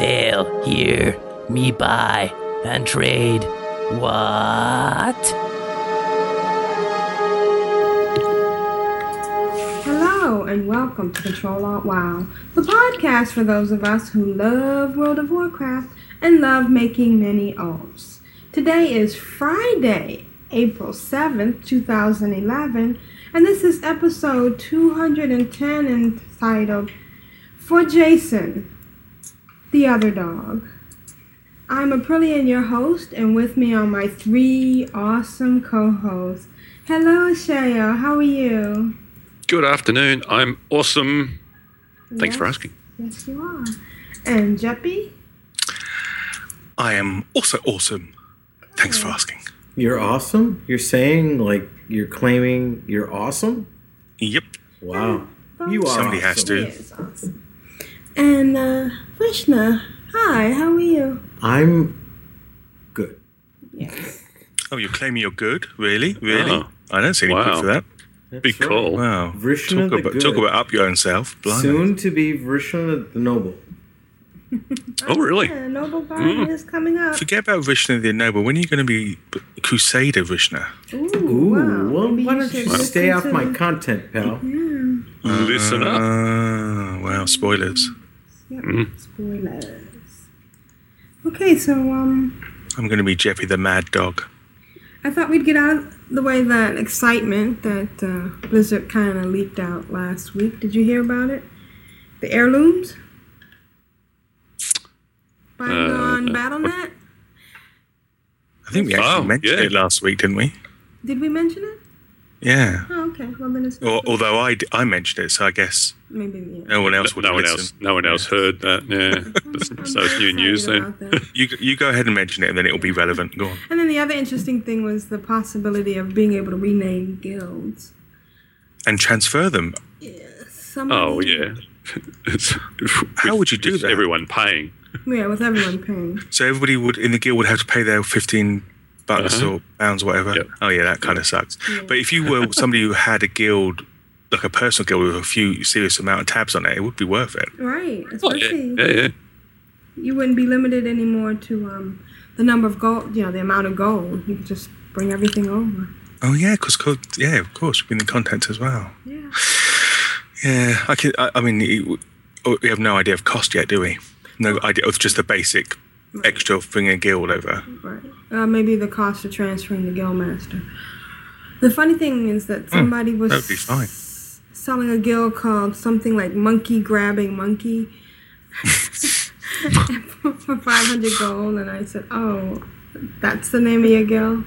Sail here, me buy and trade. What? Hello and welcome to Control Alt WoW, the podcast for those of us who love World of Warcraft and love making many alts. Today is Friday, April 7th, 2011, and this is episode 210 entitled For Jayson, the Other Dog. I'm Aprillian, your host, and with me are my three awesome co-hosts. Hello, Shaya. How are you? Good afternoon. I'm awesome. Thanks for asking. Yes, you are. And Jeppy? I am also awesome. Thanks for asking. You're awesome? You're saying like you're claiming you're awesome? Yep. Wow. You are Somebody has awesome. to. Yes, awesome. And uh, Vrishna, hi, how are you? I'm good. Yes. Oh, you're claiming you're good? Really? Really? Oh. I don't see any Wow. proof of that. That's Big right. call. Wow. Vrishna Talk the about, good. talk about up your own self. Blimey. Soon to be Vrishna the noble. Oh, really? Yeah, Noblegarden is coming up. Forget about Vishnu the Noble. When are you going to be Crusader Vishnu? Ooh, Ooh, wow. well, Maybe why don't should you stay off my content, pal? Listen up. Uh, well, spoilers. Yep, Mm. spoilers. Okay, so um, I'm going to be Jeppy the Mad Dog. I thought we'd get out of the way that excitement that uh, Blizzard kind of leaked out last week. Did you hear about it? The heirlooms? Bygone BattleNet? I think we actually Oh, mentioned yeah. it last week, didn't we? Did we mention it? Yeah. Oh, okay. Well, then it's Or, although I, d- I mentioned it, so I guess maybe yeah. no one else would No one listen. else. No one else heard that. Yeah. so it's new news Excited then. You, you go ahead and mention it, and then it'll be relevant. Go on. And then the other interesting thing was the possibility of being able to rename guilds. And transfer them. Somebody, Oh yeah. It's, How would you do with that? Everyone paying. Yeah, with everyone paying. So everybody would in the guild would have to pay their fifteen bucks Uh-huh. or pounds, whatever. Yep. Oh yeah, that kind of sucks. But if you were somebody who had a guild, like a personal guild with a few serious amount of tabs on it, it would be worth it. Right. Oh Especially yeah. Yeah. Yeah. you wouldn't be limited anymore to um, the number of gold, you know, the amount of gold. You could just bring everything over. Oh yeah, because yeah, of course, bring the content as well. Yeah. Yeah, I can. I, I mean, you- oh, we have no idea of cost yet, do we? No idea of just the basic extra of bringing a guild over. Right. Uh, maybe the cost of transferring the guildmaster. The funny thing is that somebody was Hmm, that'd be fine. s- selling a guild called something like Monkey Grabbing Monkey for 500 gold, and I said, "Oh, that's the name of your guild."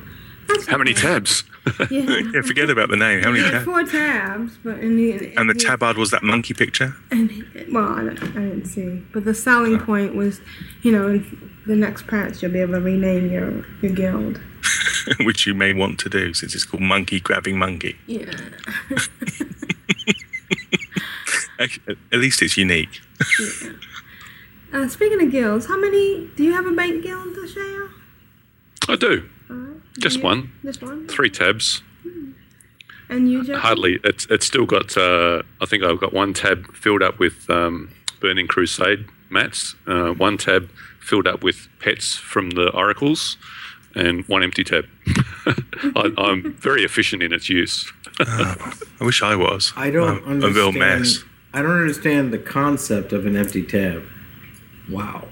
That's How many fine. tabs? Yeah. Yeah, forget about the name. How many tabs? Four tabs, but in the And the tabard was that monkey picture. And well, I, don't, I didn't see, but the selling point was, you know, in the next patch you'll be able to rename your your guild. which you may want to do since it's called Monkey Grabbing Monkey. Yeah. At least it's unique. Uh, speaking of guilds, how many do you have a bank guild, Shaya? I do. Alright. Just You- one. Just one. Three tabs. And you, Jeff? Hardly. It's it's still got. Uh, I think I've got one tab filled up with um, Burning Crusade mats. Uh, one tab filled up with pets from the oracles, and one empty tab. I, I'm very efficient in its use. I wish I was. I don't I'm a real understand. mess. I don't understand the concept of an empty tab. Wow.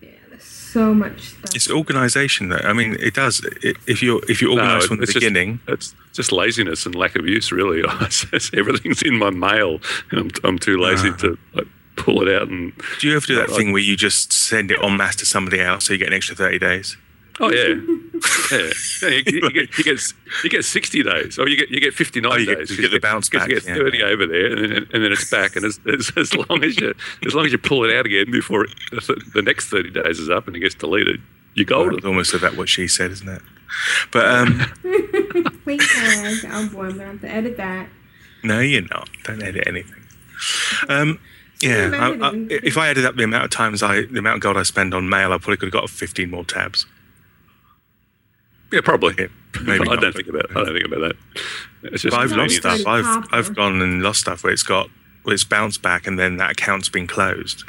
Yeah, there's So much stuff. It's organisation, though. I mean, it does. It, if you're if you're No, from the it's just- beginning, It's just laziness and lack of use, really. Everything's in my mail, and I'm, I'm too lazy Ah. to like, pull it out and. do you ever do that I- thing where you just send it en masse to somebody else so you get an extra thirty days? Oh yeah, yeah. yeah you, you get you get you get sixty days, or you get you get fifty nine Oh, you get- days. you get the bounce because You back, get yeah. thirty over there, and, then- and then it's back. And as, as, as long as you as long as you pull it out again before it, the next thirty days is up and it gets deleted, you're Well, golden. it's almost about what she said, isn't it? But um, Wait, tag. Oh boy, I'm gonna have to edit that. no, you're not. Don't edit anything. Um, yeah, I, I, if I added up the amount of times I, the amount of gold I spend on mail, I probably could have got 15 more tabs. Yeah, probably. Yeah, maybe I don't think about. I don't think about that. It's just But I've lost stuff. I've copper. I've gone and lost stuff where it's got where it's bounced back and then that account's been closed.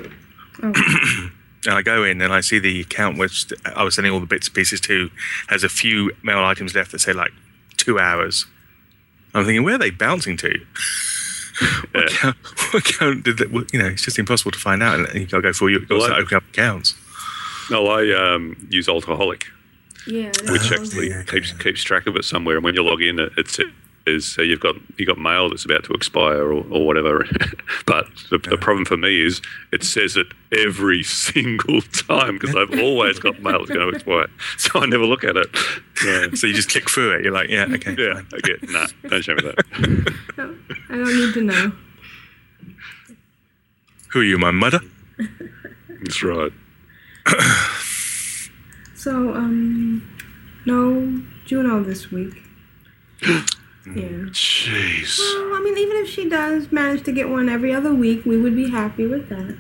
Oh. And I go in and I see the account which I was sending all the bits and pieces to has a few mail items left that say like two hours. I'm thinking, where are they bouncing to? what, account, what account did that? what- You know, it's just impossible to find out. And you got to go for you, Well, also I- open up accounts. no. I um, use Altoholic, Yeah. which actually yeah, keeps keeps track of it somewhere. And when you log in, it, it says uh, you've got you got mail that's about to expire or, or whatever. but the, the problem for me is it says it every single time because I've always got mail that's going to expire, so I never look at it. Yeah. So you just click through it. You're like, yeah, okay. Yeah, fine. I get nah. Don't show me that. No, I don't need to know. Who are you, my mother? That's right. So, um, no Juno this week. yeah. Jeez. Well, I mean, even if she does manage to get one every other week, we would be happy with that.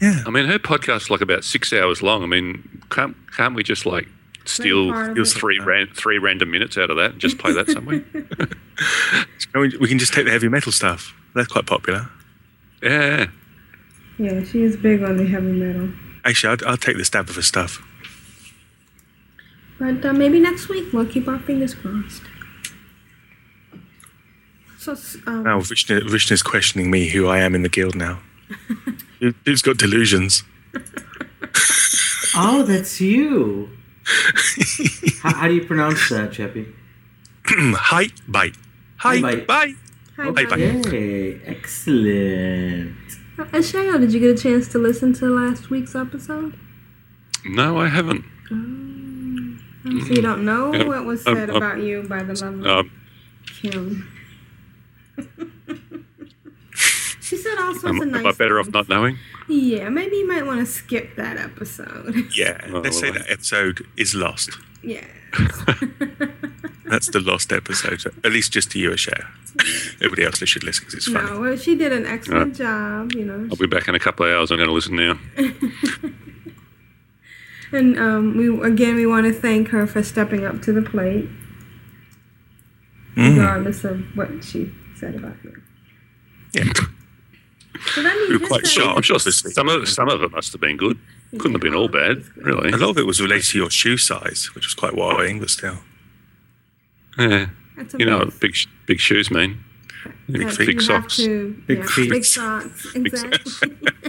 Yeah. I mean, her podcast's like about six hours long. I mean, can't can't we just like steal part of steal it. three ran, three random minutes out of that and just play that somewhere? I mean, we can just take the heavy metal stuff. That's quite popular. yeah. Yeah, she is big on the heavy metal. Actually, I'll, I'll take the stab of her stuff. But uh, maybe next week we'll keep our fingers crossed. So, um, Now, Vishnu, Vishnu's questioning me who I am in the guild now. Who- Who's got delusions? Oh, that's you. how, how do you pronounce that, Jeppy? Hi, bye. Hi, Hi, bye. bye. Bye. hi, bye, bye. bye. Excellent. Uh, Shayo, did you get a chance to listen to last week's episode? No, I haven't. Oh, So you don't know Yeah, what was um, said um, about you by the lovely Um, Kim. She said all sorts am, of nice am I better off not knowing? Yeah, maybe you might want to skip that episode. Yeah, Oh, let's say that episode is lost. yeah. That's the lost episode. At least just to you a share. Everybody else should listen because it's funny. No, well, she did an excellent job, you know. I'll be back in a couple of hours. I'm going to listen now. And um, we again we want to thank her for stepping up to the plate, Mm. regardless of what she said about you. Yeah. So that means You're you're quite saying- sharp. I'm sure some of some of it must have been good. Couldn't have been all bad, really. A lot of it was related to your shoe size, which was quite worrying, but still. Yeah. That's You know what big big shoes mean? Big, That big socks. to- Big yeah, feet. Big socks. Exactly.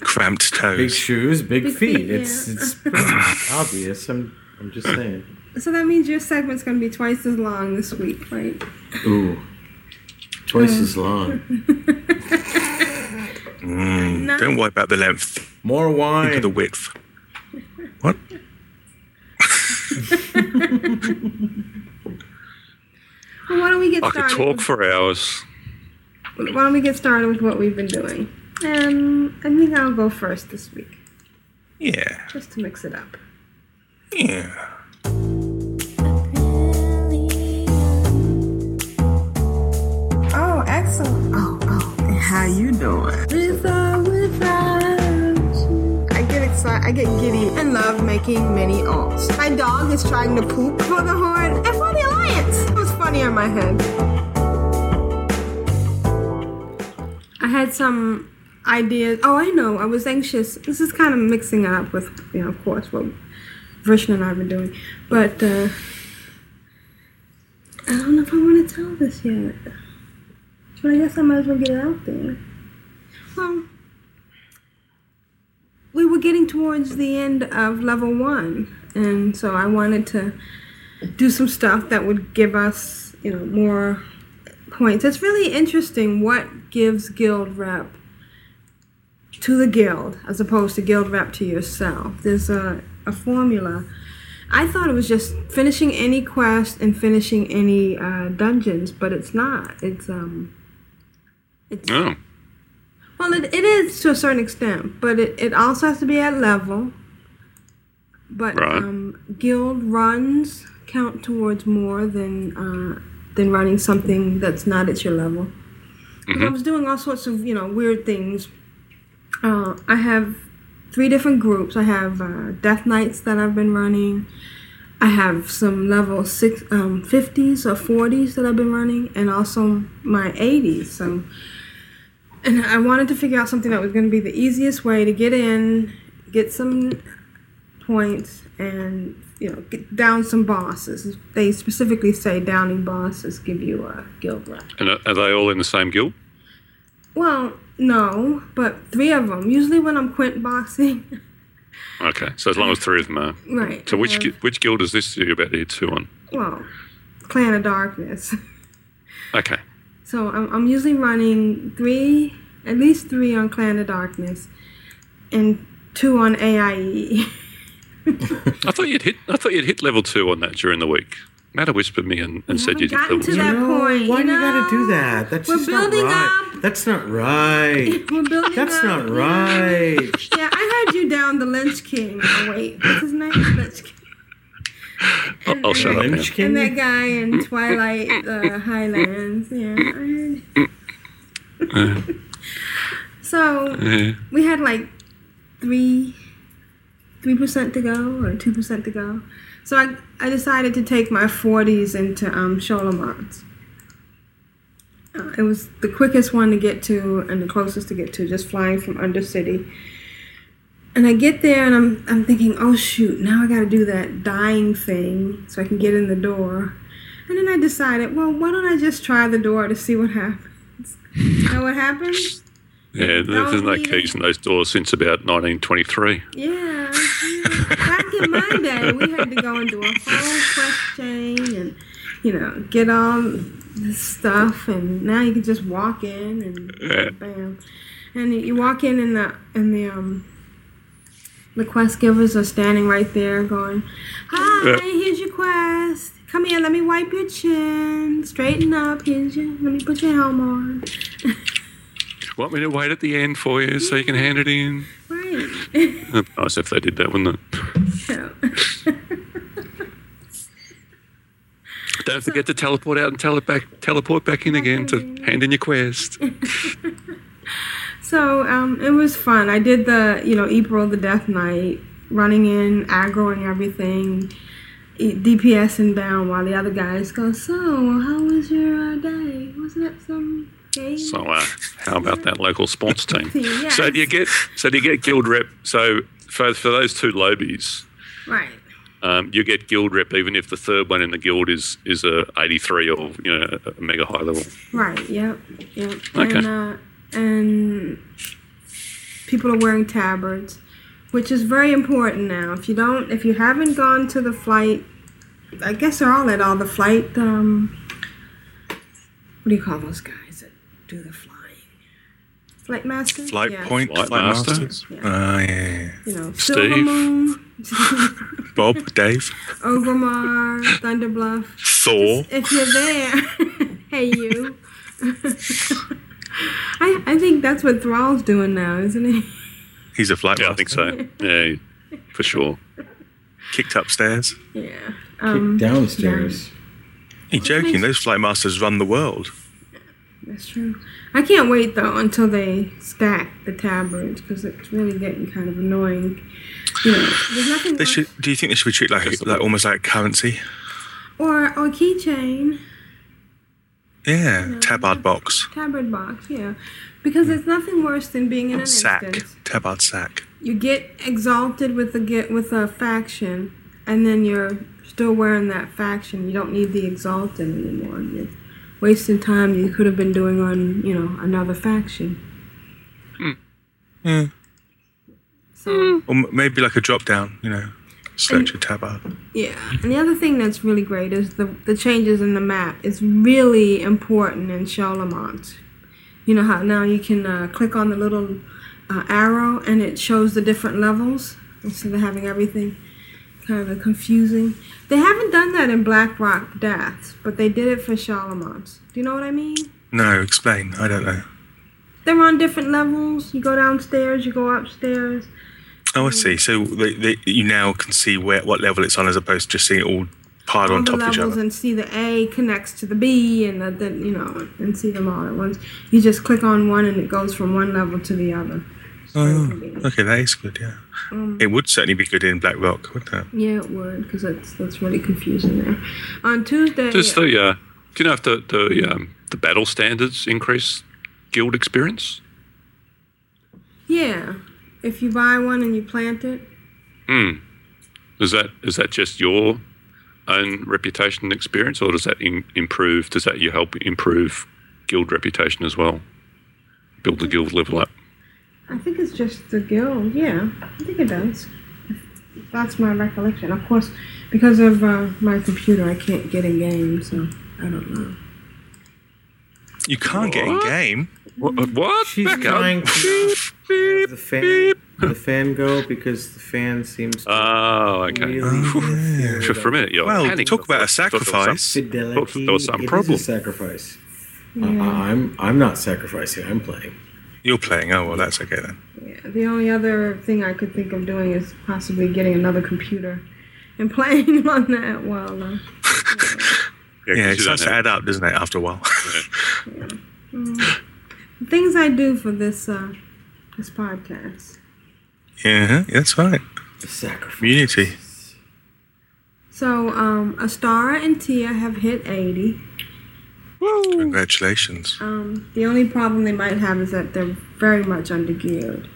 Cramped toes. Big shoes, big, Big feet. feet, It's yeah. it's obvious. I'm I'm just saying. so that means your segment's going to be twice as long this week, right? Ooh, twice as long. Mm, don't wipe out the length. More wine. Think wine. of the width. What? Well, why don't we get I could talk for hours. Why don't we get started with what we've been doing? Um, I think I'll go first this week, Yeah. just to mix it up. Yeah. Oh, excellent. Oh, oh, how you doing? Without, without. I get excited, I get giddy and love making mini alts. My dog is trying to poop for the horn and for the Alliance. It was funny in my head. I had some ideas. Oh, I know. I was anxious. This is kind of mixing it up with, you know, of course, what Vrishna and I were doing. But, uh, I don't know if I want to tell this yet. But I guess I might as well get it out there. Well, we were getting towards the end of level one, and so I wanted to do some stuff that would give us, you know, more points. It's really interesting what gives guild rep to the guild as opposed to guild rep to yourself. There's a, a formula I thought it was just finishing any quest and finishing any uh, dungeons, but it's not. It's um, it's Oh, well, it, it is to a certain extent, but it, it also has to be at level. But Right. um, guild runs count towards more than uh, than running something that's not at your level. 'Cause I was doing all sorts of you know weird things. Uh, I have three different groups. I have uh, Death Knights that I've been running. I have some level six, um, 50s or 40s that I've been running, and also my 80s. So, and I wanted to figure out something that was going to be the easiest way to get in, get some points, and you know, get down some bosses. They specifically say downing bosses give you a guild rank. and are, they all in the same guild? Well, no, but three of them. Usually when I'm quint boxing, Okay, so as long as three of them are. right. So which which guild is this you're about to hit two on? well, Clan of Darkness. Okay, So I'm, I'm usually running three, at least three on Clan of Darkness, and two on AIE. I thought you'd hit. I thought you'd hit level two on that during the week. Mata whispered me and, and said you'd hit gotten level to two. that no, point, why you do you gotta do that? That's We're just not building right. up. That's not right. We're building That's up, not right. Yeah, I heard you down the Lynch King. Oh, wait, what's his name? Lynch King. I'll, I'll shut up now. And that guy in Twilight uh, Highlands. Yeah, I so Yeah. we had like three three percent to go or two percent to go. So I, I decided to take my forties into um Scholomance. Uh, it was the quickest one to get to and the closest to get to, just flying from Undercity. And I get there and I'm I'm thinking, oh shoot, now I gotta do that dying thing so I can get in the door. And then I decided, well, why don't I just try the door to see what happens? You know what happens? Yeah, there- there's no keys in those doors since about 1923. Yeah, yeah. Back in my day, we had to go and do a whole quest chain and, you know, get all this stuff. And now you can just walk in and Yeah. bam. And you walk in and the and the um the quest givers are standing right there going, "Hi, here's your quest. Come here, let me wipe your chin. Straighten up. Here's your. Let me put your helm on. Want me to wait at the end for you so you can hand it in? Right. That'd be Nice if they did that, wouldn't it? So- Don't forget to teleport out and tele- back, teleport back in again to hand in your quest. So um, it was fun. I did the, you know, April the Death Knight, running in, aggroing everything, DPSing down while the other guys go, so, how was your uh, day? Wasn't that some game? So, uh, how about that local sports team? Yes. So do you get so do you get guild rep? So for for those two lobies, Right. um, you get guild rep even if the third one in the guild is is a 83 or you know a mega high level. Right. Yep. Yep. Okay. And uh, and people are wearing tabards, which is very important now. If you don't, if you haven't gone to the flight, I guess they're all at all the flight. Um, what do you call those guys that do the flying? Flight masters. Flight Yeah. Point, Flight Flight, Master? Masters. Yeah. Ah, yeah, yeah. You know, Steve. Moon, Bob, Dave, Orgrimmar, Thunderbluff. Thor. if you're there, hey you. I I think that's what Thrall's doing now, isn't he? He's a flight Yeah, I think so. Yeah, for sure. Kicked upstairs. Yeah. Um, Downstairs. Are you joking? Those flight masters run the world. That's true. I can't wait though until they stack the tabards because it's really getting kind of annoying. You know, there's nothing They worse- should. Do you think they should be treated like, like almost like currency? or or keychain Yeah, tabard box, tabard box. Yeah, because there's nothing worse than being in an sack, instance. tabard sack. you get exalted with the get with a faction, and then you're still wearing that faction. You don't need the exalted anymore. You're wasting time you could have been doing on you know another faction. Yeah. So hmm. Or maybe like a drop down. You know, select your out. yeah, and the other thing that's really great is the the changes in the map is really important in Scholomance. You know how now you can uh, click on the little uh, arrow and it shows the different levels instead of having everything. kind of confusing. They haven't done that in Blackrock Depths, but they did it for Scholomance. Do you know what I mean? No, explain. I don't know. They're on different levels. You go downstairs, you go upstairs. Oh, I see. So they, they, you now can see where what level it's on as opposed to just seeing it all piled all on the top of each other. and see the A connects to the B and the, the you know and see them all at once. You just click on one and it goes from one level to the other. Oh, okay, that is good. Yeah, Um, it would certainly be good in Black Rock, wouldn't it? Yeah, it would because that's that's really confusing there. On Tuesday, Does the uh, do you know if the the um, the battle standards increase guild experience? yeah, if you buy one and you plant it, Hmm. Is that is that just your own reputation and experience, or does that in, improve? Does that you help improve guild reputation as well? Build the guild level up. I think it's just the guild. Yeah, I think it does. That's my recollection. Of course, because of uh, my computer, I can't get in game, so I don't know. You can't get in game. What? what? She's Back up. trying to have the fan, the fan go because the fan seems to Oh, okay. really interfere For, for a minute, you're Well, panicking. talk about a Thought there was some- sacrifice. fidelity. there was some it is problem. a sacrifice. I, I'm I'm not sacrificing. I'm playing. You're playing. Oh well, that's okay then. Yeah, the only other thing I could think of doing is possibly getting another computer and playing on that while. Uh, Yeah, 'cause Yeah, you it starts to add up, doesn't it? After a while. the things I do for this uh, this podcast. yeah, that's right. The sacrifice. Community. So, um, Astara and Tia have hit 80. Woo! Congratulations. Um, the only problem they might have is that they're very much undergeared.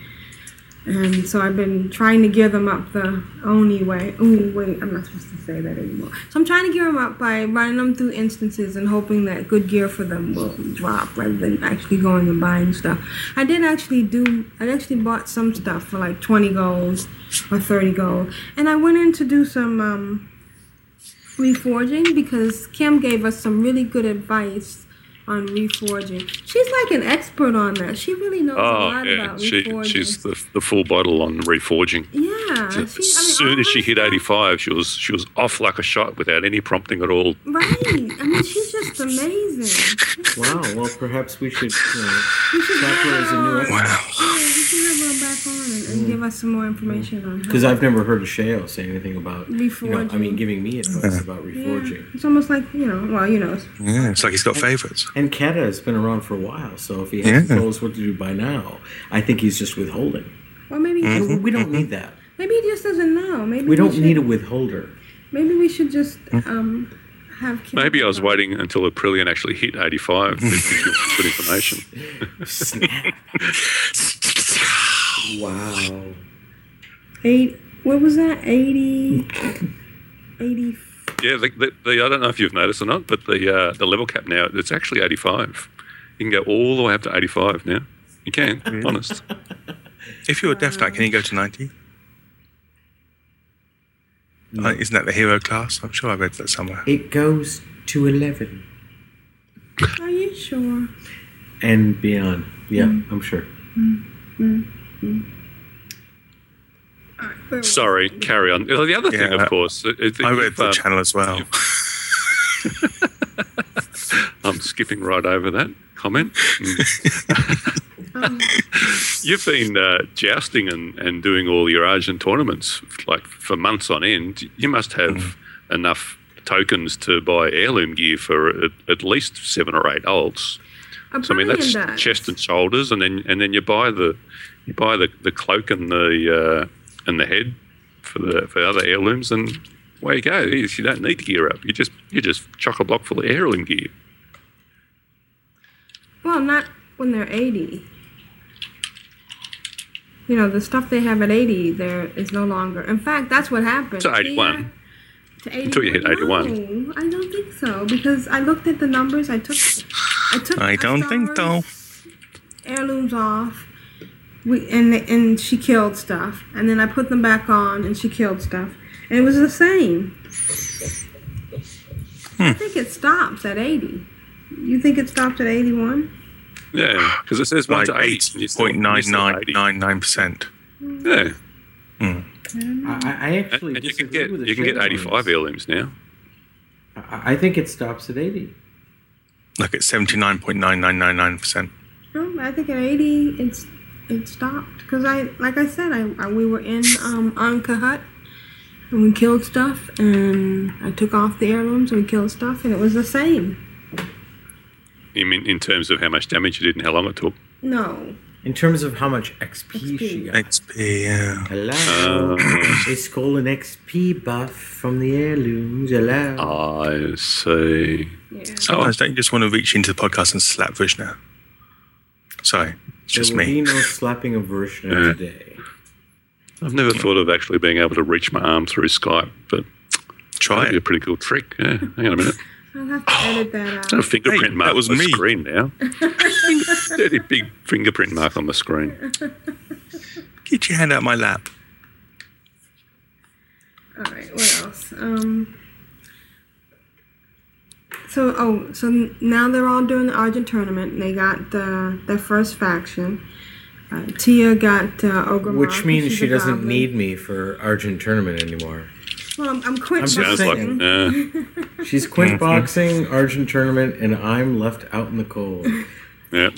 And so I've been trying to gear them up the only way. Oh, wait, I'm not supposed to say that anymore. So I'm trying to gear them up by running them through instances and hoping that good gear for them will drop rather than actually going and buying stuff. I did actually do, I actually bought some stuff for like 20 gold or 30 gold. And I went in to do some um, reforging because Kim gave us some really good advice on reforging. She's like an expert on that. She really knows a Oh, lot yeah. about She, reforging. she's the, the full bottle on reforging. yeah. She, I mean, As soon all as she hit 85, she was she was off like a shot without any prompting at all. Right. I mean, she's just amazing. Wow. Well, perhaps we should you know, We should tap her as a new have her on. expert. Yeah, we should have her back on and, and mm. give us some more information on her. Because I've never heard of Sheo say anything about, you know, I mean, giving me advice about Yeah. reforging. It's almost like, you know, well, you know, it's- Yeah, it's like he's got favourites. And Keta has been around for a while, so if he Yeah. hasn't told us what to do by now, I think he's just withholding. well, maybe And we don't need that. maybe he just doesn't know. Maybe We don't should, need a withholder. Maybe we should just um have. Kim Maybe I was on. waiting until Aprillian actually hit 85 to give good information. Snap. wow. Eight. What was that? 80. 80. Yeah, the, the, the, I don't know if you've noticed or not, but the uh, the level cap now, it's actually 85. You can go all the way up to 85 now. You can, honest. If you're a Death Knight, can you go to 90? Uh, isn't that the hero class? I'm sure I read that somewhere. It goes to 11 Are you sure? and beyond. Yeah, I'm sure. All right, where was Sorry, carry on. The other thing, Yeah, of course, it, it, I read the um, channel as well. I'm skipping right over that comment. Mm. You've been uh, jousting and, and doing all your Argent tournaments like for months on end. You must have enough tokens to buy heirloom gear for at, at least seven or eight olds. So I mean that's Brilliant does. chest and shoulders, and then and then you buy the you buy the, the cloak and the uh, and the head for the for other heirlooms, and away you go. You don't need to gear up. You just you just chock a block full of heirloom gear. Well, not when they're 80. You know, the stuff they have at 80 there is no longer. In fact, that's what happened. To 81. To 81. Until you hit 81. No, I don't think so because I looked at the numbers. I took I took I don't think so. Heirlooms off. We and and she killed stuff, and then I put them back on, and she killed stuff, and it was the same. I Hmm. think it stops at 80. You think it stops at 81? Yeah, because it says one Like to eight. and you still- you still 80. 8.9999%. Yeah. I, I actually And you can get with the you can get 85 ones. heirlooms now. I, I think it stops at 80. Like at 79.9999%. No, I think at 80 it's it stopped because I like I said I, I we were in um Ahn'kahet and we killed stuff and I took off the heirlooms and we killed stuff and it was the same. You mean in terms of how much damage you did and how long it took? No, In terms of how much XP, she got. XP, yeah. Hello. Uh, it's called an XP buff from the heirlooms. Hello. I see. yeah. Sometimes don't you just want to reach into the podcast and slap Vishnu? Sorry, it's there just will me. be no slapping of version Yeah. today. I've never thought of actually being able to reach my arm through Skype, but Try that'd be a pretty cool trick. Yeah, hang on a minute. I'll have to edit that out. Got a fingerprint Hey, mark that was on the me. screen now. Dirty big fingerprint mark on the screen. Get your hand out my lap. All right, what else? Um. So oh, so now they're all doing the Argent tournament. They got the their first faction. Uh, Tia got uh, Ogre Which means she doesn't goblin. need me for Argent tournament anymore. Well, I'm, I'm quit I'm just Sounds like saying. yeah, She's quit boxing, Argent tournament, and I'm left out in the cold. yeah.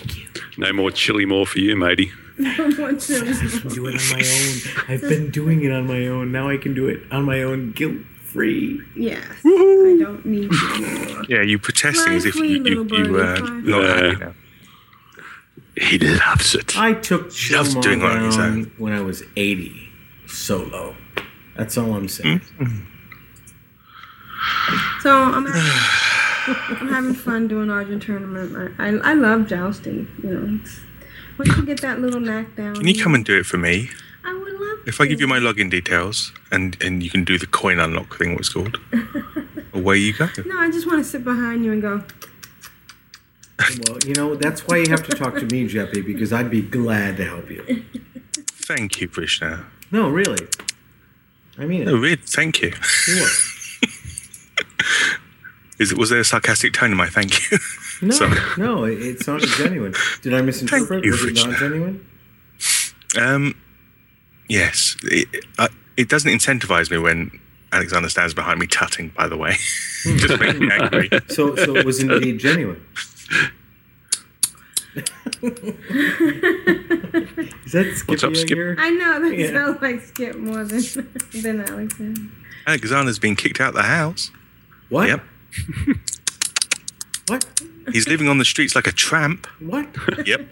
No more chili more for you, matey. What's do it on my own. I've been doing it on my own. Now I can do it on my own, guilt free. Yes, I don't need you anymore. Yeah, you protesting as if you, free, you, little you birdie, uh, fly not free. happy now. He loves it. I took loves Chilmar doing it on his down own. when I was 80, solo. That's all I'm saying. So I'm having, I'm having fun doing Argent tournament. I, I, I love jousting. You know, it's, once you get that little knack down. Can you come and do it for me? I would love. If I give you my login details and, and you can do the coin unlock thing, what's called, away you go. No, I just want to sit behind you and go. Well, you know, that's why you have to talk to me, Jeppy, because I'd be glad to help you. Thank you, Vrishna. No, really. I mean No, it. really, thank you. Sure. Is it was there a sarcastic tone in my thank you? No, Sorry. no, it, it sounded genuine. Did I misinterpret? Thank you, Was it not genuine? Um, yes, it, uh, it doesn't incentivize me when Alexander stands behind me tutting. By the way, just makes me angry. So, so it was indeed genuine. Is that Skippy What's up, I Skip? hear? I know that Yeah. sounds like Skip more than than Alexander. Alexander's been kicked out of the house. What? Yep, What? he's living on the streets like a tramp. What? Yep.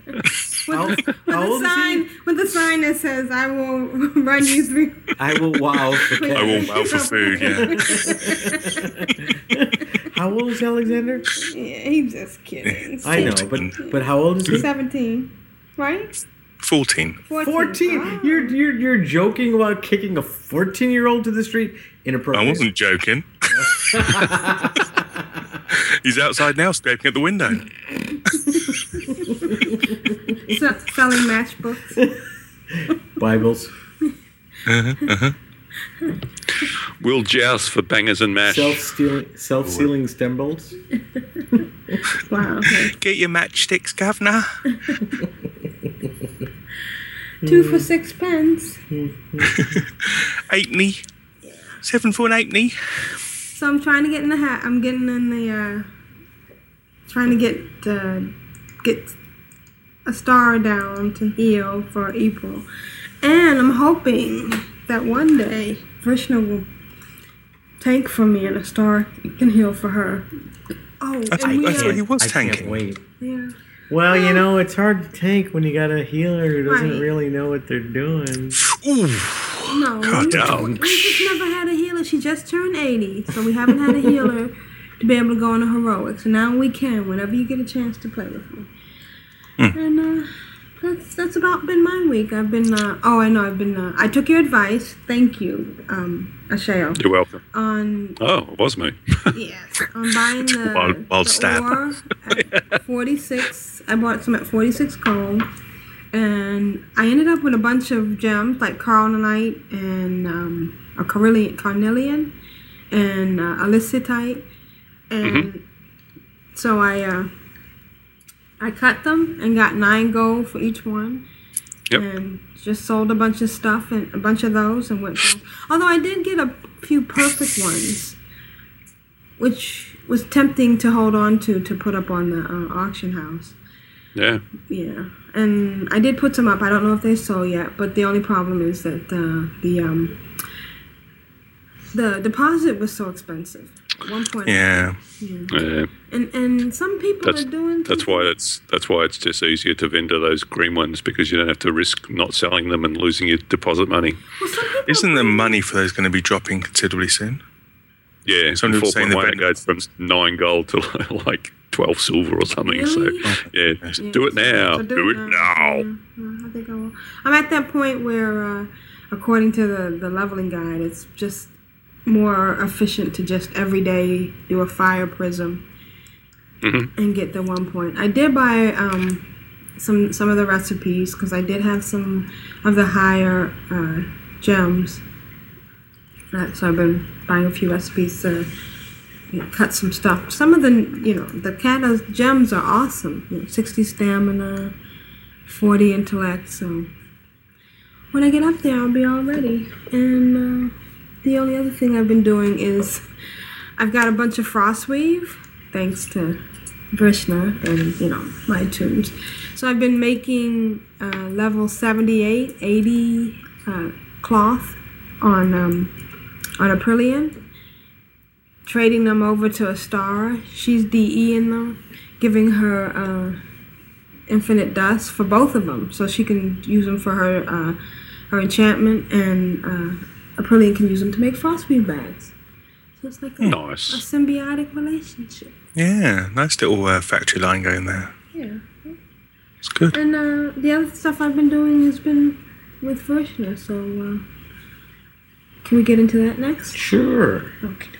How, With how the old is sign, he? with the sign that says "I will run you through." I will wow for I will wow for food. Yeah. How old is Alexander? Yeah, he's just kidding. I know, but but how old is he? Seventeen, right? Fourteen. Fourteen. Oh. You're you're you're joking about kicking a fourteen-year-old to the street? I wasn't joking. He's outside now, scraping at the window. So, selling matchbooks. Bibles. Uh-huh, uh-huh. We'll joust for bangers and mash. Self-stealing, self-sealing stem bolts. Wow. Get your matchsticks, governor. Two for six pence. Eightney. Seven for an eightney. So I'm trying to get in the hat. I'm getting in the. uh Trying to get uh, get Astara down to heal for April, and I'm hoping that one day Vrishna will tank for me and Astara can heal for her. Oh, I, and we I thought he was I can't tanking. wait. yeah. Well, you know, it's hard to tank when you got a healer who doesn't Right. really know what they're doing. Ooh. No, God we, damn. we just never had a healer. She just turned 80, so we haven't had a healer to be able to go on a heroic. So now we can, whenever you get a chance to play with me. Hmm. And uh, that's that's about been my week. I've been uh, oh I know I've been uh, I took your advice. Thank you, um, Ashayo, You're welcome. on Oh, it was me. yes on buying the, Wild- wild the stab. at 46. I bought some at 46 gold. And I ended up with a bunch of gems like Carnonite and um, a Carnelian, Carnelian and uh, Alicite. And so I uh, I cut them and got nine gold for each one. Yep. And just sold a bunch of stuff and a bunch of those and went. Although I did get a few perfect ones, which was tempting to hold on to to put up on the uh, auction house. Yeah. Yeah, and I did put some up. I don't know if they sold yet, but the only problem is that uh, the um, the deposit was so expensive. At one point. Yeah. Yeah. And and some people That's are doing. that's why it's that's why it's just easier to vendor those green ones because you don't have to risk not selling them and losing your deposit money. Isn't the money for those going to be dropping considerably soon? Yeah, Somebody four was saying the one goes from nine gold to like twelve silver or something. Really? So yeah, Yeah, do it now. so Do it now. Yeah, I think I will. I'm at that point where, uh, according to the, the leveling guide, it's just more efficient to just every day do a fire prism Mhm. and get the one point. I did buy um, some some of the recipes because I did have some of the higher uh, gems. Uh, so I've been buying a few recipes to you know, cut some stuff. Some of the you know the Kata's gems are awesome. You know, Sixty stamina, forty intellect. So when I get up there, I'll be all ready. And uh, the only other thing I've been doing is I've got a bunch of frostweave, thanks to Vrishna and you know my tunes. So I've been making uh, level 78, 80 uh, cloth on um, on Aprillian, trading them over to Astara. She's DE in them, giving her uh, infinite dust for both of them, so she can use them for her uh, her enchantment, and Aprillian can use them to make frostweave bags. So it's like a, Nice. a symbiotic relationship. Yeah, nice little uh, factory line going there. Yeah. It's good. And uh, the other stuff I've been doing has been with Vrishna, so uh, can we get into that next? Sure. Okay.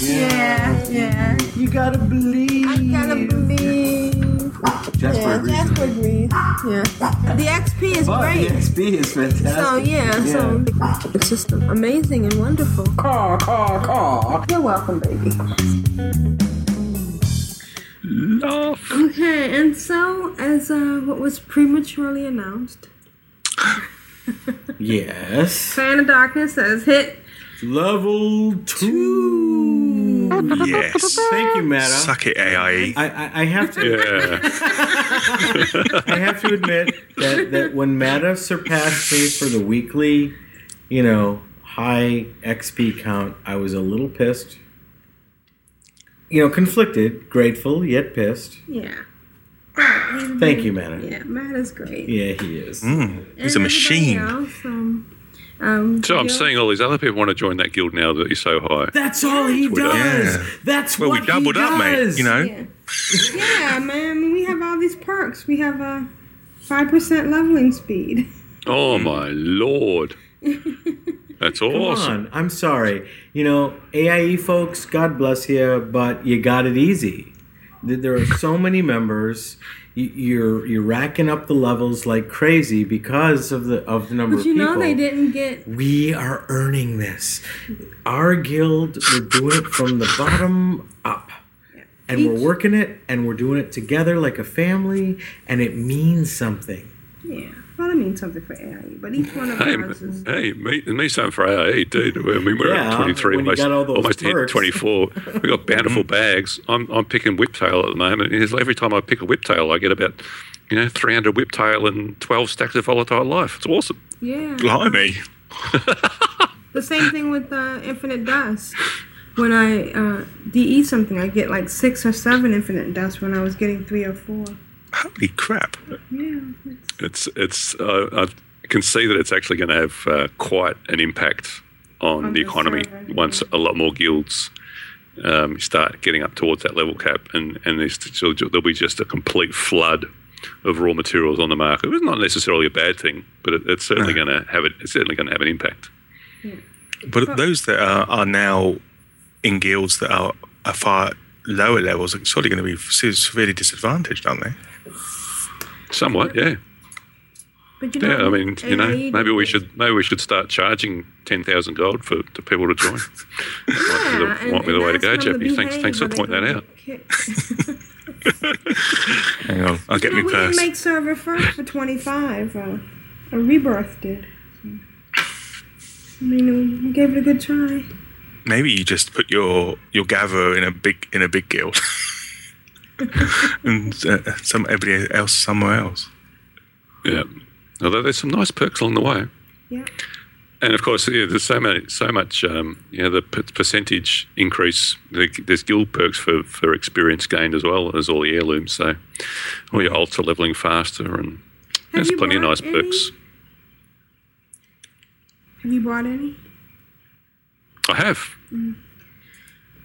Yeah, yeah. You gotta believe. I gotta believe. Jasper yeah, agrees Jasper agrees. Yeah. The XP is But great. the XP is fantastic. So yeah, so it's just amazing and wonderful. Caw, caw, caw. You're welcome, baby. Love. Okay, and so as uh, what was prematurely announced, Yes. Clan of Darkness has hit Level two. Yes. Thank you, Mata. Suck it, AIE. I, I, I have to Yeah. I have to admit that, that when Mata surpassed me for the weekly, you know, high XP count, I was a little pissed. You know, conflicted, grateful, yet pissed. yeah. Thank you, Mata. Yeah, Matt is great. Yeah, he is. Mm, he's And a machine. else, um, um, So I'm Gil- seeing all these other people want to join that guild now that you're so high. That's all he Twitter. does. Yeah. That's Well, what we doubled he up, mate. You know. Yeah. yeah, man. I mean, we have all these perks. We have a five percent leveling speed. Oh my lord. That's Come awesome. on, I'm sorry. You know, AIE folks, God bless you, but you got it easy. Th- There are so many members. You're you're racking up the levels like crazy because of the of the number But you of people. You know they didn't get. We are earning this. Our guild, we're doing it from the bottom up. And we're working it and we're doing it together like a family and it means something. Yeah. Well, I mean something for AIE, but each one of Hey, ours is. hey, me, me something for AAE, dude. I mean, we're Yeah, at 23, almost, got all those almost hit 24. we got bountiful bags. I'm, I'm picking whiptail at the moment. And every time I pick a whiptail, I get about, you know, 300 whiptail and 12 stacks of volatile life. It's awesome. Yeah. Blimey. The same thing with uh, Infinite Dust. When I uh, DE something, I get like six or seven Infinite Dust when I was getting three or four. Holy crap. Yeah. It's, it's, uh, I can see that it's actually going to have uh, quite an impact on, On the the economy server, once a lot more guilds um, start getting up towards that level cap, and and there's, so there'll be just a complete flood of raw materials on the market. It's not necessarily a bad thing, but it, it's certainly No. going to have it. It's certainly going to have an impact. But those that are, are now in guilds that are, are far lower levels are surely going to be severely disadvantaged, aren't they? Somewhat, yeah, But you know, yeah. I mean, you know, maybe we should maybe we should start charging ten thousand gold for to people to join. might be the, Yeah, and- might be the way to go, them. Thanks, thanks for pointing that out. Hang on, I'll get No, me we purse. didn't make server first for 25. Uh, a rebirth did. I mean, we gave it a good try. Maybe you just put your your gather in a big in a big guild, and uh, some everybody else somewhere else. Yeah. Although there's some nice perks along the way. Yeah. And of course, yeah, there's so many, so much, um, you know, the p- percentage increase. There's guild perks for, for experience gained as well as all the heirlooms. So, all your alts are leveling faster, and there's plenty of nice any? perks. Have you brought any? I have.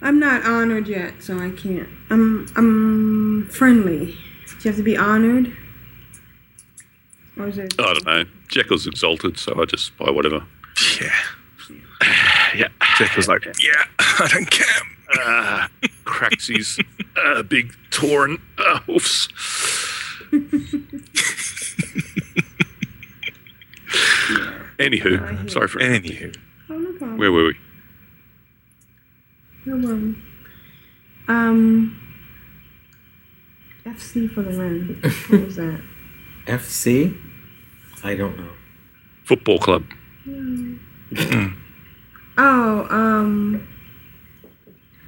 I'm not honored yet, so I can't. I'm I'm friendly. Do you have to be honored? Or is it? I don't know. Jekyll's exalted, so I just buy whatever. Yeah, Yeah. Jekyll's like, yeah, I don't care. Uh, Craxies, uh, big Tauren, uh, hoofs. Anywho, sorry for Anywho, Oh, no problem. where were we? Where were we? Um. FC for the win. What was that? FC? I don't know. Football club. Oh, um.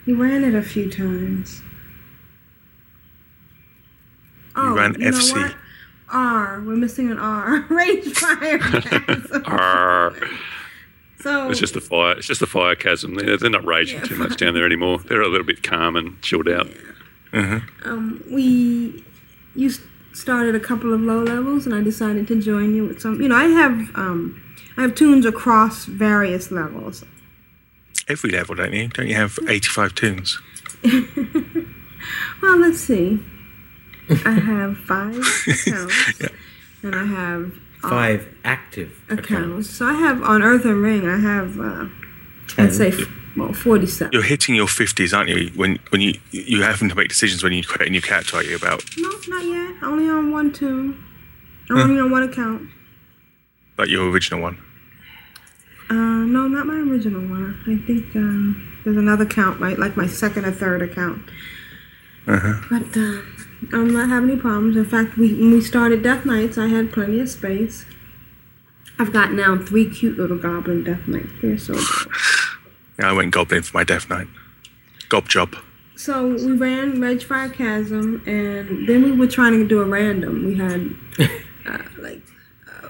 You ran it a few times. Oh, ran you know FC. what? R. We're missing an R. Rage fire. Castle. Arr. so It's just a fire. It's just a fire chasm. They're, they're not raging Yeah. too much down there anymore. They're a little bit calm and chilled out. um, we you s- started a couple of low levels, and I decided to join you with some. You know, I have um, I have tunes across various levels. every level, don't you? Don't you have eighty-five tunes? Well, let's see. I have five accounts, and I have uh, Five active accounts. accounts. So I have on Earthen Ring. I have uh, Ten. I'd say well forty-seven. You're hitting your fifties, aren't you? When when you you having to make decisions when you create a new character, are you? About No, not yet. Only on one tune. Only on one account. like your original one. Uh, no, not my original one. I think um, there's another account, right? Like my second or third account. Uh-huh. But uh, I'm not having any problems. In fact, we, when we started Death Knights, I had plenty of space. I've got now three cute little goblin Death Knights. They're so good. Yeah, I went goblin for my death knight. Gob job. So we ran Ragefire Chasm, and then we were trying to do a random. We had uh, like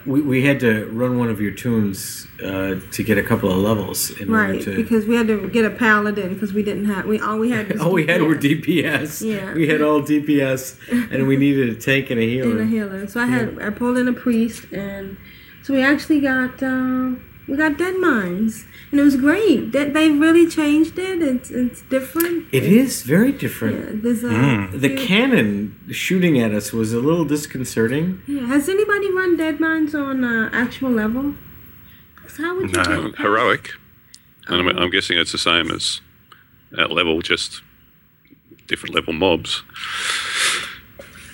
We, we had to run one of your tunes uh, to get a couple of levels in order right to. because we had to get a paladin because we didn't have we all we had. Was all we had were DPS. DPS. Yeah. We had all DPS, and we needed a tank and a healer. and a healer. So I had I pulled in a priest, and so we actually got uh, we got Deadmines, and it was great. They, they really changed it. It's it's different. It is very different. there's a The cannon shooting at us was a little disconcerting. yeah. Has anybody run Deadmines on uh, actual level? How would you No. get past- heroic. And I'm, I'm guessing it's the same as at level, just different level mobs.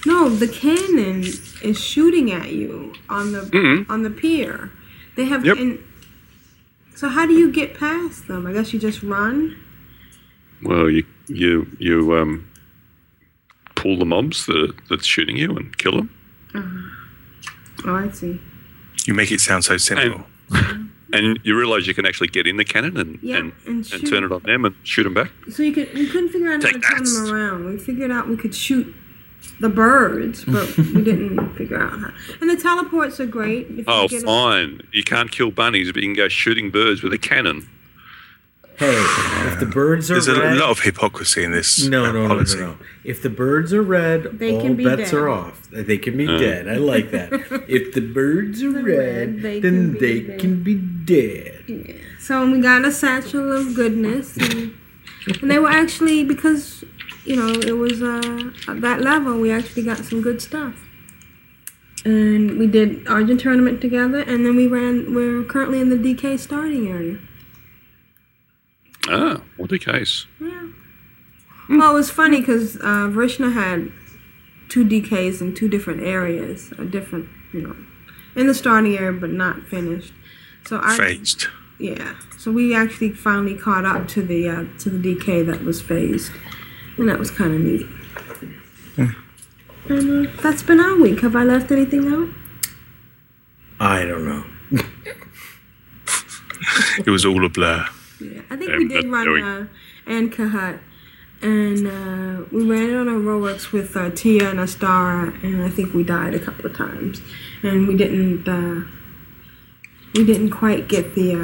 No, the cannon is shooting at you on the Mhm. on the pier. They have Yep. in, so how do you get past them? I guess you just run. Well, you you you um, pull the mobs that that's shooting you and kill them. Oh, I see. You make it sound so simple. And you realise you can actually get in the cannon and Yeah, and, and and, turn it on them and shoot them back. So you could we couldn't figure out how to Take turn them around. We figured out we could shoot the birds, but we didn't figure out how. And the teleports are great. If you Oh, get a- fine. You can't kill bunnies, but you can go shooting birds with a cannon. Hey, if the birds are There's a lot of hypocrisy in this no, uh, no, no, no, no. If the birds are red, They all can be bets dead. are off. They can be dead. I like that. if the birds are They're red, red, they then can be they dead. can be dead. So we got a satchel of goodness, and, and they were actually because you know it was uh, at that level. We actually got some good stuff, and we did Argent tournament together, and then we ran. We're currently in the DK starting area. Ah, what a case. Yeah. Well, it was funny because uh, Vrishna had two DKs in two different areas, a different, you know, in the starting area, but not finished. So I, Phased. yeah. So we actually finally caught up to the uh, to the DK that was phased, and that was kind of neat. And uh, that's been our week. Have I left anything out? I don't know. It was all a blur. Yeah, I think Um, we did that's run very- uh, Ahn'kahet, and uh, we ran it on a Rolex with uh, Tia and Astara, and I think we died a couple of times, and we didn't uh, we didn't quite get the.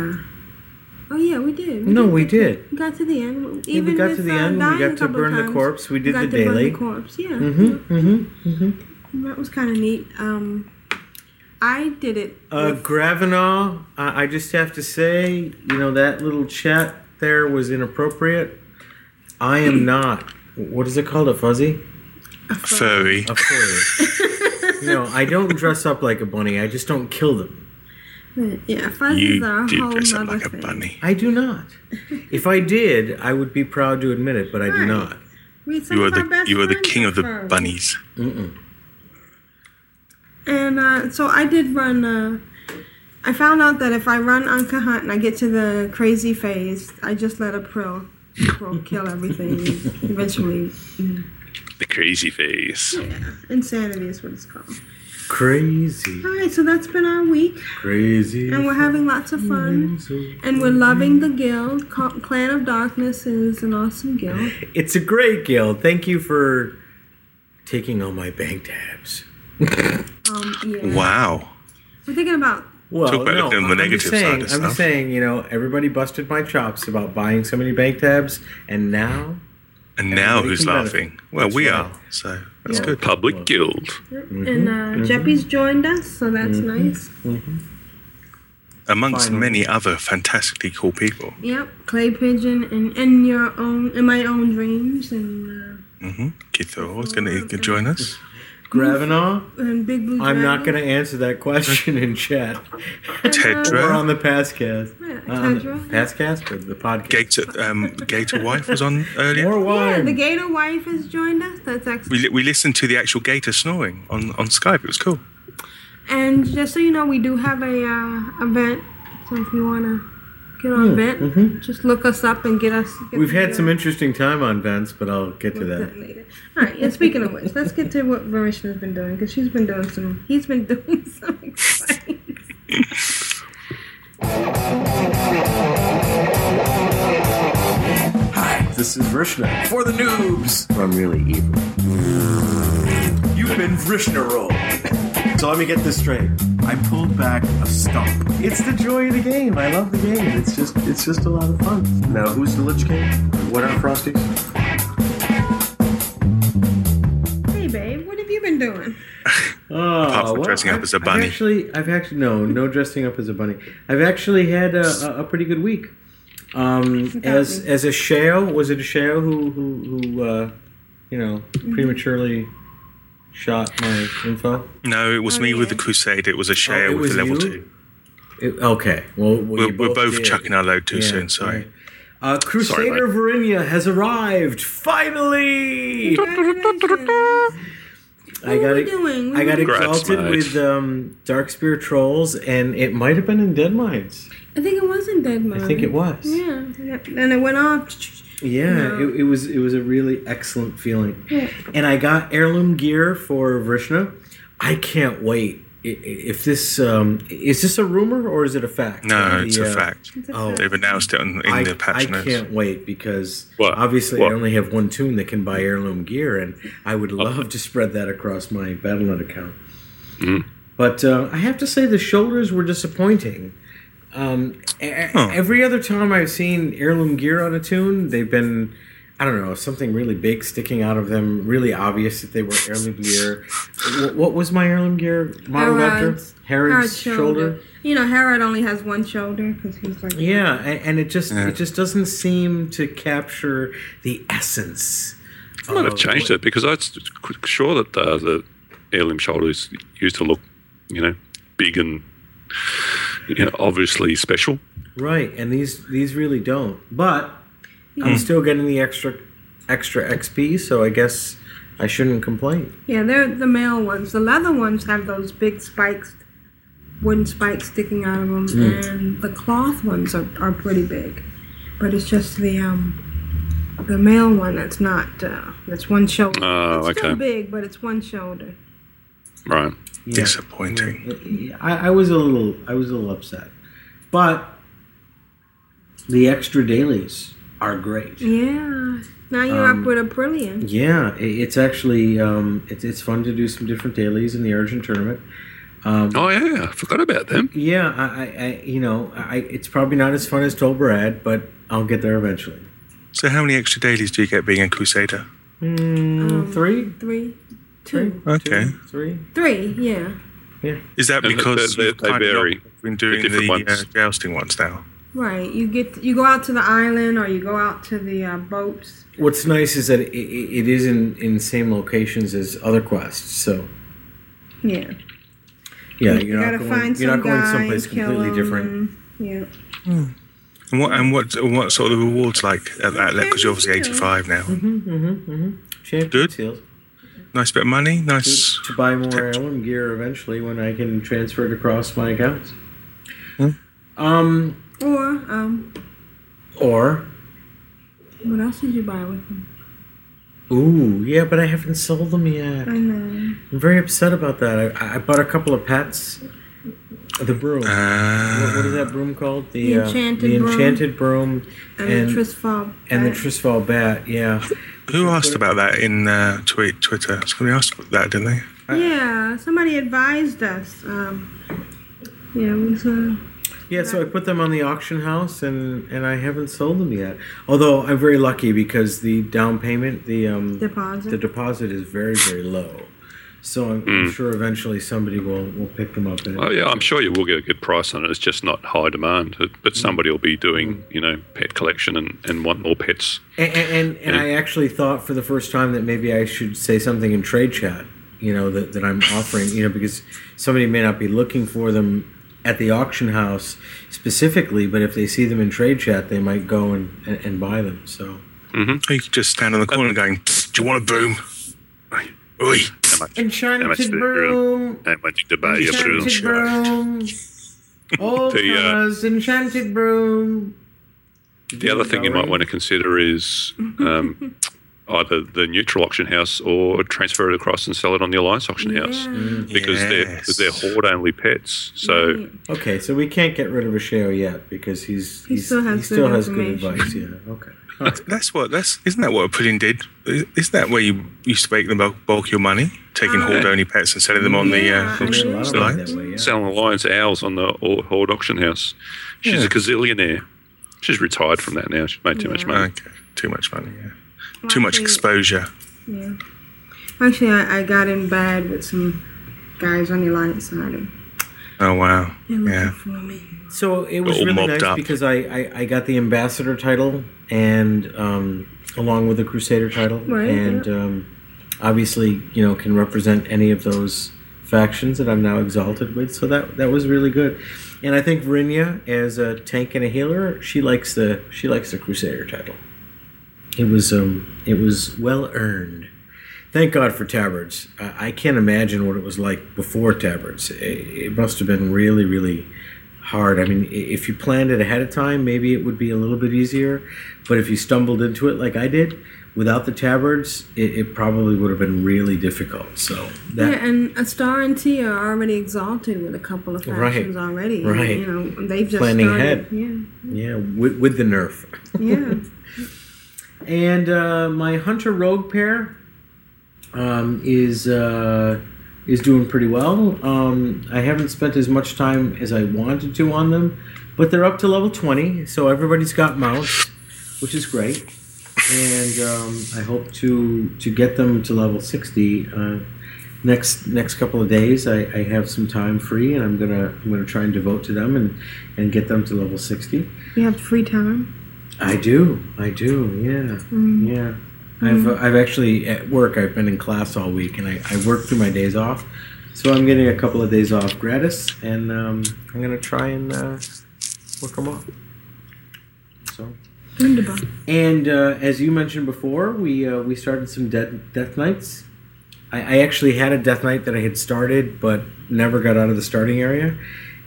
Oh yeah, we did. No, did we get did. We got to the end. Yeah, Even we got with, to the uh, end. We dying a got to couple of burn the times, corpse. We did got the to burn daily. the corpse. Yeah, Mm-hmm. Mm-hmm. Mm-hmm. that was kind of neat. Um, I did it. Uh, with- Gravinaw, I, I just have to say, you know, that little chat there was inappropriate. I am not. What is it called? A fuzzy? Furry. A furry. you know, I don't dress up like a bunny. I just don't kill them. Yeah, fuzzies are You a do whole dress up nother like a thing. bunny. I do not. If I did, I would be proud to admit it, but I do not. We, You are the best you are the king of the furries. bunnies. And uh, so I did run. Uh, I found out that if I run Ahn'kahet and I get to the crazy phase, I just let a Prill, Prill kill everything. Eventually, The crazy phase. yeah, insanity is what it's called. Crazy, All right, so that's been our week, crazy. and we're having lots of fun, and we're loving the guild. Clan of Darkness is an awesome guild. It's a great guild. Thank you for taking all my bank tabs. Um, yeah. Wow. We're thinking about Well, Talk about no, on the I'm negative just side saying, of I'm just stuff. saying, you know, everybody busted my chops about buying so many bank tabs, and now And now who's can benefit. laughing? Well, That's we right. are. So that's Yeah. good. Public guild. Mm-hmm. and uh, mm-hmm. Jeppy's joined us, so that's mm-hmm. nice. Amongst Finally. many other fantastically cool people. Yep, clay pigeon and in your own in my own dreams and uh, Mm-hmm. Kithor is going to join us. Gravinaw. uh, and big blue. I'm not going to answer that question in chat or Tedra. on the Passcast. Yeah, Uh, on the Tedra. Passcast or the podcast. Gator, um, Gator Wife was on earlier. More Yeah, the Gator wife has joined us. That's excellent. We, we listened to the actual gator snoring on, on Skype. It was cool. And just so you know, we do have a uh, event. So if you wanna get on event, just look us up and get us. Get Hmm, We've had some interesting time on Vents, but I'll get to look that. later. All right. And speaking of which, let's get to what Vrishna's been doing because she's been doing some. He's been doing some exciting. Hi, this is Vrishna for the noobs. I'm really evil. You've been Vrishna rolled. So let me get this straight. I pulled back a stump. It's the joy of the game. I love the game. It's just it's just a lot of fun. Now who's the Lich King? What are Frosties? hey, babe, what have you been doing? Oh, Apart from dressing up I've- as a I've bunny. actually, I've actually no, no dressing up as a bunny. I've actually had a, a, a pretty good week. Um, as me. as a Shao, was it a Shao who who, who uh, you know Mm-hmm. prematurely shot my info? No, it was Oh, me with the. Crusade. It was a share Oh, it with was the level you? two. It- okay, well, well We're, you we're both did. chucking our load too Yeah, soon. Sorry. right. Uh, Crusader mate. Verinia has arrived finally. Congratulations. I got we it. doing? We I got were- Congrats, exalted mate. with um, Darkspear Trolls, and it might have been in Deadmines. I think it was in Dead Man. I think it was. Yeah, and it went off. Yeah, No. it, it was it was a really excellent feeling. Yeah. And I got heirloom gear for Vrishna. I can't wait. I- i- If this um, is this a rumor or is it a fact? No, The, it's a uh, fact. It's a Oh. They've announced it on, in I, the I patch notes. can't wait because What? obviously What? I only have one tune that can buy heirloom gear, and I would love to spread that across my BattleNet account. But uh, I have to say the shoulders were disappointing. Um, Huh. Every other time I've seen heirloom gear on a tune, they've been I don't know something really big sticking out of them, really obvious that they were heirloom gear. Wh- what was my heirloom gear model after? Herod's- Herod's Herod's shoulder. You know, Herod only has one shoulder because he's like. Yeah, and, and it just Yeah. it just doesn't seem to capture the essence. I might have changed what- it because I'm sure that uh, the heirloom shoulders used to look, you know, big and you know, obviously special. Right, and these these really don't. But I'm still getting the extra extra XP, so I guess I shouldn't complain. Yeah, they're the male ones. The leather ones have those big spikes, wooden spikes sticking out of them, Hmm. and the cloth ones are, are pretty big. But it's just the um the male one that's not uh, that's one shoulder. Oh, it's still big, but it's one shoulder. Right. Yeah. Disappointing. Yeah, I, I was a little, I was a little upset, but the extra dailies are great. Yeah. Now you're Um, up with a brilliant. Yeah, i- it's actually um, it's it's fun to do some different dailies in the Argent tournament. Um, Oh yeah, I forgot about them. Yeah, I, I, I you know, I it's probably not as fun as Tol Barad, but I'll get there eventually. So, how many extra dailies do you get being a crusader? Mm, three, Three, two, Okay. three. three. Yeah. Yeah. Is that And because they- you've they vary. been doing different the uh, ones. jousting ones now? Right. You get you go out to the island or you go out to the uh, boats. What's nice is that it, it, it is in in the same locations as other quests, so Yeah. yeah, You you're not gotta going find you're not some going someplace completely him, different. and- Yeah. And what and what what sort of rewards like at that? Because you're obviously 85 now. Mm-hmm, mm-hmm, mm-hmm. Good. seals. Nice bit of money. Nice. to, to buy more heirloom gear eventually when I can transfer it across my accounts. Hmm. Um, Or um, or what else did you buy with them? ooh, yeah, but I haven't sold them yet. I know. I'm very upset about that. I, I bought a couple of pets. The broom. Uh, what, what is that broom called? The uh, enchanted the broom. enchanted broom And, and the Tirisfal. and the bat. Tirisfal bat. Yeah. Who asked about that in uh, tweet Twitter? Somebody asked about that, didn't they? Yeah, somebody advised us. Um, yeah, it was uh, Yeah, so I put them on the auction house, and and I haven't sold them yet. Although I'm very lucky because the down payment, the um, deposit. the deposit is very very low. So I'm, I'm Mm. sure eventually somebody will will pick them up. And, Oh yeah, I'm sure you will get a good price on it. It's just not high demand, but- but somebody will be doing you know pet collection and, and want more pets. And and, and, and I actually thought for the first time that maybe I should say something in trade chat. You know that, that I'm offering. You know because somebody may not be looking for them at the auction house specifically, but if they see them in trade chat, they might go and, and, and buy them. So. Mm-hmm. You could just stand on the corner going, "Do you want a boom?" Oi. Enchanted broom. How much to buy your Enchanted broom? broom. Old The, uh, enchanted broom. The other thing you might want to consider is um, either the neutral auction house or transfer it across and sell it on the alliance auction house because they're because they're horde only pets. So Okay, so we can't get rid of Ashayo yet because he's, He he's still has he still good has good advice. Yeah. Okay. That's what. That's isn't that what a pudding did? Isn't that where you used to make the bulk, bulk your money, taking Ah. horde only pets and selling them on the uh, auction lot of lines? way, yeah. selling alliance owls on the au- horde auction house. She's Yeah. a gazillionaire. She's retired from that now. She's made too much money. Okay, too much money. Yeah, too much exposure. Yeah. Actually, I, I got in bad with some guys on the alliance side. and Oh wow. They're looking Yeah. for me. So it was really nice up. because I, I, I got the ambassador title and um, along with the crusader title Right, and um, obviously you know can represent any of those factions that I'm now exalted with. So that that was really good. And I think Vrinya as a tank and a healer, she likes the she likes the crusader title. It was um it was well earned. Thank God for tabards. I, I can't imagine what it was like before tabards. It, it must have been really really hard. I mean, if you planned it ahead of time, maybe it would be a little bit easier. But if you stumbled into it like I did, without the tabards, it, it probably would have been really difficult. So that yeah, and Astara and T are already exalted with a couple of Right, factions already. right. You know, they've just Planning started. ahead. Yeah. yeah, with, with the nerf. Yeah. And uh, my hunter rogue pair um, is uh, is doing pretty well. Um, I haven't spent as much time as I wanted to on them, but they're up to level twenty, so everybody's got mounts, which is great. And um, I hope to to get them to level sixty. Uh, next next couple of days, I, I have some time free, and I'm gonna I'm gonna try and devote to them and and get them to level sixty. You have free time. I do. I do. Yeah. Mm. Yeah. I've uh, I've actually at work. I've been in class all week, and I, I work through my days off. So I'm getting a couple of days off gratis, and um, I'm gonna try and uh, work them off. So. Wunderbar. And uh, as you mentioned before, we uh, we started some death death knights. I, I actually had a death knight that I had started, but never got out of the starting area.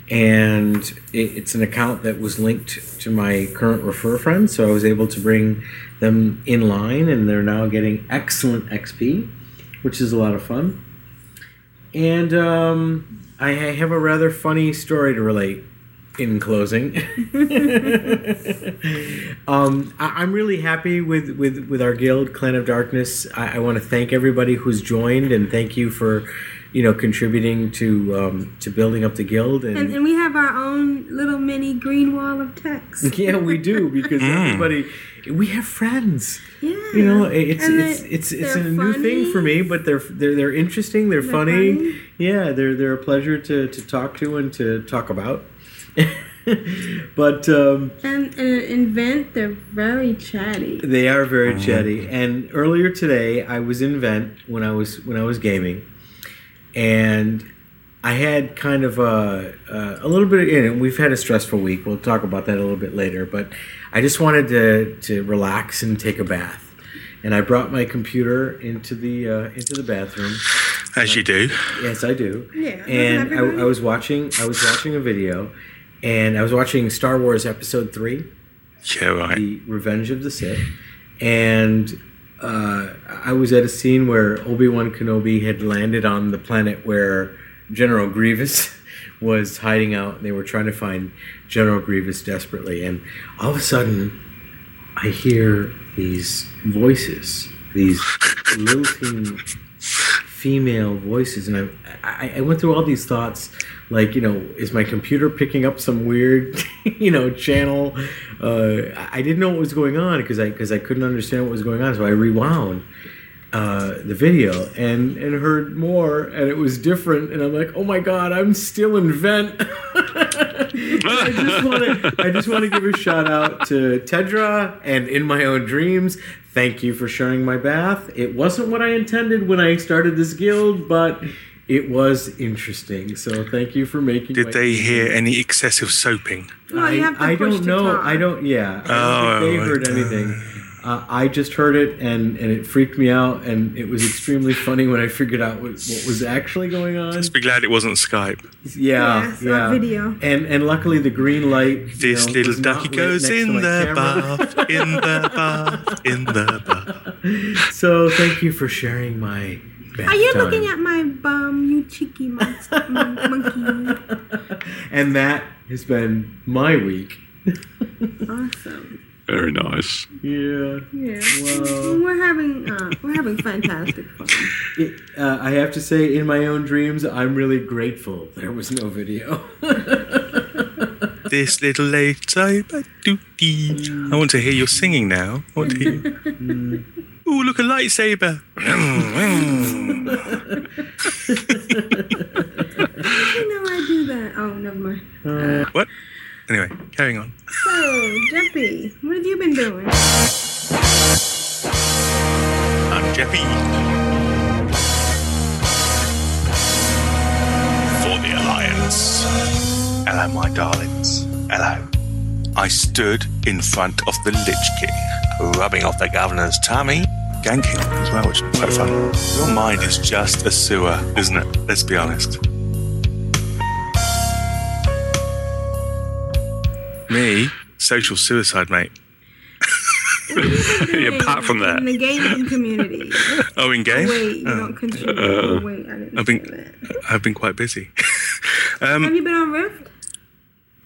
And it, it's an account that was linked to my current refer friend, so I was able to bring them in line, and they're now getting excellent XP, which is a lot of fun. And um, I I have a rather funny story to relate in closing. um, I, I'm really happy with, with, with our guild, Clan of Darkness. I, I want to thank everybody who's joined and thank you for, you know, contributing to um, to building up the guild. And, And, and we have our own little mini green wall of text. yeah, we do because Mm. everybody, we have friends. Yeah. You know, it's And it's they- it's it's they're a new thing for me, but they're they're they're interesting. They're, They're funny. funny. Yeah, they're they're a pleasure to to talk to and to talk about. but um, And, and in Vent, they're very chatty. they are very chatty. And earlier today, I was in Vent when I was when I was gaming, and I had kind of a a, a little bit. Of, you know, we've had a stressful week. We'll talk about that a little bit later. But I just wanted to to relax and take a bath. And I brought my computer into the uh, into the bathroom. As you do. Yes, I do. Yeah, And? I, I was watching I was watching a video, and I was watching Star Wars Episode Three. Yeah, right. The Revenge of the Sith, and uh, I was at a scene where Obi Wan Kenobi had landed on the planet where General Grievous was hiding out. And they were trying to find General Grievous desperately, and all of a sudden, I hear these voices, these lilting female voices, and I, I I went through all these thoughts, like you know, is my computer picking up some weird, you know, channel? Uh, I didn't know what was going on because I because I couldn't understand what was going on, so I rewound uh, the video and and heard more, and it was different, and I'm like, oh my god, I'm still in vent. I just want to give a shout out to Tedra and in my own dreams. Thank you for sharing my bath. It wasn't what I intended when I started this guild, but it was interesting. So thank you for making. Did my they hear any excessive soaping? Well, you have to I, I don't know. talk. I don't. Yeah. I don't think Oh, they heard uh, anything. Uh, I just heard it and, and it freaked me out and it was extremely funny when I figured out what, what was actually going on. Just be glad it wasn't Skype. Yeah, Yes, yeah. video. And and luckily the green light. you This know, little was ducky lit goes in the camera. bath, in the bath, in the bath. So thank you for sharing my. Bath Are you time. looking at my bum, you cheeky monster, mon- monkey? And that has been my week. Awesome. Very nice. Yeah. Yeah. Wow. We're having uh, we're having fantastic fun. It, uh, I have to say, in my own dreams, I'm really grateful there was no video. This little lightsaber dookie. I want to hear your singing now. I want to hear. Ooh, look a lightsaber. You know I do that. Oh, never mind. what? Anyway, carrying on. So, Jeppy, what have you been doing? I'm Jeppy. For the Alliance. Hello, my darlings. Hello. I stood in front of the Lich King, rubbing off the governor's tummy, ganking as well, which is quite fun. Your mind is just a sewer, isn't it? Let's be honest. Me, social suicide, mate. Apart from that. In the gaming community. Oh, in game? Wait, you Oh. don't contribute. Uh, oh, wait, I didn't I've been. I've been quite busy. Have you been on Rift?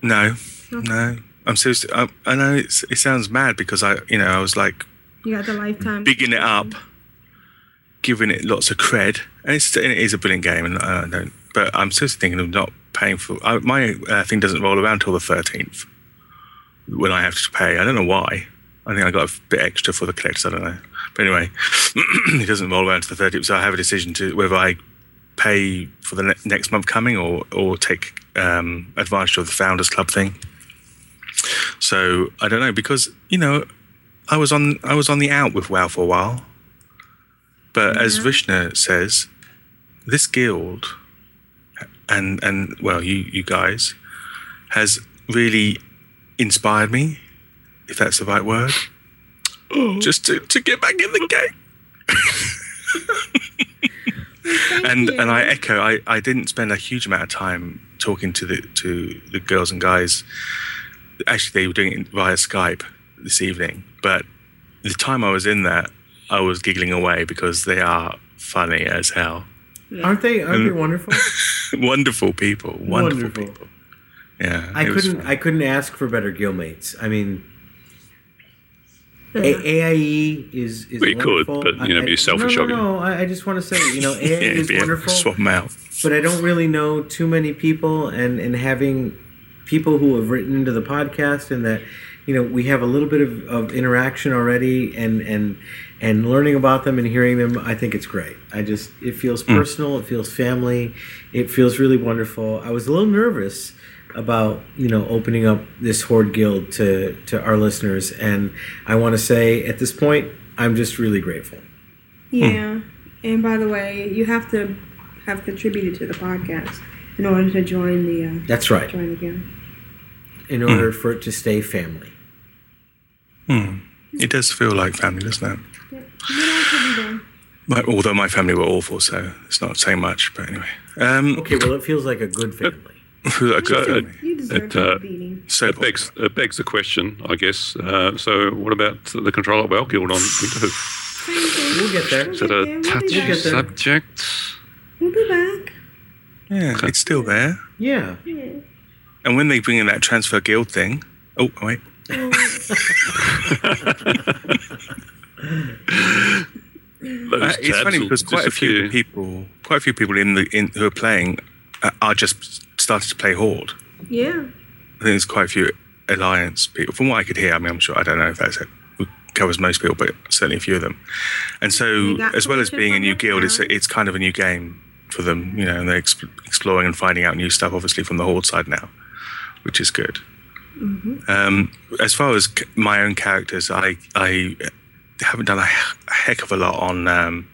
No, Okay. no. I'm seriously. I, I know it's, it sounds mad because I, you know, I was like You got the lifetime. bigging it up, giving it lots of cred, and it's and it is a brilliant game, and I don't. But I'm seriously thinking of not paying for. I, my uh, thing doesn't roll around till the 13th when I have to pay. I don't know why. I think I got a bit extra for the collectors. I don't know. But anyway, it doesn't roll around to the 30th, so I have a decision to whether I pay for the ne- next month coming or or take um, advantage of the Founders Club thing. So I don't know because you know I was on I was on the out with WoW for a while, but as Vishnu says, this guild and and well you you guys has really inspired me, if that's the right word, just to, to get back in the game. thank and you. and I echo. I, I didn't spend a huge amount of time talking to the to the girls and guys. Actually, they were doing it via Skype this evening. But the time I was in there, I was giggling away because they are funny as hell. Aren't they? Aren't they And- wonderful? wonderful people. Wonderful, Wonderful. people. Yeah, I couldn't. I couldn't ask for better guildmates. I mean, A- AIE is is Well, you could, wonderful. but, you know, I- be I- selfish, No, okay. no, no. I, I just want to say, you know, AIE Yeah, is yeah, wonderful. Swap them out. but I don't really know too many people, and and having people who have written into the podcast, and that you know we have a little bit of, of interaction already, and and and learning about them and hearing them, I think it's great. I just it feels hmm. personal, it feels family, it feels really wonderful. I was a little nervous about you know opening up this horde guild to to our listeners, and I want to say at this point, I'm just really grateful. Yeah. And by the way, you have to have contributed to the podcast in order to join the uh, That's right. join the guild. In order for it to stay family. Hmm. It does feel like family, doesn't it? What else have you done? My, although my family were awful, so it's not saying much. But anyway, um, Okay, well, it feels like a good family. A good So, family. You deserve It, uh, beating. So It begs, it begs the question, I guess. Uh, so, what about the Control Alt WoW Guild on Winterhoof? Same. We'll get there. Is that a We'll be touchy back. get there. subject? We'll be back. yeah, it's still there. Yeah. Yeah. And when they bring in that transfer guild thing, oh wait, Those Uh, it's funny because quite a few people, quite a few people in the in who are playing, uh, are just started to play Horde. Yeah. I think there's quite a few alliance people. From what I could hear, I mean, I'm sure I don't know if that's it. Covers most people, but certainly a few of them. And so, as well as being a new guild, it's it's kind of a new game for them, you know. And they're exp- exploring and finding out new stuff, obviously from the Horde side now, which is good. Um, as far as c- my own characters, I I haven't done a heck of a lot on um,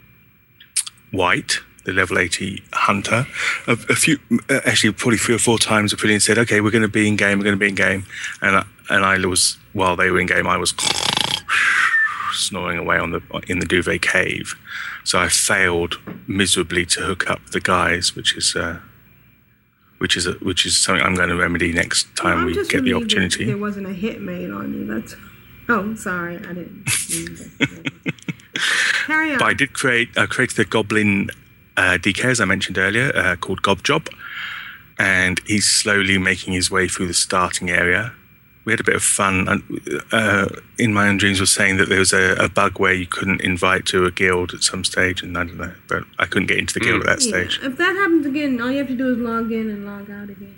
White, the level 80 hunter. A, a few, actually, probably three or four times, Aprillian said, "Okay, we're going to be in game. We're going to be in game," and I, and I was while they were in game, I was snoring away on the in the duvet cave. So I failed miserably to hook up the guys, which is. Uh, which is a, which is something I'm going to remedy next time I'm we get the opportunity. There wasn't a hit made on you. That's. Oh, sorry, I didn't. Carry on. But I did create I created a goblin uh, DK as I mentioned earlier uh, called Gob Job, and he's slowly making his way through the starting area. We had a bit of fun. and, Uh, in my own dreams, was saying that there was a, a bug where you couldn't invite to a guild at some stage, and I don't know, but I couldn't get into the guild at that Yeah, stage. If that happens again, all you have to do is log in and log out again.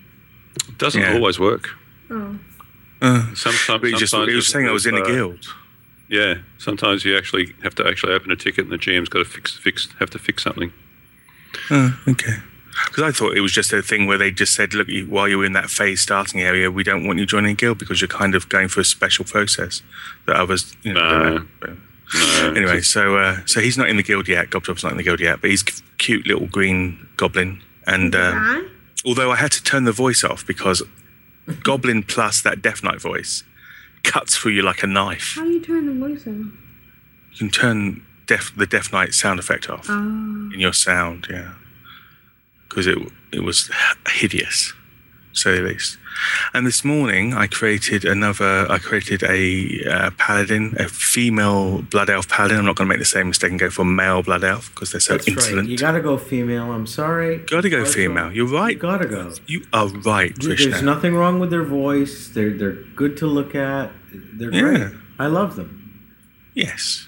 It doesn't Yeah. always work. Oh. Uh, Sometimes, but he just sometimes he was saying I was in a uh, guild. Yeah, sometimes you actually have to actually open a ticket, and the GM's got to fix, fix, have to fix something. Oh, okay. Because I thought it was just a thing where they just said, look, you, while you're in that phase starting area, we don't want you joining a guild because you're kind of going through a special process that others, you know. No. don't. No, Anyway, so uh, so he's not in the guild yet. Gobjob's not in the guild yet, but he's c- cute little green goblin. And uh, Guy? although I had to turn the voice off because Goblin plus that Death Knight voice cuts through you like a knife. How do you turn the voice on? You can turn The Death Knight sound effect off Oh. in your sound, yeah, because it it was hideous, to say the least. And this morning, I created another. I created a uh, paladin, a female blood elf paladin. I'm not going to make the same mistake and go for male blood elf because they're so That's right. insolent. You gotta go female. I'm sorry. Gotta go Also, female. You're You right. gotta go. You are right, There's nothing wrong with their voice. They're they're good to look at. They're Yeah. great. I love them. Yes.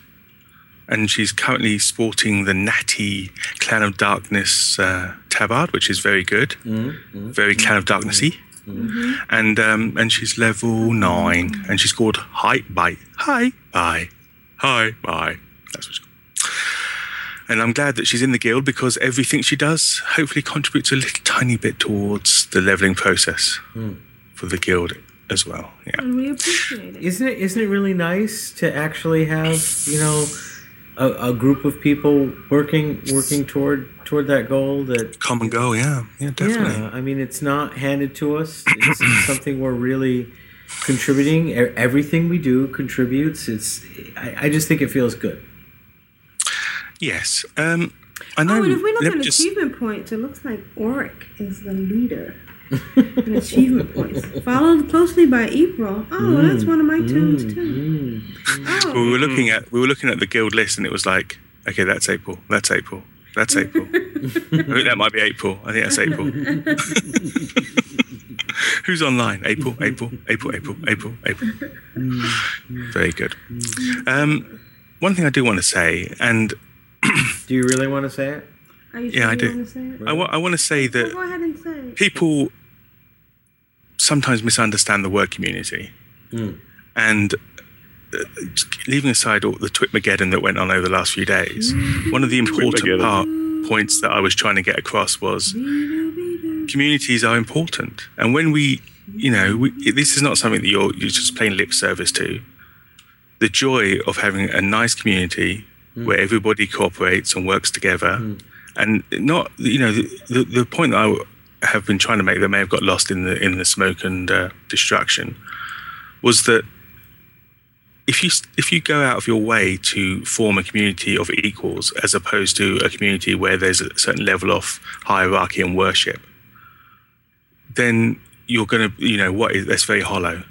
And she's currently sporting the natty Clan of Darkness uh, tabard, which is very good, mm, mm, very mm, Clan of Darknessy. Mm-hmm. And um, and she's level nine, and she's called Hi Bye. Hi Bye. Hi Bye. That's what she's called. And I'm glad that she's in the guild because everything she does hopefully contributes a little tiny bit towards the leveling process hmm. for the guild as well. Yeah. And we appreciate it. Isn't it? Isn't it really nice to actually have you know a, a group of people working working toward toward that goal? That Common goal, yeah. Yeah, definitely. yeah. I mean, it's not handed to us. It's something we're really contributing. E- Everything we do contributes. It's. I, I just think it feels good. Yes. Um, I know. Oh, and if we look at me just- achievement points, it looks like Oric is the leader in achievement points, followed closely by April. Oh, well, that's mm. one of my mm. tunes too. Mm. Oh, we were looking at we were looking at the guild list, and it was like, okay, that's April, that's April, that's April. I think that might be April. I think that's April. Who's online? April, April, April, April, April, April. Very good. Um, one thing I do want to say, and Do you really want to say it? Are you yeah, sure I you do. wanna say it? I want to say Well, that go ahead and say it. people sometimes misunderstand the word community. Hmm. And uh, leaving aside all the Twitmageddon that went on over the last few days, one of the important part, points that I was trying to get across was communities are important. And when we, you know, we, this is not something that you're, you're just paying lip service to. The joy of having a nice community hmm. where everybody cooperates and works together, hmm. and not, you know, the, the, the point that I have been trying to make that may have got lost in the in the smoke and uh, destruction was that if you if you go out of your way to form a community of equals as opposed to a community where there's a certain level of hierarchy and worship, then you're going to you know what is that's very hollow.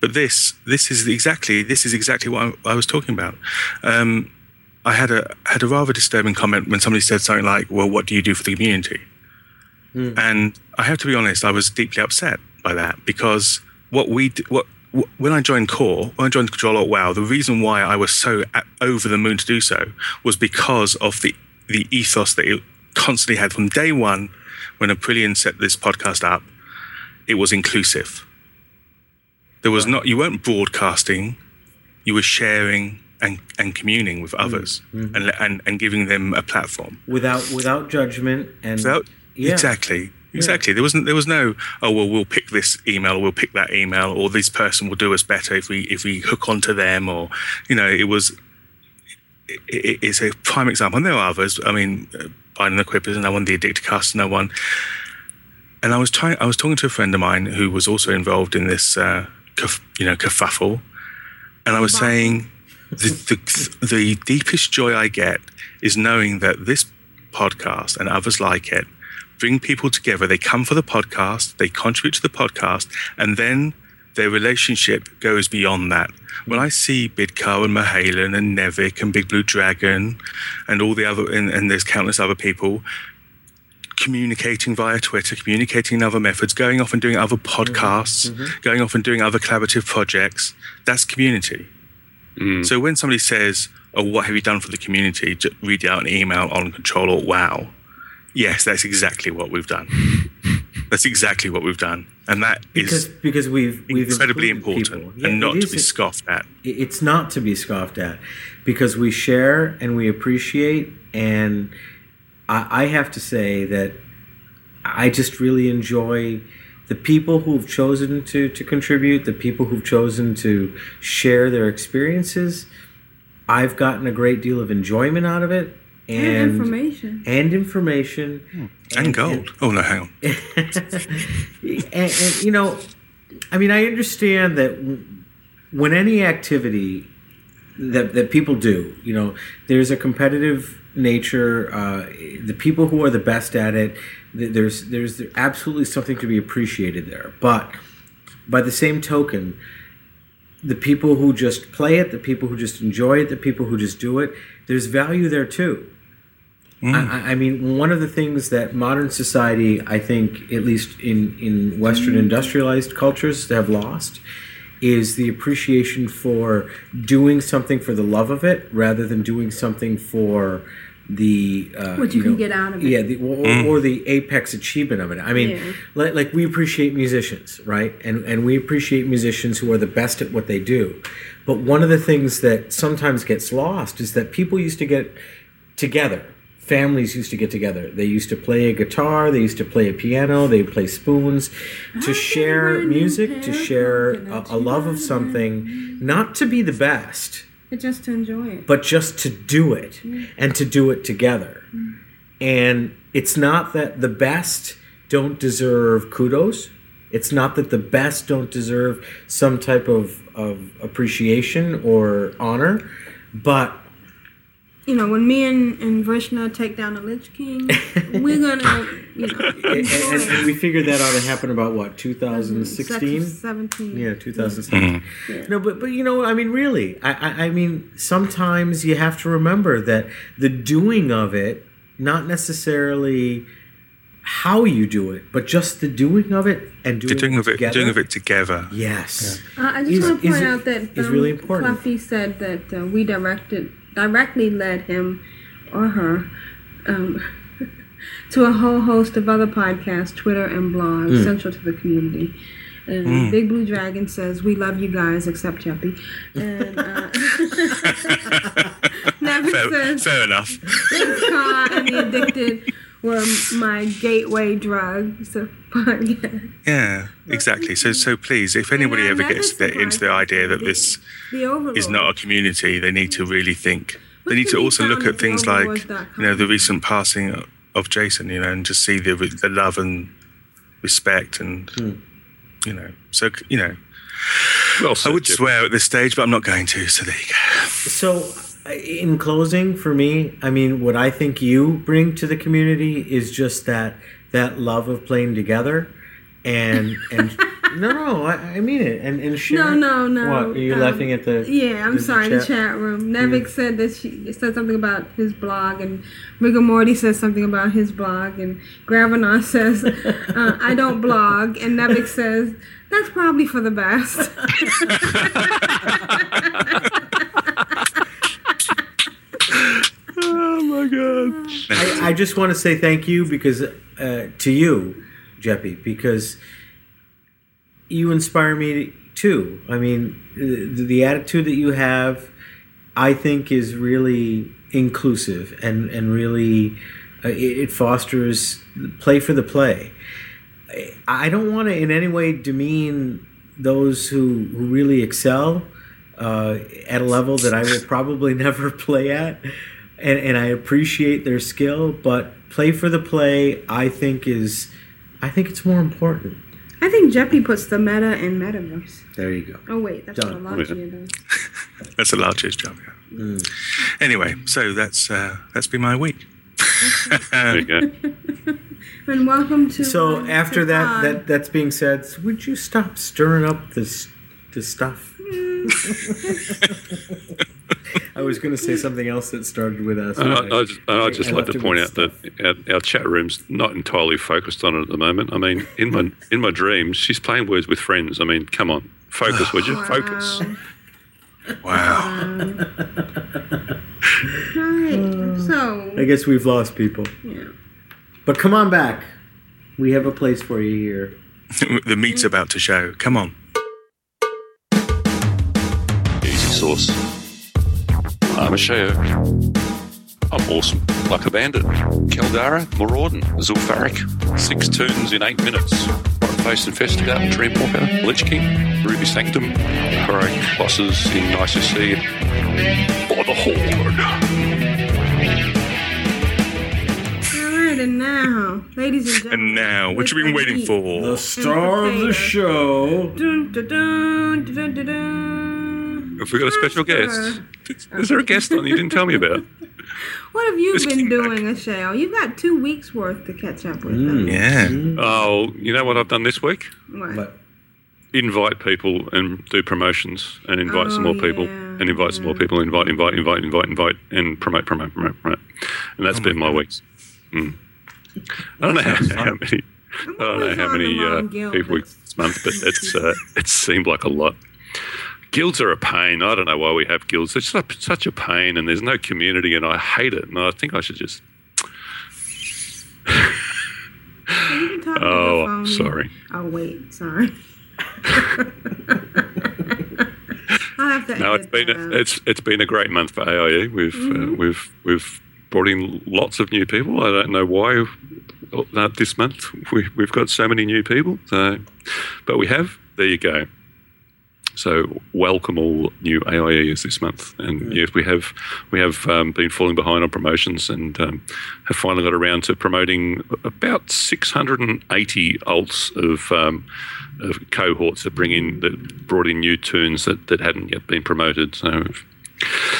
But this this is exactly this is exactly what I, I was talking about. Um, I had a had a rather disturbing comment when somebody said something like, "Well, what do you do for the community?" Hmm. And I have to be honest, I was deeply upset by that because what we what when I joined Core, when I joined Control Alt Wow, the reason why I was so over the moon to do so was because of the the ethos that it constantly had from day one. When Aprillian set this podcast up, it was inclusive. There was not you weren't broadcasting, you were sharing and, and communing with hmm. others hmm. and, and and giving them a platform. Without without judgment and Without, yeah. Exactly. Exactly. There wasn't. There was no. Oh well, we'll pick this email, or we'll pick that email, or this person will do us better if we if we hook onto them, or you know, it was. It, it- it's a prime example, and there are others. I mean, uh, Biden the Quip is another one. The Addicted Cast, another one. And I was trying. I was talking to a friend of mine who was also involved in this, uh, kerf- you know, kerfuffle, and I was saying, the, the the deepest joy I get is knowing that this podcast and others like it bring people together. They come for the podcast, they contribute to the podcast, and then their relationship goes beyond that. When I see Bidco and Mahalan and Nevik and Big Blue Dragon and all the other, and, and there's countless other people communicating via Twitter, communicating in other methods, going off and doing other mm-hmm. podcasts, mm-hmm. going off and doing other collaborative projects, that's community. Mm. So when somebody says, "Oh, what have you done for the community?" Just read out an email on Control or Wow. Yes, that's exactly what we've done. that's exactly what we've done, and that because is because we've we've incredibly important people. and not to be scoffed at. It's not to be scoffed at because we share and we appreciate, and I, I have to say that I just really enjoy the people who've chosen to to contribute, the people who've chosen to share their experiences. I've gotten a great deal of enjoyment out of it. And And, information. and information And, gold. oh no, hang on. and, and, you know, I mean, I understand that when any activity that that people do, you know, there's a competitive nature. Uh, the people who are the best at it, there's there's absolutely something to be appreciated there. But by the same token, the people who just play it, the people who just enjoy it, the people who just do it, there's value there too. I, mm. I- I mean, one of the things that modern society, I think, at least in, in Western mm. industrialized cultures, have lost is the appreciation for doing something for the love of it rather than doing something for the uh, What you can know, get out of it. Yeah, the, or, mm. or the apex achievement of it. I mean, Yeah. like, like we appreciate musicians, right? And and we appreciate musicians who are the best at what they do. But one of the things that sometimes gets lost is that people used to get together. Families used to get together. They used to play a guitar. They used to play a piano. They would play spoons to share music, to share a, a love of something, not to be the best, But just to enjoy it. but just to do it and to do it together. Mm. And it's not that the best don't deserve kudos. It's not that the best don't deserve some type of, of appreciation or honor, but you know, when me and, and Vrishna take down the Lich King, we're gonna, you know, and, and, and we figured that ought to happen about what 2016 17. yeah 2016 no but but you know i mean really I, I i mean sometimes you have to remember that the doing of it not necessarily how you do it but just the doing of it and doing, doing it of it, together. doing of it together. yes Uh, I just Is- want to is point it- out that is um, really important. Cluffy said that uh, we directed directly led him or her um, to a whole host of other podcasts, Twitter and blogs Mm. central to the community. And Mm. Big Blue Dragon says, "We love you guys, except Jeppy." And uh, Nevin Fair, says, fair enough. "This car and the addicted were my gateway drug." So podcast. Yeah, exactly. So, so please, if anybody ever gets the, into the idea that this The Overlord. is not a community, they need to really think. They need to also look at at things like, you know, the recent passing of Jason, you know, and just see the the love and respect and, hmm. you know, so you know. Well, I would swear at this stage, but I'm not going to. So there you go. So, uh, in closing, for me, I mean, what I think you bring to the community is just that that love of playing together, and and no, no, I, I mean it, and and share. No, no, no. What are you um, laughing at the? Yeah, I'm the sorry. The chat room. Nevik said that she said something about his blog, and Rigor Morty says something about his blog, and Gravanar says, uh, "I don't blog," and Nevik says, "That's probably for the best." Oh my god! I, I just want to say thank you because uh, to you, Jeppy, because you inspire me too. I mean, the, the attitude that you have, I think, is really inclusive and and really uh, it, it fosters play for the play. I- don't want to in any way demean those who, who really excel uh, at a level that I will probably never play at. And, and I appreciate their skill, but play for the play, I think is, I think it's more important. I think Jeppy puts the meta in metaverse. There you go. Oh wait, that's Done. what Elagia does. That's a largest job. Yeah. Anyway, so that's uh, that's been my week. There you go. And welcome to. So uh, after to that, Pod. that that's being said, would you stop stirring up this this stuff? I was going to say something else that started with us. And I, I just, and I'd just I like to point with out that our, our chat room's not entirely focused on it at the moment. I mean, in my in my dreams, she's playing words with friends. I mean, come on, focus, would you? Focus. Wow. Right. So. I guess we've lost people. Yeah. But come on back. We have a place for you here. the meat's about to show. Come on. Easy sauce. I'm a Sheo. I'm awesome, like a bandit. Keldara, Maraudon, Zul'Farrak. Six tunes in eight minutes. Face Investigator, Dreamwalker, Lich King, Ruby Sanctum, Heroic Bosses in Nice to See, for the Horde. All right, and now, ladies and gentlemen. And now, what you been waiting for? The star of the show. Dun, dun, dun, dun, dun, dun. Have we got a special guest? Is there a guest on you didn't tell me about? What have you Just been came doing, Ashale? You've got two weeks worth to catch up with. them. Yeah. Oh, you know what I've done this week? What? But invite people and do promotions and invite some Oh, more people and invite some more people invite invite invite invite invite and promote promote promote promote and that's been my weeks. Mm. I don't know how, how many I don't know how many uh, people we that's- this month but it's uh, it seemed like a lot guilds are a pain I don't know why we have guilds it's such a pain and there's no community and I hate it and I think I should just You can talk to the oh sorry Oh wait, sorry. I'll have to. No, it's been out. a, it's it's been a great month for AIE. We've Mm-hmm. uh, we've we've brought in lots of new people. I don't know why uh, this month we we've got so many new people. So, but we have. There you go. So welcome all new AIEs this month, and yes, we have we have um, been falling behind on promotions, and um, have finally got around to promoting about 680 alts of, um, of cohorts that bring in that brought in new tunes that, that hadn't yet been promoted. So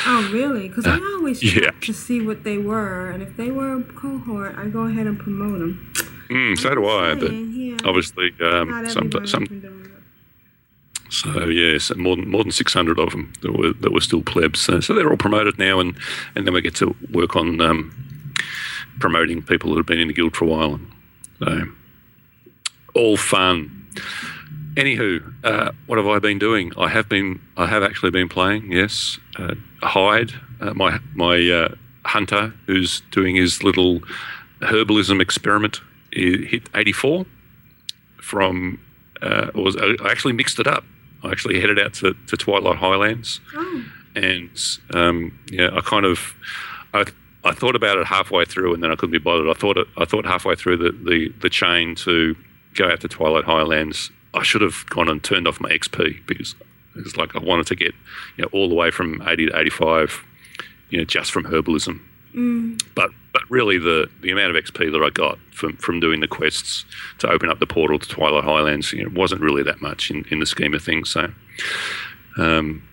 Oh, really? Because I always check yeah. to see what they were, and if they were a cohort, I go ahead and promote them. Mm, so do I, but yeah. obviously um, some some. Can do it. So yes, more than more than six hundred of them that were that were still plebs. So, so they're all promoted now, and and then we get to work on um, promoting people that have been in the guild for a while. So all fun. Anywho, uh, what have I been doing? I have been, I have actually been playing. Yes, uh, Hyde, uh, my my uh, hunter, who's doing his little herbalism experiment, he hit eighty four from. Uh, was I actually mixed it up. I actually headed out to, to Twilight Highlands, Oh, and um, yeah, I kind of I, I thought about it halfway through, and then I couldn't be bothered. I thought it, I thought halfway through the, the, the chain to go out to Twilight Highlands, I should have gone and turned off my XP because it's like I wanted to get you know all the way from eighty to eighty five, you know, just from herbalism. But but really the, the amount of XP that I got from, from doing the quests to open up the portal to Twilight Highlands, you know, wasn't really that much in, in the scheme of things. So um,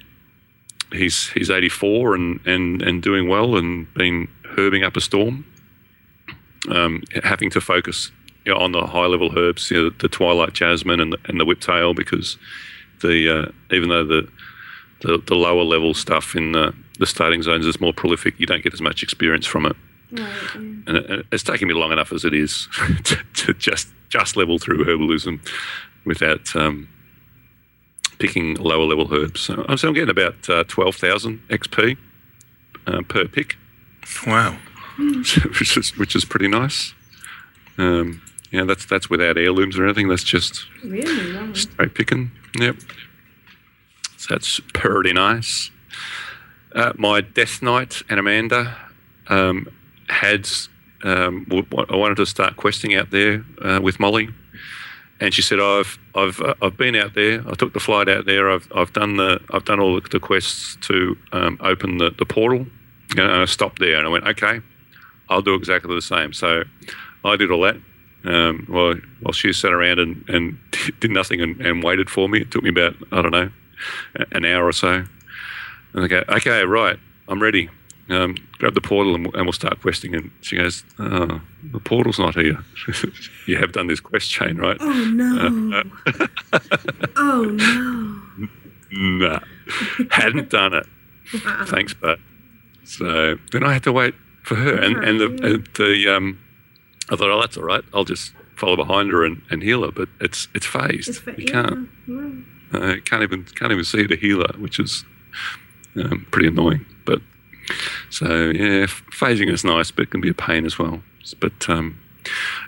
he's he's 84 and, and, and doing well and been herbing up a storm. Um, having to focus you know, on the high level herbs, you know, the Twilight Jasmine and the, and the Whiptail, because the uh, even though the, the the lower level stuff in the, the starting zones is more prolific, you don't get as much experience from it. right. yeah. And it, it's taken me long enough as it is to, to just just level through herbalism without um, picking lower level herbs. So, so I'm getting about uh, twelve thousand XP uh, per pick, Wow. which is which is pretty nice. Um, yeah, that's that's without heirlooms or anything. That's just Really? Wow. straight picking. Yep. So that's pretty nice. Uh, my Death Knight and Amanda um, had. Um, I wanted to start questing out there uh, with Molly, and she said, "I've I've uh, I've been out there. I took the flight out there. I've I've done the I've done all the, the quests to um, open the, the portal." And I stopped there, and I went, "Okay, I'll do exactly the same." So I did all that. Um, while while she sat around and, and did nothing and, and waited for me. It took me about I don't know an hour or so. And I go, okay, right, I'm ready. Um, grab the portal and, and we'll start questing. And she goes, oh, the portal's not here. you have done this quest chain, right? Oh no. oh no. Nah, hadn't done it. Thanks, but. So then I had to wait for her, and and the and the um, I thought, oh, that's all right. I'll just follow behind her and, and heal her. But it's it's phased. It's you yeah, can't right. uh, can't even can't even see the healer, which is um, pretty annoying. But so yeah, phasing is nice, but it can be a pain as well. But um,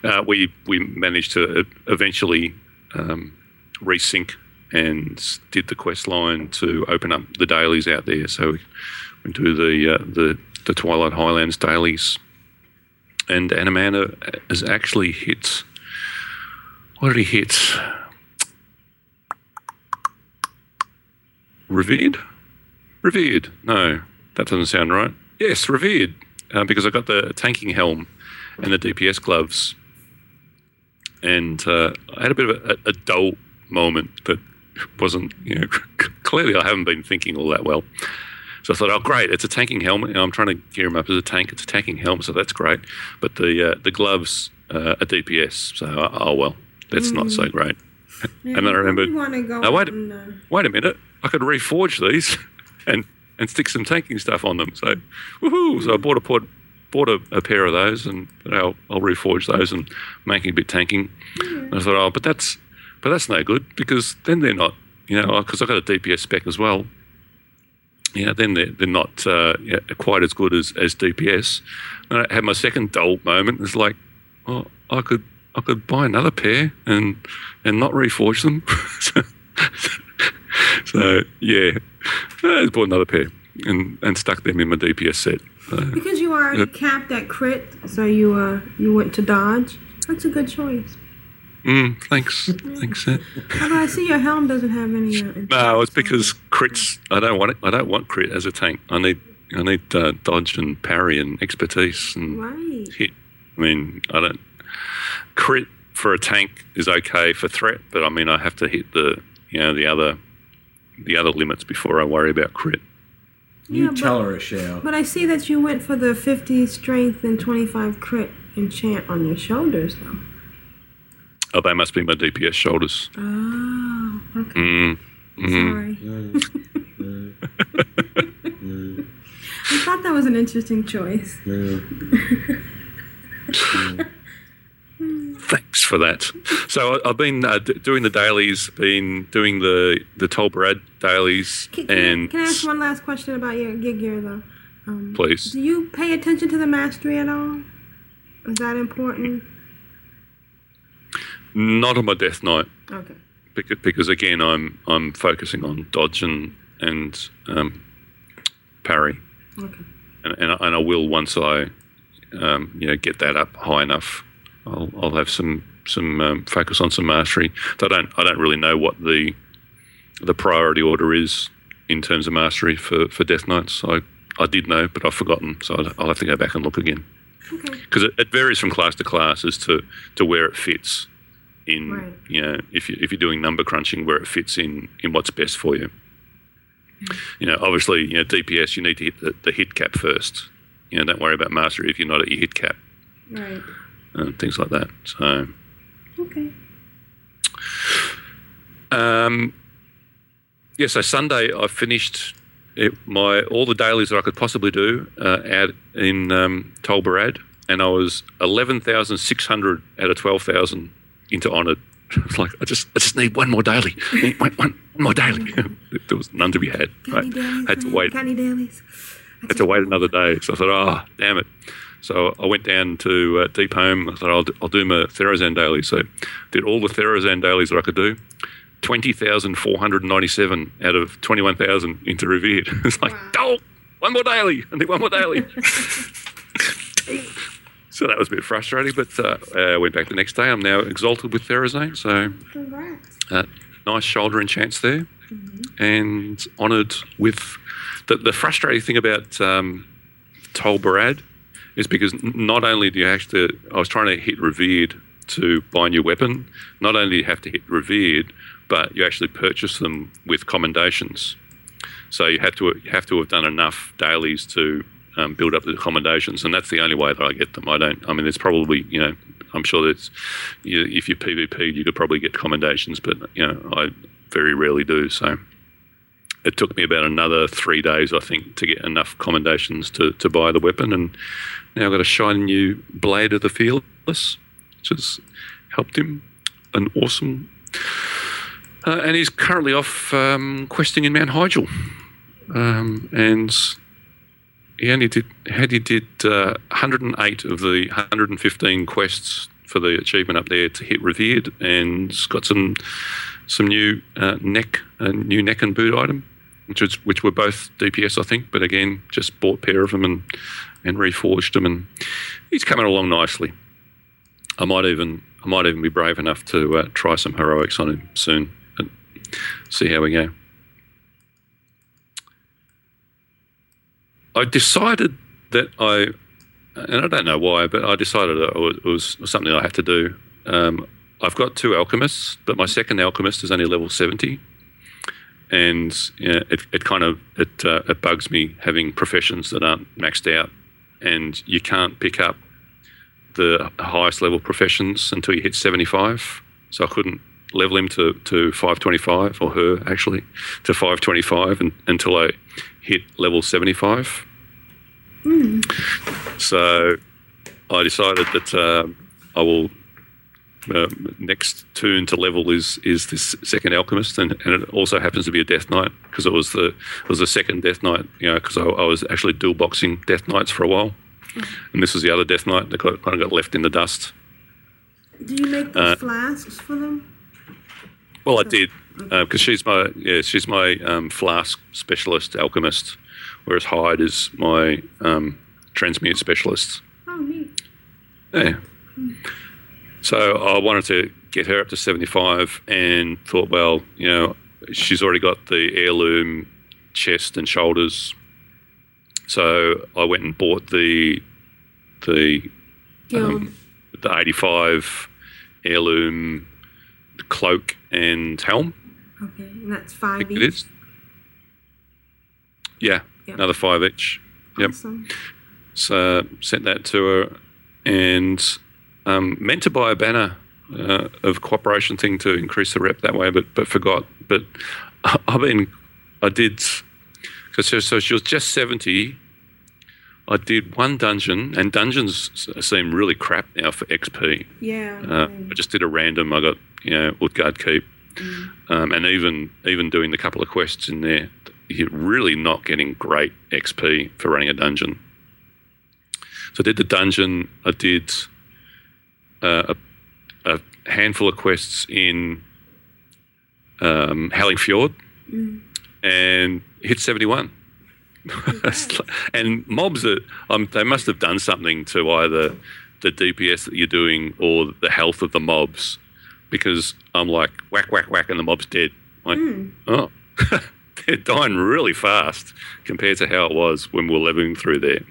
uh, we we managed to eventually um, resync and did the quest line to open up the dailies out there. So we do the uh, the the Twilight Highlands dailies, and Anamanda has actually hit. What did he hit? Revered? Revered. No, that doesn't sound right. Yes, revered. Uh, because I got the tanking helm and the DPS gloves. And uh, I had a bit of a, a dull moment that wasn't, you know, clearly I haven't been thinking all that well. So I thought, oh, great, it's a tanking helmet. I'm trying to gear him up as a tank. It's a tanking helmet, so that's great. But the uh, the gloves uh, are DPS, so uh, oh well, that's not so great. and then I remembered, You want to go? now wait, and, uh, wait a minute, I could reforge these and and stick some tanking stuff on them. So, woohoo! So I bought a port, bought a, a pair of those, and I'll, I'll reforge those and make a bit tanking. And I thought, oh, but that's but that's no good because then they're not, you know, because I got a DPS spec as well. You know, then they're, they're not uh, quite as good as, as DPS. And I had my second dull moment. It's like, oh, I could I could buy another pair and and not reforge them. so yeah, I just bought another pair and, and stuck them in my DPS set. So, because you already capped at crit, so you uh you went to dodge. That's a good choice. mm, thanks, thanks. uh, Although I see your helm doesn't have any. Uh, No, it's because crits. I don't want it. I don't want crit as a tank. I need I need uh, dodge and parry and expertise and right. hit. I mean, I don't crit for a tank is okay for threat, but I mean, I have to hit the you know the other the other limits before I worry about crit. You Yeah, tell but- her, Shale. But I see that you went for the 50 strength and 25 crit enchant on your shoulders, though. Oh, they must be my DPS shoulders. Oh, okay. Mm. Mm-hmm. Mm. Sorry. Mm, mm. I thought that was an interesting choice. Mm. Thanks for that. So I- I've been uh, d- doing the dailies, been doing the the Tol Barad dailies, Can, can, I, and can I ask one last question about your gig gear, though? Um, please. Do you pay attention to the mastery at all? Is that important? Not on my death knight, Okay. because, because again, I'm I'm focusing on dodge and and um, parry, Okay. and, and, I, and I will once I um, you know get that up high enough. I'll I'll have some some um, focus on some mastery. So I don't I don't really know what the the priority order is in terms of mastery for for death knights. I I did know, but I've forgotten, so I'll- I'll have to go back and look again. Okay. because it, it varies from class to class as to, to where it fits in Right. you know if you if you're doing number crunching where it fits in in what's best for you. You know, obviously, you know DPS you need to hit the, the hit cap first. You know, don't worry about mastery if you're not at your hit cap Right. And things like that. So, Okay. um, yeah. So Sunday I finished it, my all the dailies that I could possibly do uh, out in um, Tol Barad, and I was eleven thousand six hundred out of twelve thousand into honoured. It's like I just I just need one more daily, I one, one, one more daily. there was none to be had. Any dailies? I had to wait. Dailies? had to wait another day. So I thought, oh, damn it. So I went down to uh, Deepholm. I thought, I'll, do- I'll do my Therazane daily. So did all the Therazane dailies that I could do. 20,497 out of 21,000 into Revered. it's like, oh, one more daily. I need one more daily. so that was a bit frustrating, but uh, I went back the next day. I'm now exalted with Therazane. So uh, nice shoulder enchants there, and honoured with the, the frustrating thing about um, Tol Barad is because not only do you have to, I was trying to hit revered to buy a new weapon. Not only do you have to hit revered, but you actually purchase them with commendations. So you have to you have to have done enough dailies to um, build up the commendations, and that's the only way that I get them. I don't. I mean, it's probably you know, I'm sure that you, if you PvP, you could probably get commendations, but you know, I very rarely do. So it took me about another three days, I think, to get enough commendations to, to buy the weapon, and now I've got a shiny new blade of the fearless, which has helped him. An awesome. Uh, and he's currently off um, questing in Mount Hyjal. Um, and he only did, had he did uh, 108 of the 115 quests for the achievement up there to hit revered, and got some some new uh, neck, a new neck and boot item, which was which were both DPS, I think. But again, just bought a pair of them and and reforged them, and he's coming along nicely. I might even I might even be brave enough to uh, try some heroics on him soon and see how we go. I decided that I, and I don't know why, but I decided it was, something I had to do. Um, I've got two alchemists, but my second alchemist is only level seventy, and you know, it, it kind of it uh, it bugs me having professions that aren't maxed out, and you can't pick up the highest level professions until you hit seventy five. So I couldn't level him to, to 525 or her actually to 525 and, until I hit level 75. So I decided that um, I will. Uh, next tune to level is is this second alchemist, and, and it also happens to be a death knight because it was the it was the second death knight. You know, because I, I was actually dual boxing death knights for a while, and this was the other death knight that got, kind of got left in the dust. Do you make these Uh, flasks for them? Well, I did because she's my yeah she's my um, flask specialist alchemist, whereas Hyde is my um, transmute specialist. Oh, neat. Yeah. So I wanted to get her up to seventy five, and thought, well, you know, she's already got the heirloom chest and shoulders. So I went and bought the the Guild. Um, the eighty five heirloom cloak and helm. okay, and that's five each. it is. Yeah, Yep. another five each. Yep. Awesome. So sent that to her, and um, meant to buy a banner uh, of cooperation thing to increase the rep that way, but but forgot. But I've been, I did, so, so she was just seventy. I did one dungeon, and dungeons seem really crap now for XP. Yeah. Uh, I just did a random. I got you know Utgard Keep, um, and even even doing the couple of quests in there, you're really not getting great XP for running a dungeon. So I did the dungeon. I did uh, a, a handful of quests in um, Howling Fjord, and hit seventy one. and mobs are um, they must have done something to either the DPS that you're doing or the health of the mobs because I'm like whack whack whack and the mob's dead. Like oh, they're dying really fast compared to how it was when we were leveling through there.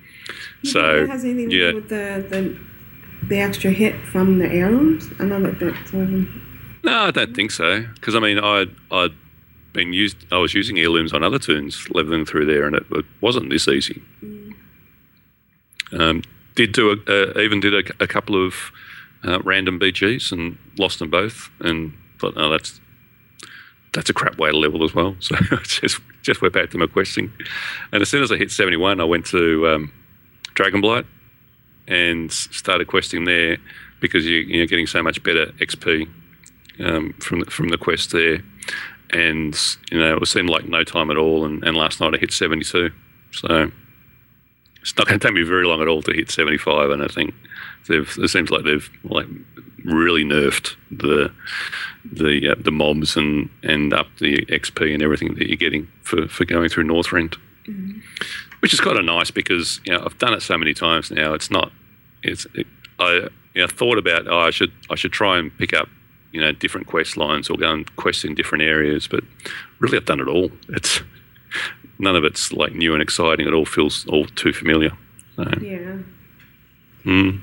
You So has anything to yeah, do with the, the the extra hit from the arrows? I know that that's um, no, I don't think so because I mean I I'd been used I was using heirlooms on other tunes leveling through there and it, it wasn't this easy. Um, did do a, uh, even did a, a couple of uh, random BGs and lost them both, and thought, oh, that's that's a crap way to level as well. So I just just went back to my questing, and as soon as I hit seventy one, I went to um, Dragonblight and started questing there because you, you're getting so much better XP um, from the, from the quest there, and you know it seemed like no time at all. And, and last night I hit seventy two, so it's not going to take me very long at all to hit 75 and i think they've it seems like they've like really nerfed the the uh, the mobs and and up the xp and everything that you're getting for for going through northrend. Which is kind of nice because you know i've done it so many times now it's not it's it, i you know, thought about oh i should i should try and pick up you know different quest lines or go and quest in different areas but really i've done it all it's none of it's like new and exciting. It all feels all too familiar. So, yeah. mm.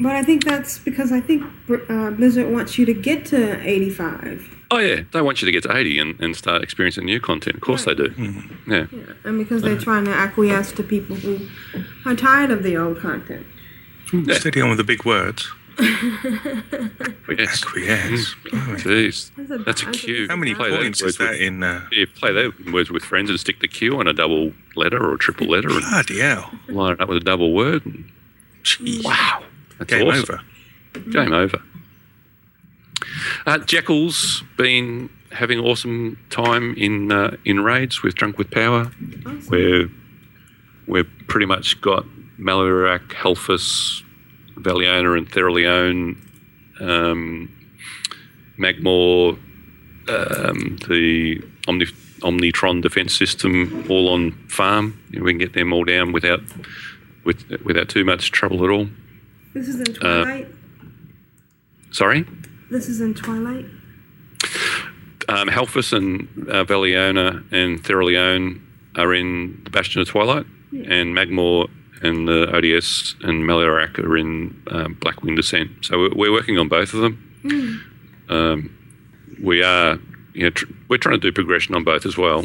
But I think that's because I think uh, Blizzard wants you to get to 85. Oh yeah, they want you to get to eighty and, and start experiencing new content. Of course they do. Yeah. Yeah. And because they're trying to acquiesce to people who are tired of the old content. Steady on with the big words. Yes. Acquiesce. Jeez, That's a- that's a cue. How many Play points is that with- in? Uh, Yeah, play that words with friends and stick the Q on a double letter or a triple letter and bloody hell! line it up with a double word. And, Jeez. wow, that's Game awesome. over. Game over. Uh, Jekyll's been having awesome time in uh, in raids with Drunk with Power, where we've pretty much got Maloriak, Halfus, Valiona, and Theralion, um, Magmaw, um, the Omni- Omnitron defense system, all on farm. You know, we can get them all down without with, without too much trouble at all. This is in Twilight. Sorry. this is in Twilight. Um, Halfus and uh, Valiona and Theralion are in the Bastion of Twilight, and Magmaw and the ODS and Maloriak are in um, Blackwing Descent. So we're, we're working on both of them. Um, we are, you know, tr- we're trying to do progression on both as well.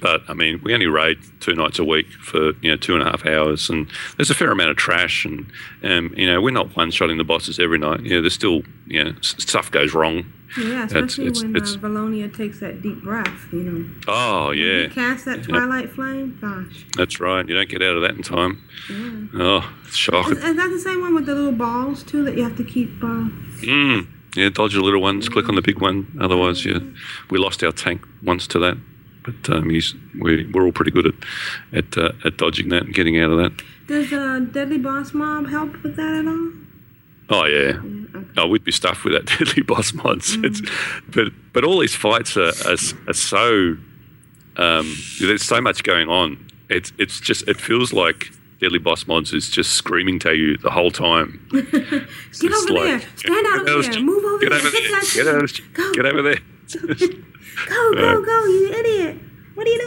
But I mean, we only raid two nights a week for you know two and a half hours, and there's a fair amount of trash, and um, you know we're not one-shotting the bosses every night. You know, there's still you know s- stuff goes wrong. Yeah, especially it's- when it's- uh, Valiona takes that deep breath, you know. Oh yeah, Cast that Twilight flame, gosh. that's right. You don't get out of that in time. Oh, it's shocking. Is, is that the same one with the little balls, too, that you have to keep? Uh, Mm. Yeah, dodge the little ones, click on the big one. Otherwise, yeah, we lost our tank once to that. But um, he's, we, we're all pretty good at at, uh, at dodging that and getting out of that. does uh, Deadly Boss Mob help with that at all? Oh yeah. Oh, we'd be stuffed with that deadly boss mods. It's, but but all these fights are, are, are so um, there's so much going on. It's it's just it feels like deadly boss mods is just screaming to you the whole time. Get It's over like, there. Stand out get over there. Move over get there. over there. Get, out. Go. get over there. Go, go, go, you idiot. What are you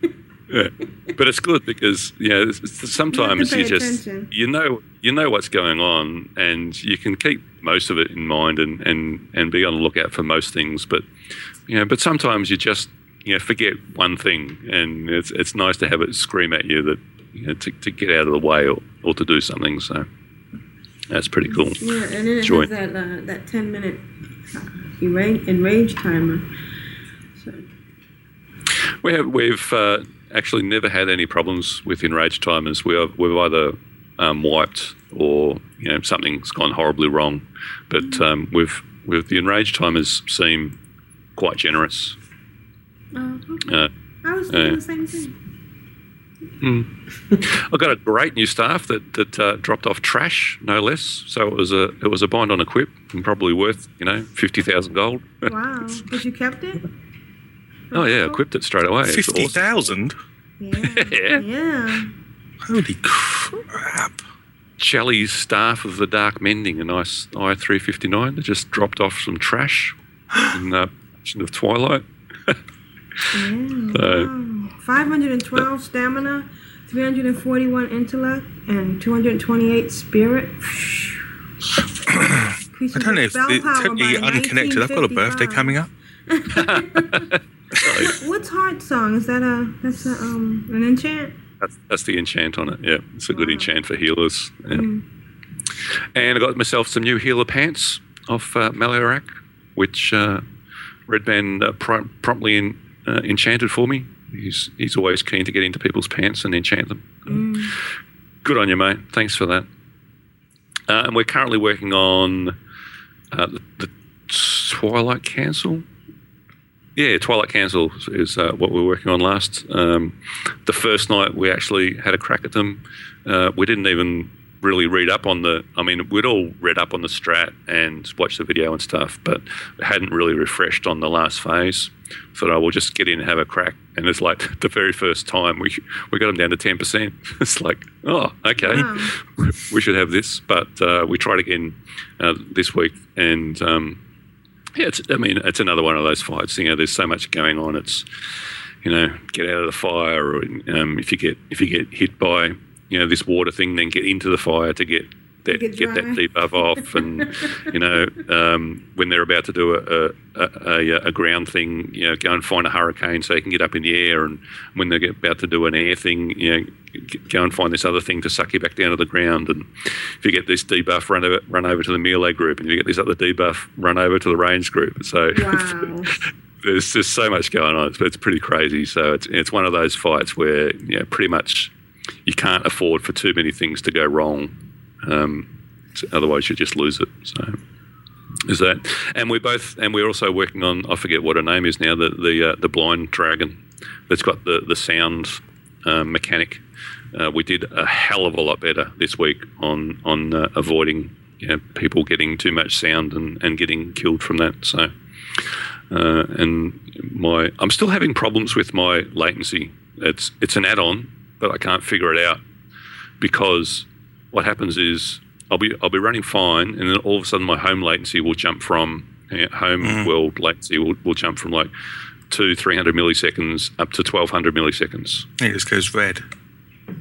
doing? Yeah. But it's good because you know sometimes pay you, just attention. you know you know what's going on and you can keep most of it in mind and, and, and be on the lookout for most things. But you know, but sometimes you just you know, forget one thing, and it's it's nice to have it scream at you that you know to, to get out of the way or, or to do something. So that's pretty cool. Yeah, and then it Joy. has that uh, that ten minute enrage, enrage timer. So We have, we've uh, actually never had any problems with enrage timers. We have, we've either um, wiped or you know something's gone horribly wrong, but um, we've with the enrage timers seem quite generous. uh, Uh, I was thinking Yeah. the same thing. I got a great new staff that that uh, dropped off trash, no less. So it was a it was a bind on a quip and probably worth you know fifty thousand gold. Wow, but you kept it. Oh yeah, equipped it straight away. It's Fifty awesome. yeah. Yeah. Holy crap! Shelley's staff of the Dark Mending, a nice i three fifty nine that just dropped off some trash in uh, of Twilight. so, 512 stamina, 341 intellect, and 228 spirit. I don't know if it's totally unconnected. I've got a birthday coming up. What's Heartsong? Is that a that's a, um an enchant? That's, that's the enchant on it. Yeah, it's a good enchant for healers. Yeah. Mm. And I got myself some new healer pants off uh, Maloriak, which uh, Red Band uh, prom- promptly in, uh, enchanted for me. He's he's always keen to get into people's pants and enchant them. Mm. Good on you, mate. Thanks for that. Uh, and we're currently working on uh, the, the Twilight Council. Yeah, Twilight Council is uh, what we were working on last. Um, the first night we actually had a crack at them. Uh, we didn't even really read up on the. I mean, we'd all read up on the strat and watched the video and stuff, but hadn't really refreshed on the last phase. Thought, oh, we'll just get in and have a crack. And it's like the very first time we we got them down to ten percent. It's like, oh, okay, we should have this. But uh, we tried again uh, this week, and um, yeah, it's, I mean, it's another one of those fights. You know, there's so much going on. It's you know, get out of the fire, or um, if you get if you get hit by you know this water thing, then get into the fire to get that Get get, that debuff off, and you know um, when they're about to do a a, a a ground thing, you know, go and find a hurricane so you can get up in the air, and when they're about to do an air thing, you know, go and find this other thing to suck you back down to the ground, and if you get this debuff, run over run over to the melee group, and if you get this other debuff, run over to the range group. So Wow. there's just so much going on. It's, it's pretty crazy. So it's it's one of those fights where you know, pretty much you can't afford for too many things to go wrong. Um, otherwise, you just lose it. So is that? And we're both and we're also working on I forget what her name is now the the uh, the blind dragon that's got the the sound um, mechanic. Uh, we did a hell of a lot better this week on on uh, avoiding you know, people getting too much sound and, and getting killed from that. So uh, and my I'm still having problems with my latency. It's it's an add-on, but I can't figure it out because what happens is I'll be I'll be running fine, and then all of a sudden my home latency will jump from you know, home mm. world latency will, will jump from like two three hundred milliseconds up to twelve hundred milliseconds. It just goes red.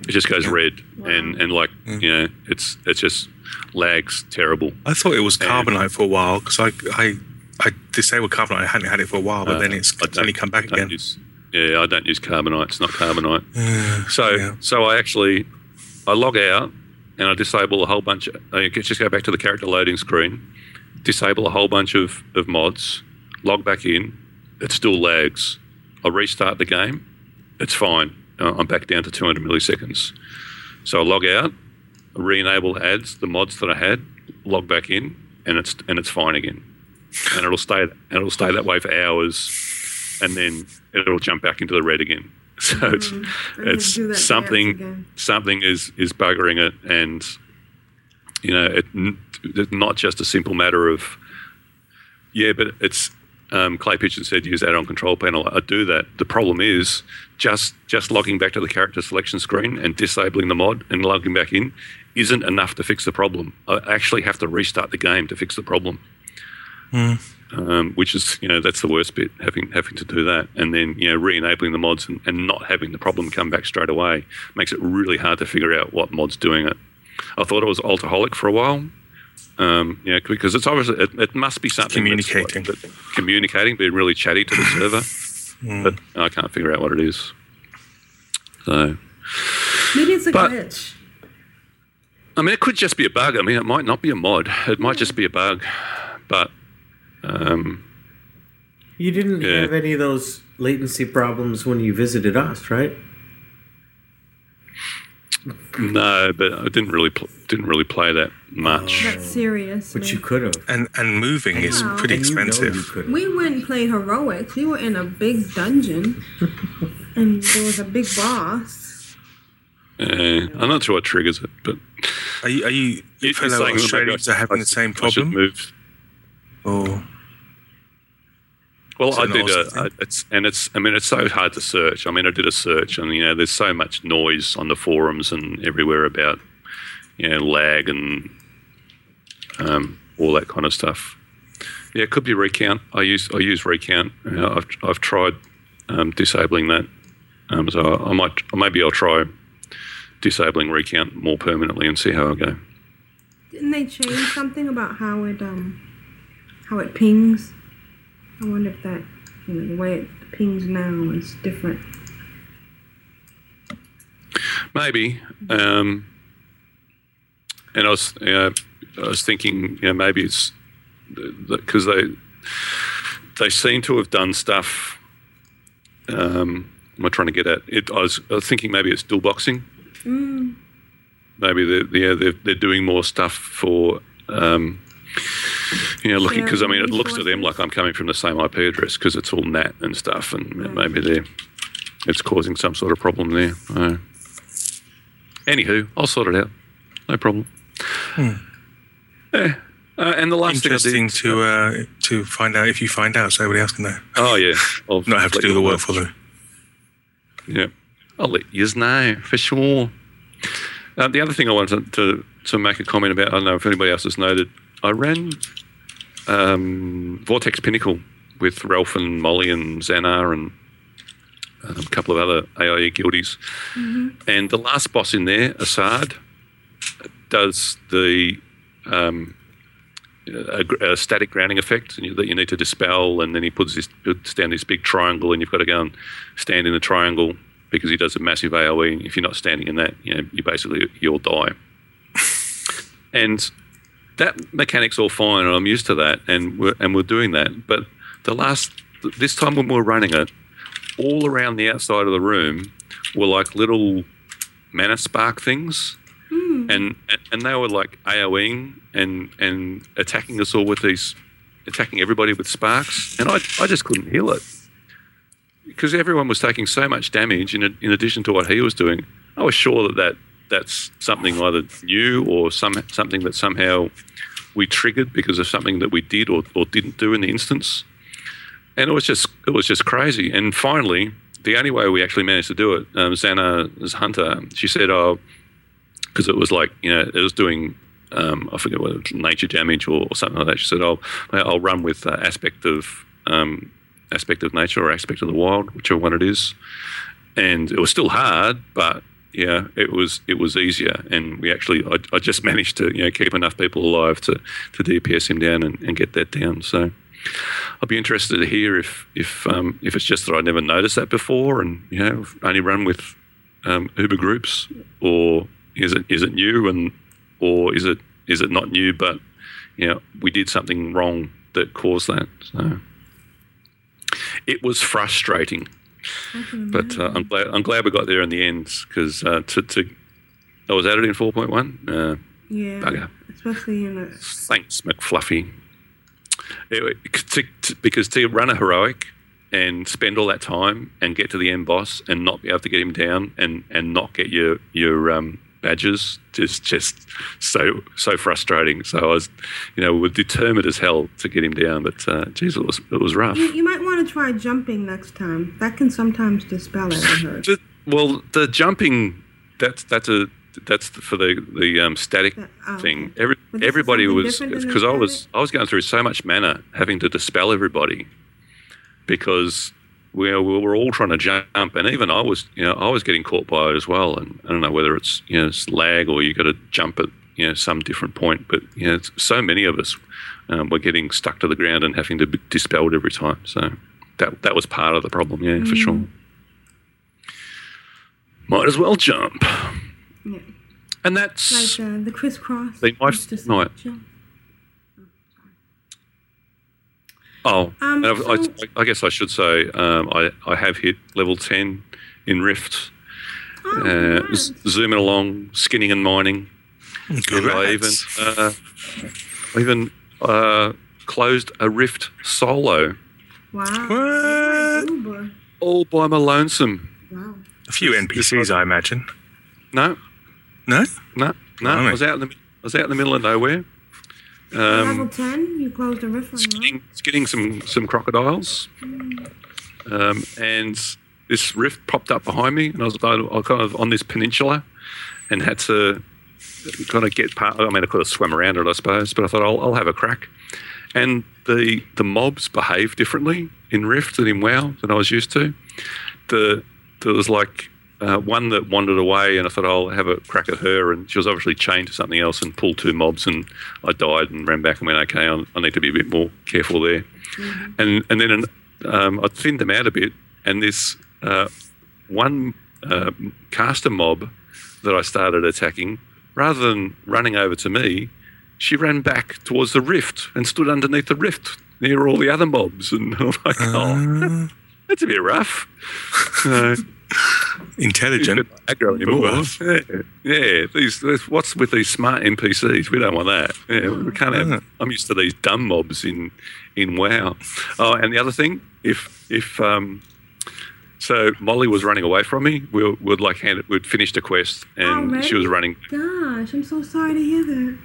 It just goes red, and and like mm. you know it's it's just lags terrible. I thought it was carbonite for a while because I, I I disabled carbonite. I hadn't had it for a while, but Uh, then it's only come back again. use- yeah, I don't use carbonite. It's not carbonite. so so I actually I log out and I disable a whole bunch. Of, I just go back to the character loading screen, disable a whole bunch of, of mods, log back in. It still lags. I restart the game. It's fine. Uh, I'm back down to 200 milliseconds. So I log out, re-enable ads, the mods that I had, log back in, and it's and it's fine again. And it'll stay and it'll stay that way for hours, and then it'll jump back into the red again. So it's Mm, I need to it's do that dance something something is is buggering it, and you know it, it's not just a simple matter of yeah, but it's um, Clay Pitchen said use add-on control panel. I do that. The problem is just just logging back to the character selection screen and disabling the mod and logging back in isn't enough to fix the problem. I actually have to restart the game to fix the problem. Um, which is, you know, that's the worst bit, having having to do that, and then you know, re-enabling the mods and, and not having the problem come back straight away makes it really hard to figure out what mod's doing it. I thought it was Altoholic for a while, um, you know, because it's obviously it, it must be something that's Communicating. like- that- communicating, being really chatty to the server. but I can't figure out what it is. So, Maybe it's a But- glitch. I mean, it could just be a bug. I mean, it might not be a mod. It might just be a bug, but um, You didn't Yeah. have any of those latency problems when you visited us, right? no. But I didn't really pl- didn't really play that much. That's serious. But you could have. And and moving is pretty And you know expensive. you. We went and played heroics. We were in a big dungeon, and there was a big boss. Uh, I'm not sure what triggers it, but Are you, are you You're fellow saying that maybe Australians are having I- the same I should problem? move. Or Well, I did awesome a, a- it's and it's. I mean, it's so hard to search. I mean, I did a search, and you know, there's so much noise on the forums and everywhere about you know lag and um, all that kind of stuff. Yeah, it could be recount. I use I use recount. You know, I've I've tried um, disabling that, um, so I might maybe I'll try disabling recount more permanently and see how I go. Didn't they change something about how it um how it pings? I wonder if that you know the way it pings now is different. Maybe. Um, and I was, uh, I was thinking, you know, maybe it's because they they seem to have done stuff. Um, am I trying to get at it? I was, I was thinking maybe it's dual boxing. Maybe they're, yeah, they're they're doing more stuff for. Um, you know, looking because I mean, it looks to them like I'm coming from the same IP address because it's all NAT and stuff, and maybe they're it's causing some sort of problem there. Uh, anywho, I'll sort it out. No problem. Yeah. Uh, and the last thing I interesting did, to uh, to find out if you find out, so everybody else can know. oh yeah, I'll Not have to do the work for them. Yeah, I'll let you know for sure. Uh, the other thing I wanted to, to make a comment about, I don't know if anybody else has noted, I ran um, Vortex Pinnacle with Ralph and Molly and Xanar and um, a couple of other AIE guildies. And the last boss in there, Asaad, does the um, a, a static grounding effect you, that you need to dispel, and then he puts this puts down this big triangle, and you've got to go and stand in the triangle because he does a massive AOE. And If you're not standing in that, you know, you basically you'll die. and that mechanic's all fine, and I'm used to that, and we're and we're doing that. But the last this time when we were running it, all around the outside of the room were like little mana spark things hmm. and and they were like AOEing and and attacking us all with these, attacking everybody with sparks, and I I just couldn't heal it because everyone was taking so much damage in in addition to what he was doing. I was sure that, that that's something either new or some something that somehow we triggered because of something that we did or, or didn't do in the instance, and it was just it was just crazy. And finally, the only way we actually managed to do it, um, Xana's hunter, she said, "Oh." because it was like you know it was doing um, I forget what it nature damage or, or something like that. She said, "I'll I'll run with uh, aspect of um, aspect of nature or aspect of the wild, whichever one it is." And it was still hard, but yeah, it was it was easier, and we actually I, I just managed to you know keep enough people alive to to DPS him down and, and get that down. So. I'll be interested to hear if if um, if it's just that I never noticed that before, and you know only run with um, Uber groups, or is it is it new and or is it is it not new but you know we did something wrong that caused that so it was frustrating but uh, I'm glad I'm glad we got there in the end because uh, to, to I was added in 4.1 uh, Yeah, Bugger. especially in a thanks McFluffy. Anyway, to, to, because to run a heroic and spend all that time and get to the end boss and not be able to get him down and, and not get your your um, badges just just so so frustrating. So I was, you know, determined as hell to get him down, but uh, geez, it was it was rough. You, you might want to try jumping next time. That can sometimes dispel it. I heard. Just- well, the jumping that's that's a that's for the the um, static oh, thing. Every, everybody was the because I was? I was going through so much mana having to dispel everybody because we, we were all trying to jump, and even I was you know I was getting caught by it as well. And I don't know whether it's you know it's lag or you got to jump at you know some different point, but you know it's, so many of us um, were getting stuck to the ground and having to be dispelled every time. So that that was part of the problem. Yeah, for sure. Might as well jump. Yeah. And that's Like uh, the crisscross. They might- It's just right. jump. Oh, Um, and I've- I, I guess I should say um, I, I have hit level 10 in Rift. Oh, uh, congrats. z- zooming along, skinning and mining. And I even, uh, even uh, closed a Rift solo wow. What? All by my lonesome. Wow. A few NPCs, I imagine. No, No? no, no. Blimey. I was out in the I was out in the middle of nowhere. Level Um, 10, you closed the riff on that. skinning, some some crocodiles, um, and this rift popped up behind me, and I was, I was kind of on this peninsula, and had to kind of get part. I mean, I could have swam around it, I suppose, but I thought I'll, I'll have a crack. And the the mobs behave differently in Rift than in WoW than I was used to. The there was like uh, one that wandered away, and I thought I'll have a crack at her, and she was obviously chained to something else and pulled two mobs, and I died and ran back and went, okay, I, I need to be a bit more careful there. And and then um, I thinned them out a bit, and this uh, one uh, caster mob that I started attacking, rather than running over to me, she ran back towards the rift and stood underneath the rift near all the other mobs, and I'm like, oh, that's a bit rough. Uh, Intelligent. aggro anymore. Yeah, yeah. These, these- what's with these smart NPCs? We don't want that. Yeah, we can't have. I'm used to these dumb mobs in in WoW. Oh, and the other thing, if if um, so Molly was running away from me, we would like hand it. We'd finished a quest, and she was running. Gosh, I'm so sorry to hear that.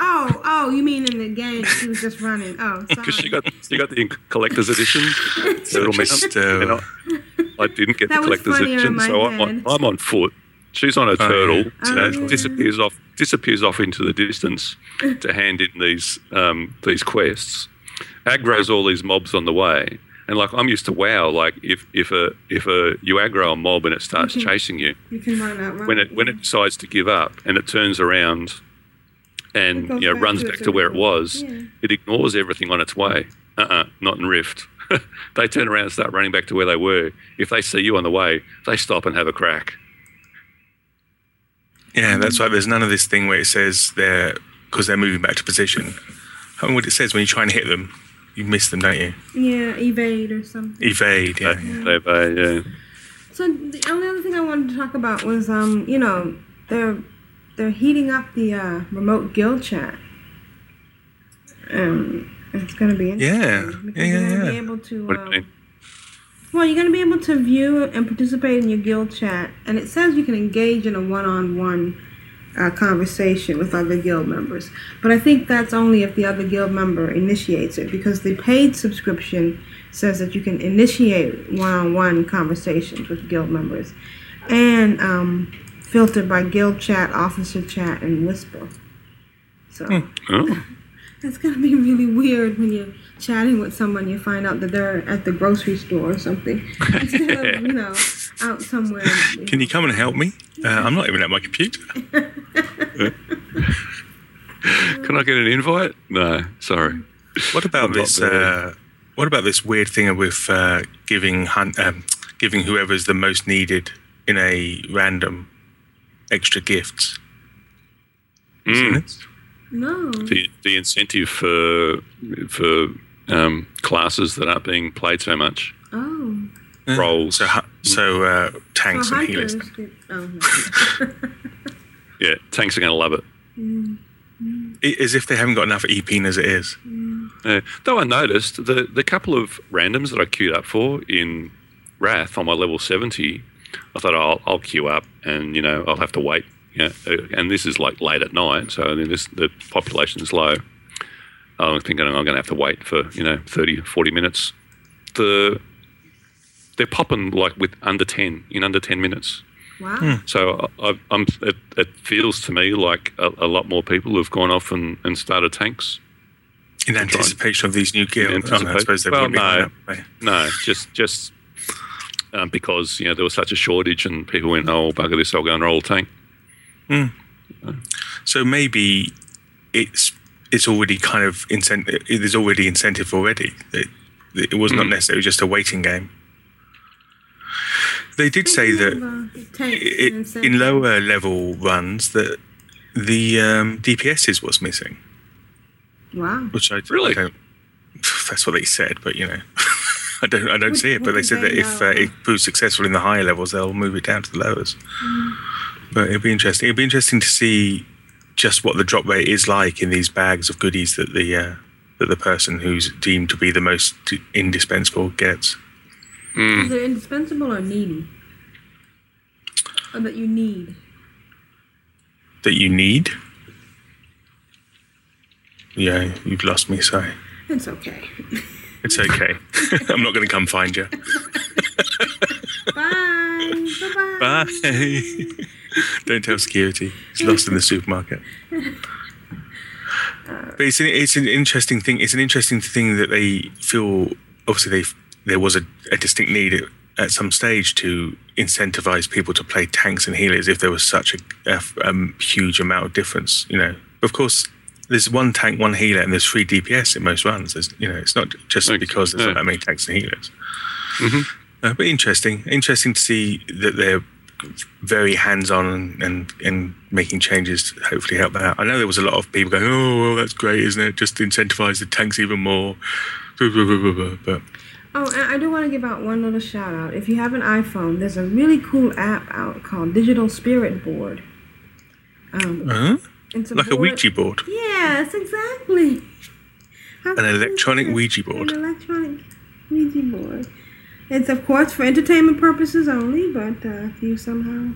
Oh, oh, you mean in the game she was just running. Oh, sorry. Because she got she got the collector's edition, Turtle Just, Mountain, uh, and I, I didn't get That the collector's edition, so I'm on. I'm on foot. She's on a turtle, you know, Oh, yeah. disappears off disappears off into the distance to hand in these um, these quests. Aggro's all these mobs on the way, and like I'm used to WoW. Like if if a if a you aggro a mob and it starts Mhm. chasing you, You can run out. Right? when it when it decides to give up and it turns around and you know back runs to back to where it was, Yeah. it ignores everything on its way. Uh-uh, not in Rift. they turn around and start running back to where they were. If they see you on the way, they stop and have a crack. Yeah, that's why there's none of this thing where it says they're because they're moving back to position. I mean, what it says when you try and hit them, you miss them, don't you? Yeah, evade or something. Evade, yeah. They, they, yeah. So the only other thing I wanted to talk about was, um, you know, they're they're heating up the uh, remote guild chat. Um, it's gonna be interesting. Yeah. because Yeah, you're yeah, gonna yeah. be able to. What do you um, mean? Well, you're going to be able to view and participate in your guild chat, and it says you can engage in a one-on-one uh, conversation with other guild members. But I think that's only if the other guild member initiates it, because the paid subscription says that you can initiate one-on-one conversations with guild members, and um, filtered by guild chat, officer chat, and whisper. So. Oh, It's gonna be really weird when you're chatting with someone, you find out that they're at the grocery store or something instead of you know out somewhere. Can you come and help me? Uh, I'm not even at my computer. Can I get an invite? No, sorry. What about I'm this? Uh, what about this weird thing with uh, giving hunt, um, giving whoever's the most needed in a random extra gifts? You Mm. This? No. The the incentive for for um, classes that aren't being played so much. Oh. Roles. So, hu- so uh, tanks so and healers. oh, no. Yeah, tanks are going to love it. Mm. I- As if they haven't got enough EPing as it is. Yeah. Though I noticed the the couple of randoms that I queued up for in Wrath on my level seventy, I thought I'll I'll queue up and you know I'll have to wait. Yeah, uh, and this is like late at night, so then this, the population is low. I'm thinking I'm going to have to wait for you know 30, 40 minutes. The they're popping like with under ten in under ten minutes. Wow. So I, I'm, it, it feels to me like a, a lot more people have gone off and, and started tanks. In anticipation of these new In guilds. Oh, no, I suppose they well, no, up, no, just just um, because you know there was such a shortage and people went, oh bugger this, I'll go and roll a tank. So maybe it's it's already kind of incentive. There's already incentive already. That it was not necessarily just a waiting game. They did say that it, in lower level runs that the um, DPS is what's missing, Wow. which I really don't. That's what they said, but you know, I don't. I don't What- see it. But they said they that if uh, it proves successful in the higher levels, they'll move it down to the lowers. But it'd be interesting. It'd be interesting to see just what the drop rate is like in these bags of goodies that the uh, that the person who's deemed to be the most indispensable gets. Is it indispensable or needy? Or that you need? That you need. Yeah, you've lost me. Sorry. It's okay. It's okay. I'm not going to come find you. Bye. Bye-bye. Bye. Don't tell security. It's lost in the supermarket. But it's an, it's an interesting thing. It's an interesting thing that they feel. Obviously, they there was a, a distinct need at, at some stage to incentivize people to play tanks and healers if there was such a, a um, huge amount of difference. You know, of course, there's one tank, one healer, and there's three DPS in most runs. There's, you know, it's not just because there's not that many tanks and healers. Uh, but interesting, interesting to see that they're very hands-on and, and and making changes to hopefully help that out. I know there was a lot of people going, "Oh, well, that's great, isn't it? Just incentivize the tanks even more." But Oh, and I do want to give out one little shout out. If you have an iPhone, there's a really cool app out called Digital Spirit Board. Um, huh? it's like a Ouija board, Yes, exactly. How an electronic Ouija board. An electronic Ouija board. It's of course for entertainment purposes only, but uh, if you somehow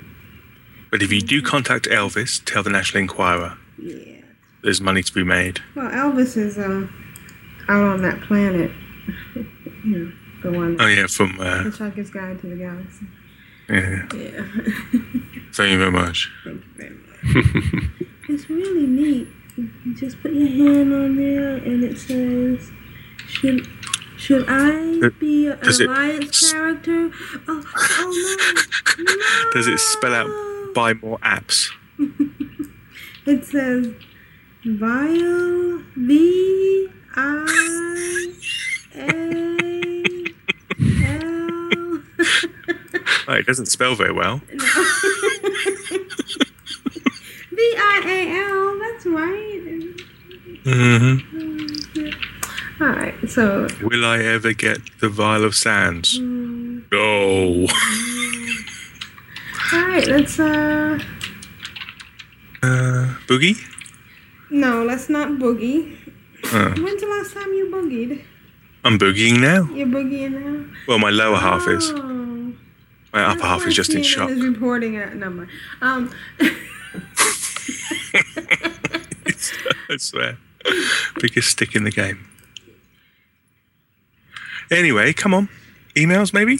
But if you do contact Elvis, tell the National Enquirer. Yeah. There's money to be made. well, Elvis is uh, out on that planet. you know, the one. Oh yeah, from uh, Hitchhiker's Guide to the Galaxy. yeah. Yeah. Thank you very much. Thank you very much. It's really neat. You just put your hand on there, and it says, "Should should I Uh, be an does it alliance character?" Oh, oh Does it spell out buy more apps? It says, "Vile V I A L." Oh, it doesn't spell very well. V I A L. That's right. hmm All right. So Will I ever get the vial of sands? Mm. No. All right, let's uh Uh, Boogie? no, let's not boogie. Uh, When's the last time you boogied? I'm boogieing now. You're boogieing now. Well, my lower half is. Oh, My upper half is just in shock. Is reporting a number. Um, I swear. Biggest stick in the game. Anyway, come on. Emails, maybe?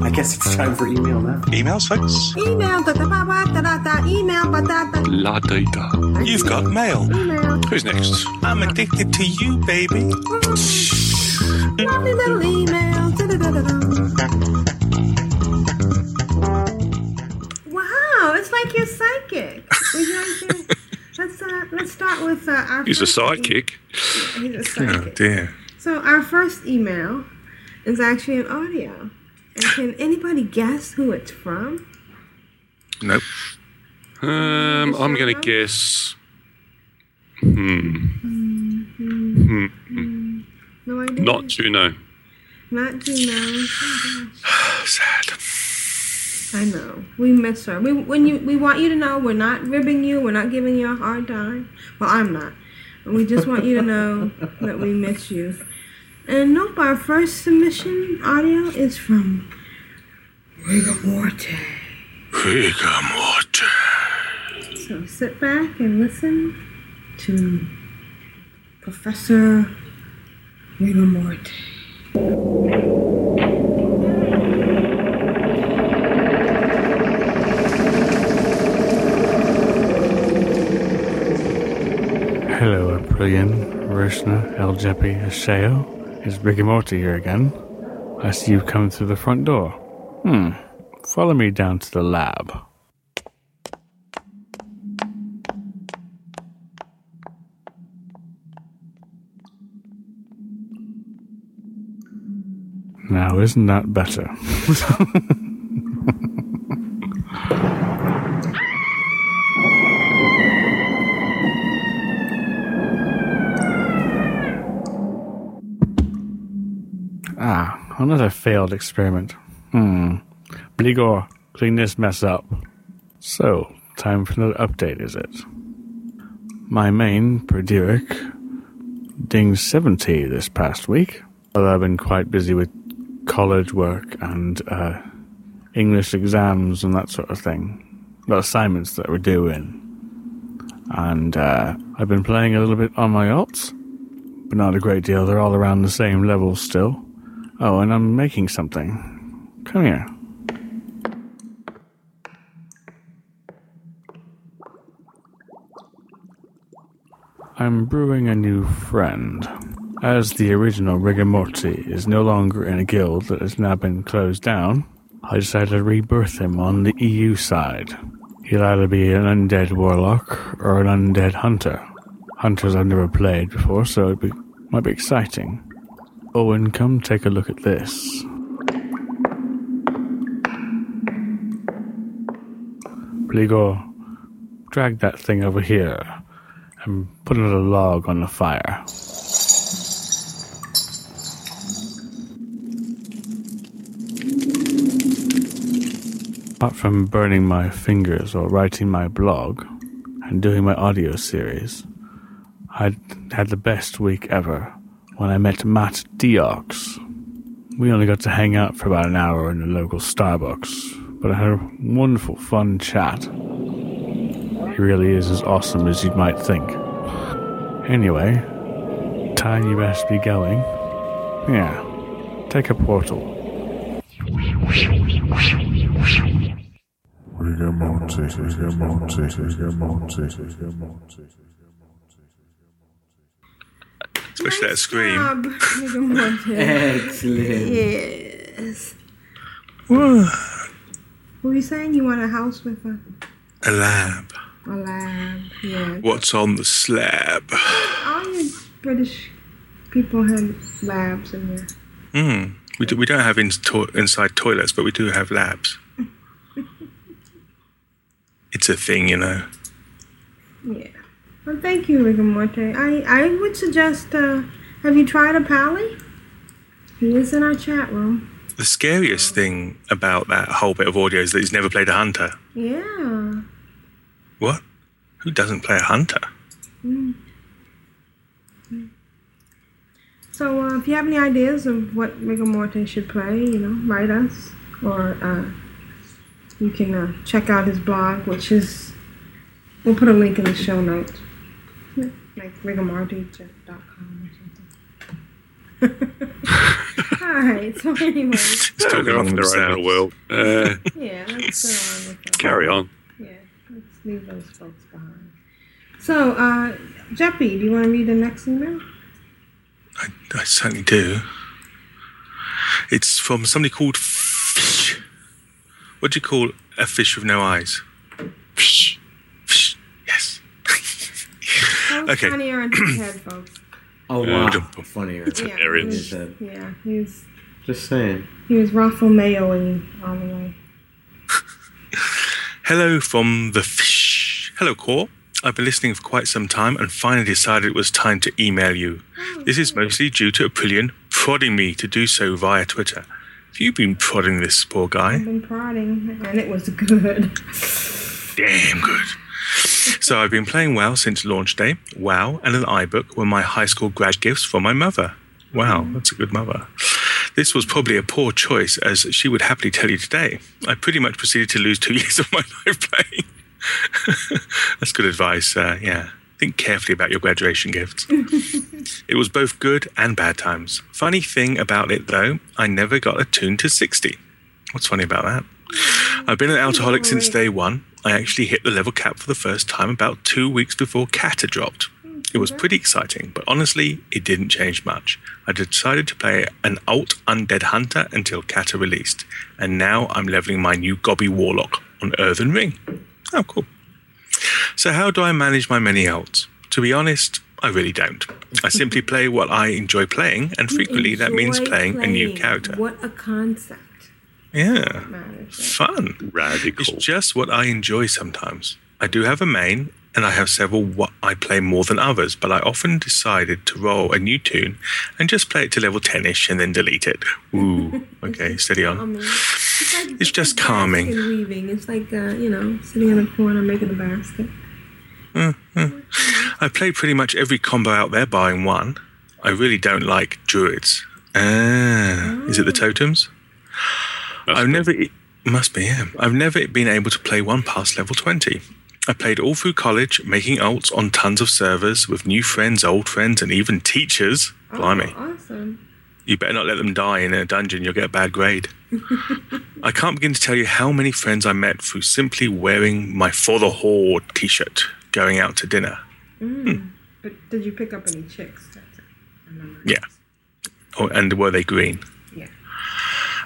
I guess it's time for email now. Emails, folks? email da da ba ba da da da email ba da da La data. You've got mail. email. Who's next? I'm addicted to you, baby. Mm-hmm. Lovely little email. Da da da da da. Wow, it's like you're psychic. Would you like to? Let's uh, let's start with uh, our. He's a e- sidekick. He's a Oh, dear. So our first email is actually an audio. And can anybody guess who it's from? Nope. Um, I'm going to guess. Hmm. Hmm. No idea. Not Juno. Not Juno. Sad. I know. We miss her. We when you we want you to know we're not ribbing you. We're not giving you a hard time. Well, I'm not. We just want you to know that we miss you. And nope, our first submission audio is from Rigor Morte. Rigor Morte. So sit back and listen to Professor Rigor Morte. Hello, Aprillian, Vrishna, Eljepi, Ashayo. It's Brigimorti here again. I see you've come through the front door. Hmm. Follow me down to the lab. Now, isn't that better? ah, another failed experiment. Hmm. Bligor, clean this mess up. So, time for another update, is it? My main, Perdiric, dinged 70 this past week. Although I've been quite busy with college work and uh, English exams and that sort of thing. Got assignments that we're doing. And uh, I've been playing a little bit on my alts, but not a great deal. They're all around the same level still. Oh, and I'm making something. Come here. I'm brewing a new friend. As the original Rigamorti is no longer in a guild that has now been closed down, I decided to rebirth him on the EU side. He'll either be an undead warlock or an undead hunter. Hunters I've never played before, so it might be exciting. Owen, come take a look at this. Bligor, drag that thing over here and put another log on the fire. Apart from burning my fingers or writing my blog and doing my audio series, I'd had the best week ever when I met Matt Deox. We only got to hang out for about an hour in the local Starbucks, but I had a wonderful, fun chat. He really is as awesome as you might think. Anyway, time you best be going. Yeah, take a portal. Rigamonti, Rigamonti, Rigamonti, Rigamonti. Especially that scream. Excellent. Yes. Whoa. What were you saying? You want a house with a, A lab. a lab? Yeah. What's on the slab? All you British people have labs in there. Hmm. We, do, we don't have in, to, inside toilets, but we do have labs. it's a thing, you know. Yeah. Well, thank you, Rigamorte. I, I would suggest, uh, have you tried a pally? He is in our chat room. The scariest thing about that whole bit of audio is that he's never played a hunter. Yeah. What? Who doesn't play a hunter? Mm. So, uh, if you have any ideas of what Rigamorte should play, you know, write us. Or uh, you can uh, check out his blog, which is, we'll put a link in the show notes. Like rigamorte.com or something. Alright, so anyway. Still going off their own little world. Uh, Yeah, let's go on with that. carry on. Yeah, let's leave those folks behind. So, uh, Jeppy, do you want to read the next email? I certainly do. It's from somebody called Fish. What do you call a fish with no eyes? Fish. Fish. Yes. Okay. funnier in his head, folks. Oh Yeah. wow, funnier. It's Yeah, hilarious. he was- Yeah, he was, Just saying. he was Raffle Mayoing all the way. Hello from the fish. Hello, Core. I've been listening for quite some time and finally decided it was time to email you. Oh, this is mostly due to Aprillian prodding me to do so via Twitter. Have you been prodding this poor guy? I've been prodding, and it was good. Damn good. So I've been playing WoW since launch day. WoW and an iBook were my high school grad gifts for my mother. Wow, that's a good mother. This was probably a poor choice, as she would happily tell you today. I pretty much proceeded to lose two years of my life playing. that's good advice. Uh, yeah, think carefully about your graduation gifts. it was both good and bad times. Funny thing about it, though, I never got attuned to 60. What's funny about that? I've been an altoholic since day one. I actually hit the level cap for the first time about two weeks before Kata dropped. It was pretty exciting, but honestly, it didn't change much. I decided to play an alt undead hunter until Kata released, and now I'm leveling my new Gobby Warlock on Earthen Ring. Oh, cool. So, how do I manage my many alts? To be honest, I really don't. I simply play what I enjoy playing, and frequently that means Enjoy playing, a new character. What a concept. Yeah. Matters. Fun. Radical. It's just what I enjoy sometimes. I do have a main, and I have several what I play more than others, but I often decided to roll a new tune and just play it to level 10 ish and then delete it. Ooh, okay, steady on. It's, like, It's just like calming. weaving. It's like uh, you know, sitting in a corner making a basket. I play pretty much every combo out there, barring one. I really don't like druids. Ah, is it the totems? Must I've be. never. Must be, yeah. I've never been able to play one past level 20. I played all through college, making alts on tons of servers with new friends, old friends, and even teachers. Blimey. Oh, awesome. You better not let them die in a dungeon, you'll get a bad grade. I can't begin to tell you how many friends I met through simply wearing my For the Horde t shirt going out to dinner. Mm. But did you pick up any chicks? That's it. I remember. Yeah. Oh, and were they green?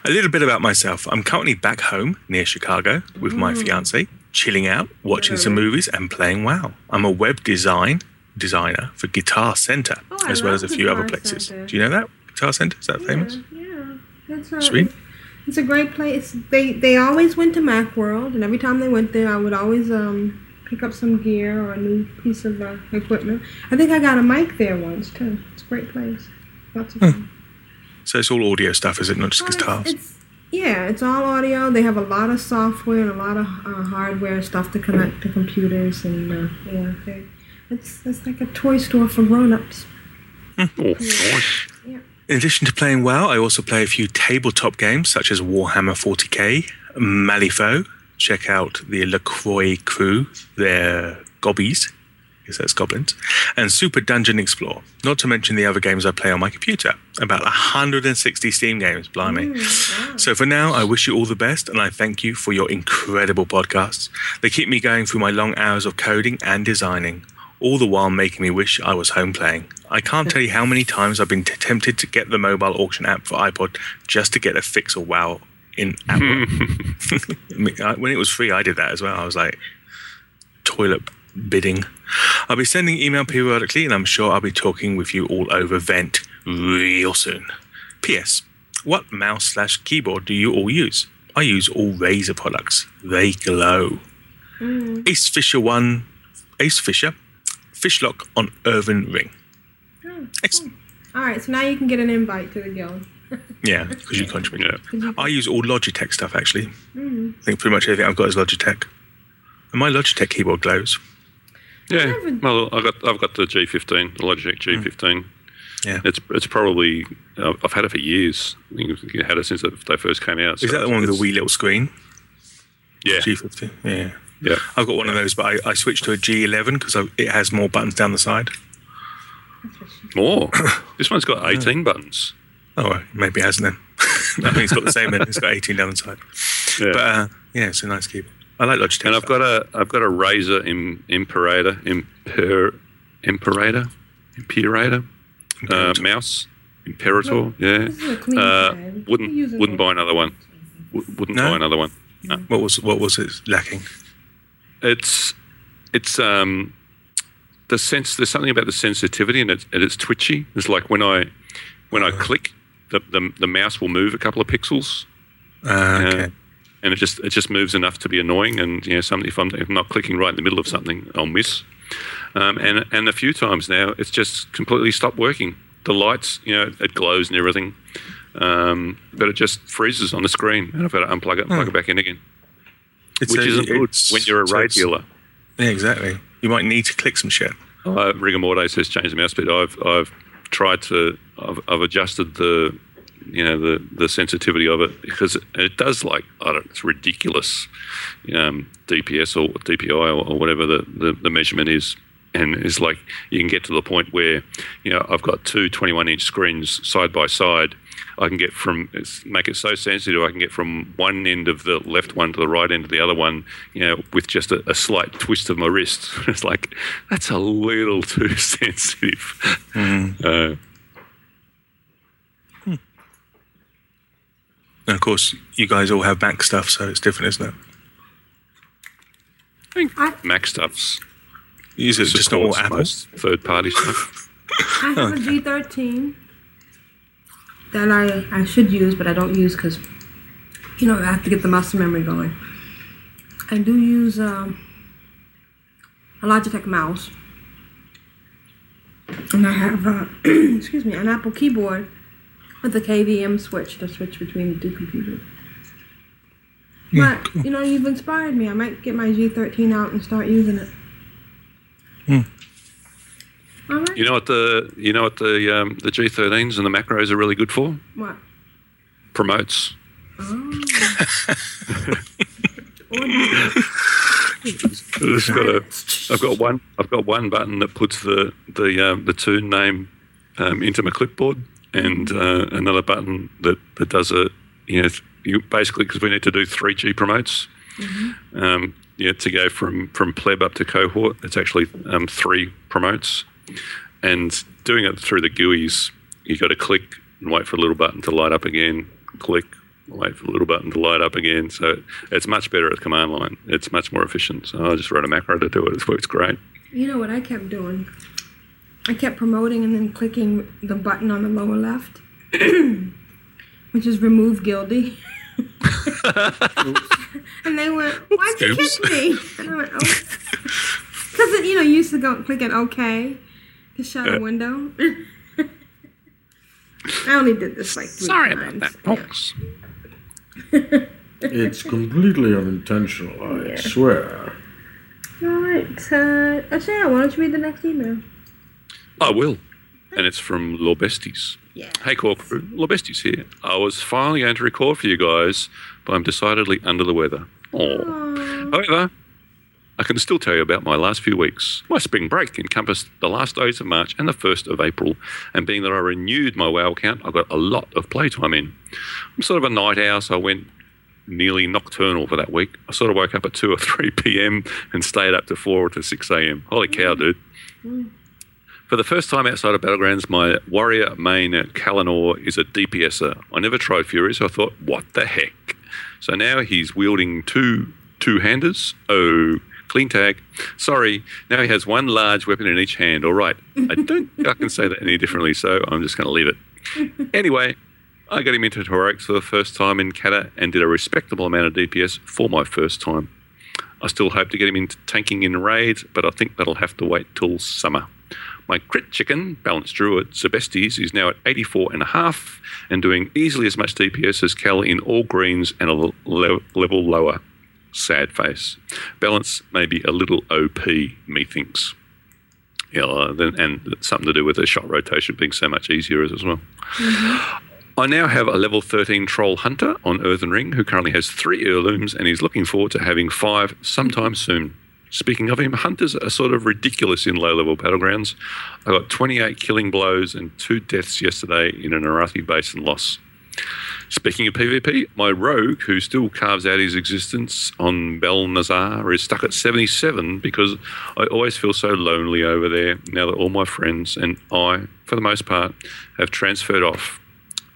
Yeah. A little bit about myself. I'm currently back home near Chicago with my Mm. fiance, chilling out, watching some movies, and playing WoW. I'm a web design designer for Guitar Center, Oh, as well as a few other places. Center. Do you know that Guitar Center? Is that famous? Yeah, that's a, Sweet. It's a great place. They they always went to Macworld, and every time they went there, I would always um pick up some gear or a new piece of uh, equipment. I think I got a mic there once too. It's a great place. Lots of fun. So it's all audio stuff, is it? Not just guitars? It's yeah, it's all audio. They have a lot of software and a lot of uh, hardware stuff to connect to computers, and uh, yeah, it's it's like a toy store for grown-ups. Oh, nice. In addition to playing WoW, I also play a few tabletop games such as Warhammer 40k, Malifaux. Check out the LaCroix crew, their gobbies, because that's goblins, and Super Dungeon Explore. Not to mention the other games I play on my computer. About 160 Steam games, blimey. So for now, I wish you all the best, and I thank you for your incredible podcasts. They keep me going through my long hours of coding and designing, all the while making me wish I was home playing. I can't tell you how many times I've been t- tempted to get the mobile auction app for iPod just to get a fix or wow in app. I mean, I- when it was free, I did that as well. I was like, toilet bidding. I'll be sending email periodically, and I'm sure I'll be talking with you all over Vent real soon. P.S. What mouse slash keyboard do you all use? I use all Razer products. They glow. Mm. Ace Fisher one, Ace Fisher, Fishlock on Earthen Ring. Oh, cool. All right, so now you can get an invite to the guild. Yeah, because you contribute. Yeah. I use all Logitech stuff actually. Mm. I think pretty much everything I've got is Logitech. And my Logitech keyboard glows. Yeah. Well, I got I've got the G15, the Logitech G15. Yeah. It's it's probably uh, I've had it for years. I think I've had it since they first came out. Is that the one with the wee little screen? Yeah. G15. Yeah. Yeah. I've got one of those, but I, I switched to a G11 because it has more buttons down the side. More. this one's got 18 buttons. Oh, well, maybe it hasn't then. I think it's got the same then. It's got 18 down the side. Yeah. But uh, yeah, it's a nice keyboard. I like Logitech. And I've got a I've got a Razer Im, Imperator Imper, Imperator Imperator uh, mouse Imperator. Yeah. This is a clean Uh, wouldn't wouldn't buy another one. Wouldn't No? buy another one. No. What was what was it lacking? It's it's um the sense. There's something about the sensitivity, and it's and it's twitchy. It's like when I when I click, the, the the mouse will move a couple of pixels. Uh, Uh, and it just it just moves enough to be annoying. And you know, some, if I'm if I'm not clicking right in the middle of something, I'll miss. Um, and and a few times now, it's just completely stopped working. The lights, you know, it glows and everything, um, but it just freezes on the screen, and I've got to unplug it and plug Hmm. it back in again, It's which a- isn't good when you're a so raid it's- Yeah, exactly. You might need to click some shit. Uh, Rigor Mortis has changed the mouse speed. I've I've tried to I've, I've adjusted the you know the the sensitivity of it because it does like I don't it's ridiculous um, DPS or DPI or, or whatever the, the, the measurement is. And it's like you can get to the point where, you know, I've got two 21 inch screens side by side. I can get from it's, make it so sensitive. I can get from one end of the left one to the right end of the other one, you know, with just a, a slight twist of my wrist. It's like that's a little too sensitive. Uh, And of course, you guys all have Mac stuff, so it's different, isn't it? Mac stuff's Use it just not all supports Apple. most third-party stuff. I have a G13 that I, I should use, but I don't use because, you know, I have to get the muscle memory going. I do use um, a Logitech mouse. And I have, uh, excuse me, an Apple keyboard with a KVM switch to switch between the two computers. But, you know, you've inspired me. I might get my G13 out and start using it. All right. You know what the you know what the um, the G13s and the macros are really good for? What? Promotes. I've just got a, I've got one. I've got one button that puts the the um, the tune name um, into my clipboard, and uh, another button that, that does a you know you basically because we need to do three G promotes. Um, yeah, to go from from pleb up to cohort, it's actually um, three promotes, and doing it through the GUIs, you've got to click and wait for a little button to light up again. Click, wait for a little button to light up again. So it's much better at command line. It's much more efficient. So I just wrote a macro to do it. It works great. You know what I kept doing? I kept promoting and then clicking the button on the lower left, which is remove Gildy. and they went, "Why'd you Oops. kick me?" And I went, "Oh, because you know you used to go clicking OK to shut a Yeah. window." I only did this like three Sorry times. about that, folks. It's completely unintentional, I swear. All right, uh, Ashayo, why don't you read the next email? I will. And it's from Lorbesties. Yeah. Hey, Core Crew. Here. I was finally going to record for you guys, but I'm decidedly under the weather. Oh. However, I can still tell you about my last few weeks. My spring break encompassed the last days of March and the 1st of April, and being that I renewed my WoW account, I got a lot of playtime in. I'm sort of a night owl, so I went nearly nocturnal for that week. I sort of woke up at 2 or 3 p.m. and stayed up to 4 or to 6 a.m. Holy cow, mm. dude. Mm. For the first time outside of Battlegrounds, my warrior main Kalinor is a DPSer. I never tried Fury, so I thought, what the heck? So now he's wielding two two-handers. Oh, clean tag. Sorry, now he has one large weapon in each hand. All right, I don't think I can say that any differently, so I'm just going to leave it. Anyway, I got him into heroics for the first time in Kata and did a respectable amount of DPS for my first time. I still hope to get him into tanking in raids, but I think that'll have to wait till summer. My crit chicken, balanced druid, Sebestes, is now at 84 and a half and doing easily as much DPS as Cal in all greens and a le- le- level lower. Sad face. Balance may be a little OP, methinks. Yeah, uh, and something to do with the shot rotation being so much easier as well. I now have a level 13 troll hunter on Earthen Ring who currently has three heirlooms and is looking forward to having five sometime soon. Speaking of him, hunters are sort of ridiculous in low level battlegrounds. I got 28 killing blows and two deaths yesterday in an Arathi Basin loss. Speaking of PvP, my rogue, who still carves out his existence on Bel Nazar, is stuck at 77 because I always feel so lonely over there now that all my friends and I, for the most part, have transferred off.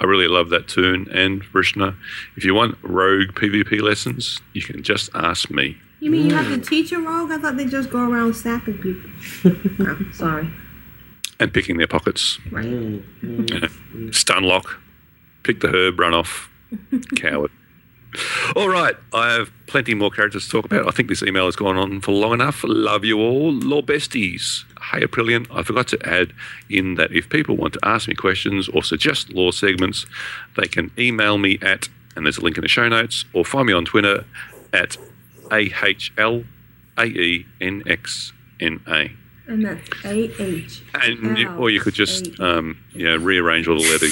I really love that tune. And Vrishna, if you want rogue PvP lessons, you can just ask me. You mean you have to mm. teach a rogue? I thought they just go around sapping people. oh, sorry. And picking their pockets. Right. Mm, mm, yeah. Stun lock, pick the herb, run off. Coward. All right, I have plenty more characters to talk about. I think this email has gone on for long enough. Love you all. Law besties. Hey, Aprillian, I forgot to add in that if people want to ask me questions or suggest law segments, they can email me at, and there's a link in the show notes, or find me on Twitter at A-H-L-A-E-N-X-N-A. And that's A H. And you- or you could just um, you know, rearrange all the letter,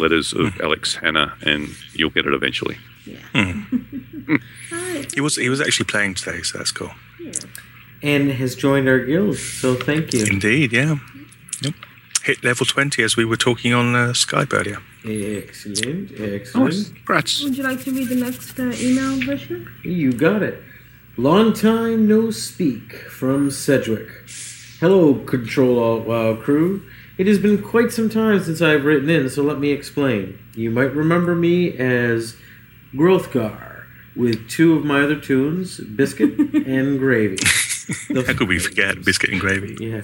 letters of Alex Hannah, and you'll get it eventually. Yeah. He was he was actually playing today, so that's cool. And has joined our guild, so thank you. Indeed, yeah. Yep. Hit level twenty as we were talking on uh, Skype earlier. Excellent, excellent. Congrats. Would you like to read the next uh, email, Vrishna? You got it. Long time no speak from Sedgwick. Hello, Control Alt uh, WoW crew. It has been quite some time since I've written in, so let me explain. You might remember me as Growthgar, with two of my other tunes, Biscuit and Gravy. How could we forget biscuit and gravy? Yeah.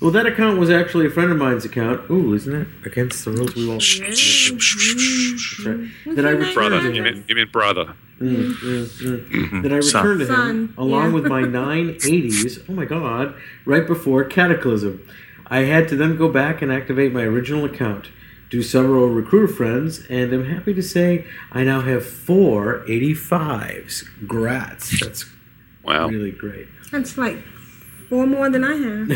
Well, that account was actually a friend of mine's account. Ooh, isn't that against the rules? We won't. That's right. That I returned Brother. You him. meant, you meant brother. Mm, mm, mm. That I Son. returned to him Son, along yeah. with my 980s. Oh my god! Right before Cataclysm, I had to then go back and activate my original account, do several recruiter friends, and I'm happy to say I now have four 85s. Grats! That's wow. really great. That's like four more than I have.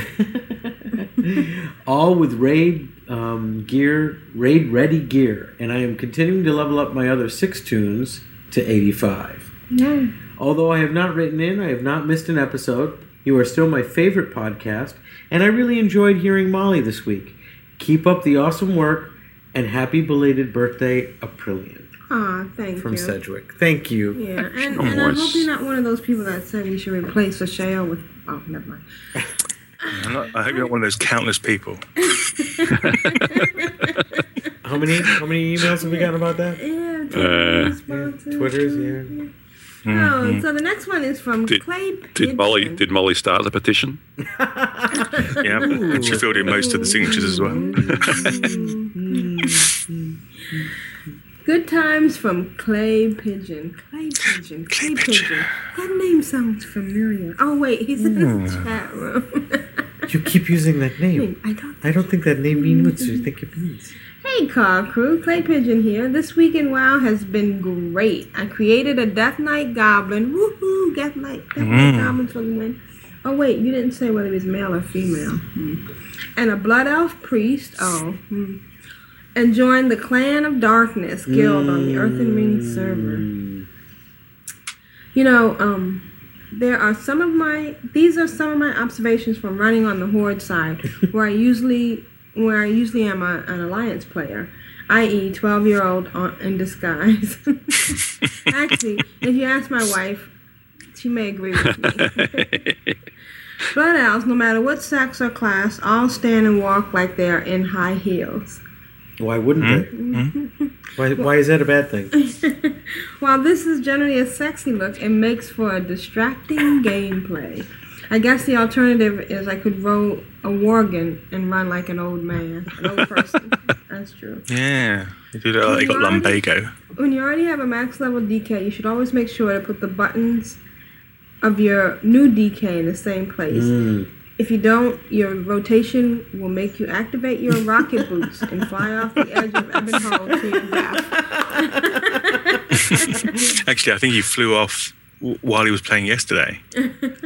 all with raid um, gear, raid ready gear, and I am continuing to level up my other six tunes to 85. Yeah. Although I have not written in, I have not missed an episode. You are still my favorite podcast, and I really enjoyed hearing Molly this week. Keep up the awesome work, and happy belated birthday, Aprillian. Aw, thank From you. From Sedgwick. Thank you. Yeah, and, and I hope you're not one of those people that said you should replace Shale with. Oh, never mind. I'm not, I hope you're not one of those countless people. How many how many emails have we gotten about that? Yeah, Uh, responses. Twitters, yeah. Oh, Mhm. so the next one is from Did- Clay Did Molly did Molly start the petition? Yeah, and she filled in most of the signatures as well. Good times from Clay Pigeon. Clay Pigeon. Clay, Pigeon. That name sounds familiar. Oh wait, he's in the Hmm. chat room. You keep using that name. I don't. I don't think that name means what you think it means. Hey, car crew, Clay Pigeon here. This week in WoW has been great. I created a Death Knight Goblin. Woohoo! Death Knight, Death Knight Mm. Goblin for the win. Oh wait, you didn't say whether he was male or female. Hmm. And a Blood Elf Priest. Oh. Hmm. And joined the Clan of Darkness Guild on the Earthen Ring server. You know, um, there are some of my these are some of my observations from running on the horde side, where I usually where I usually am a, an alliance player, i.e., twelve year old in disguise. Actually, if you ask my wife, she may agree with me. Blood owls, no matter what sex or class, all stand and walk like they are in high heels. Why wouldn't they? Hmm? Hmm? Why, why is that a bad thing? While this is generally a sexy look, it makes for a distracting gameplay. I guess the alternative is I could roll a worgen and run like an old man, an old person. That's true. Yeah, you do that like you got lumbago. When you already have a max level DK, you should always make sure to put the buttons of your new DK in the same place. Mm. If you don't, your rotation will make you activate your rocket boots and fly off the edge of Ebonhold to your death. Actually, I think he flew off w- while he was playing yesterday.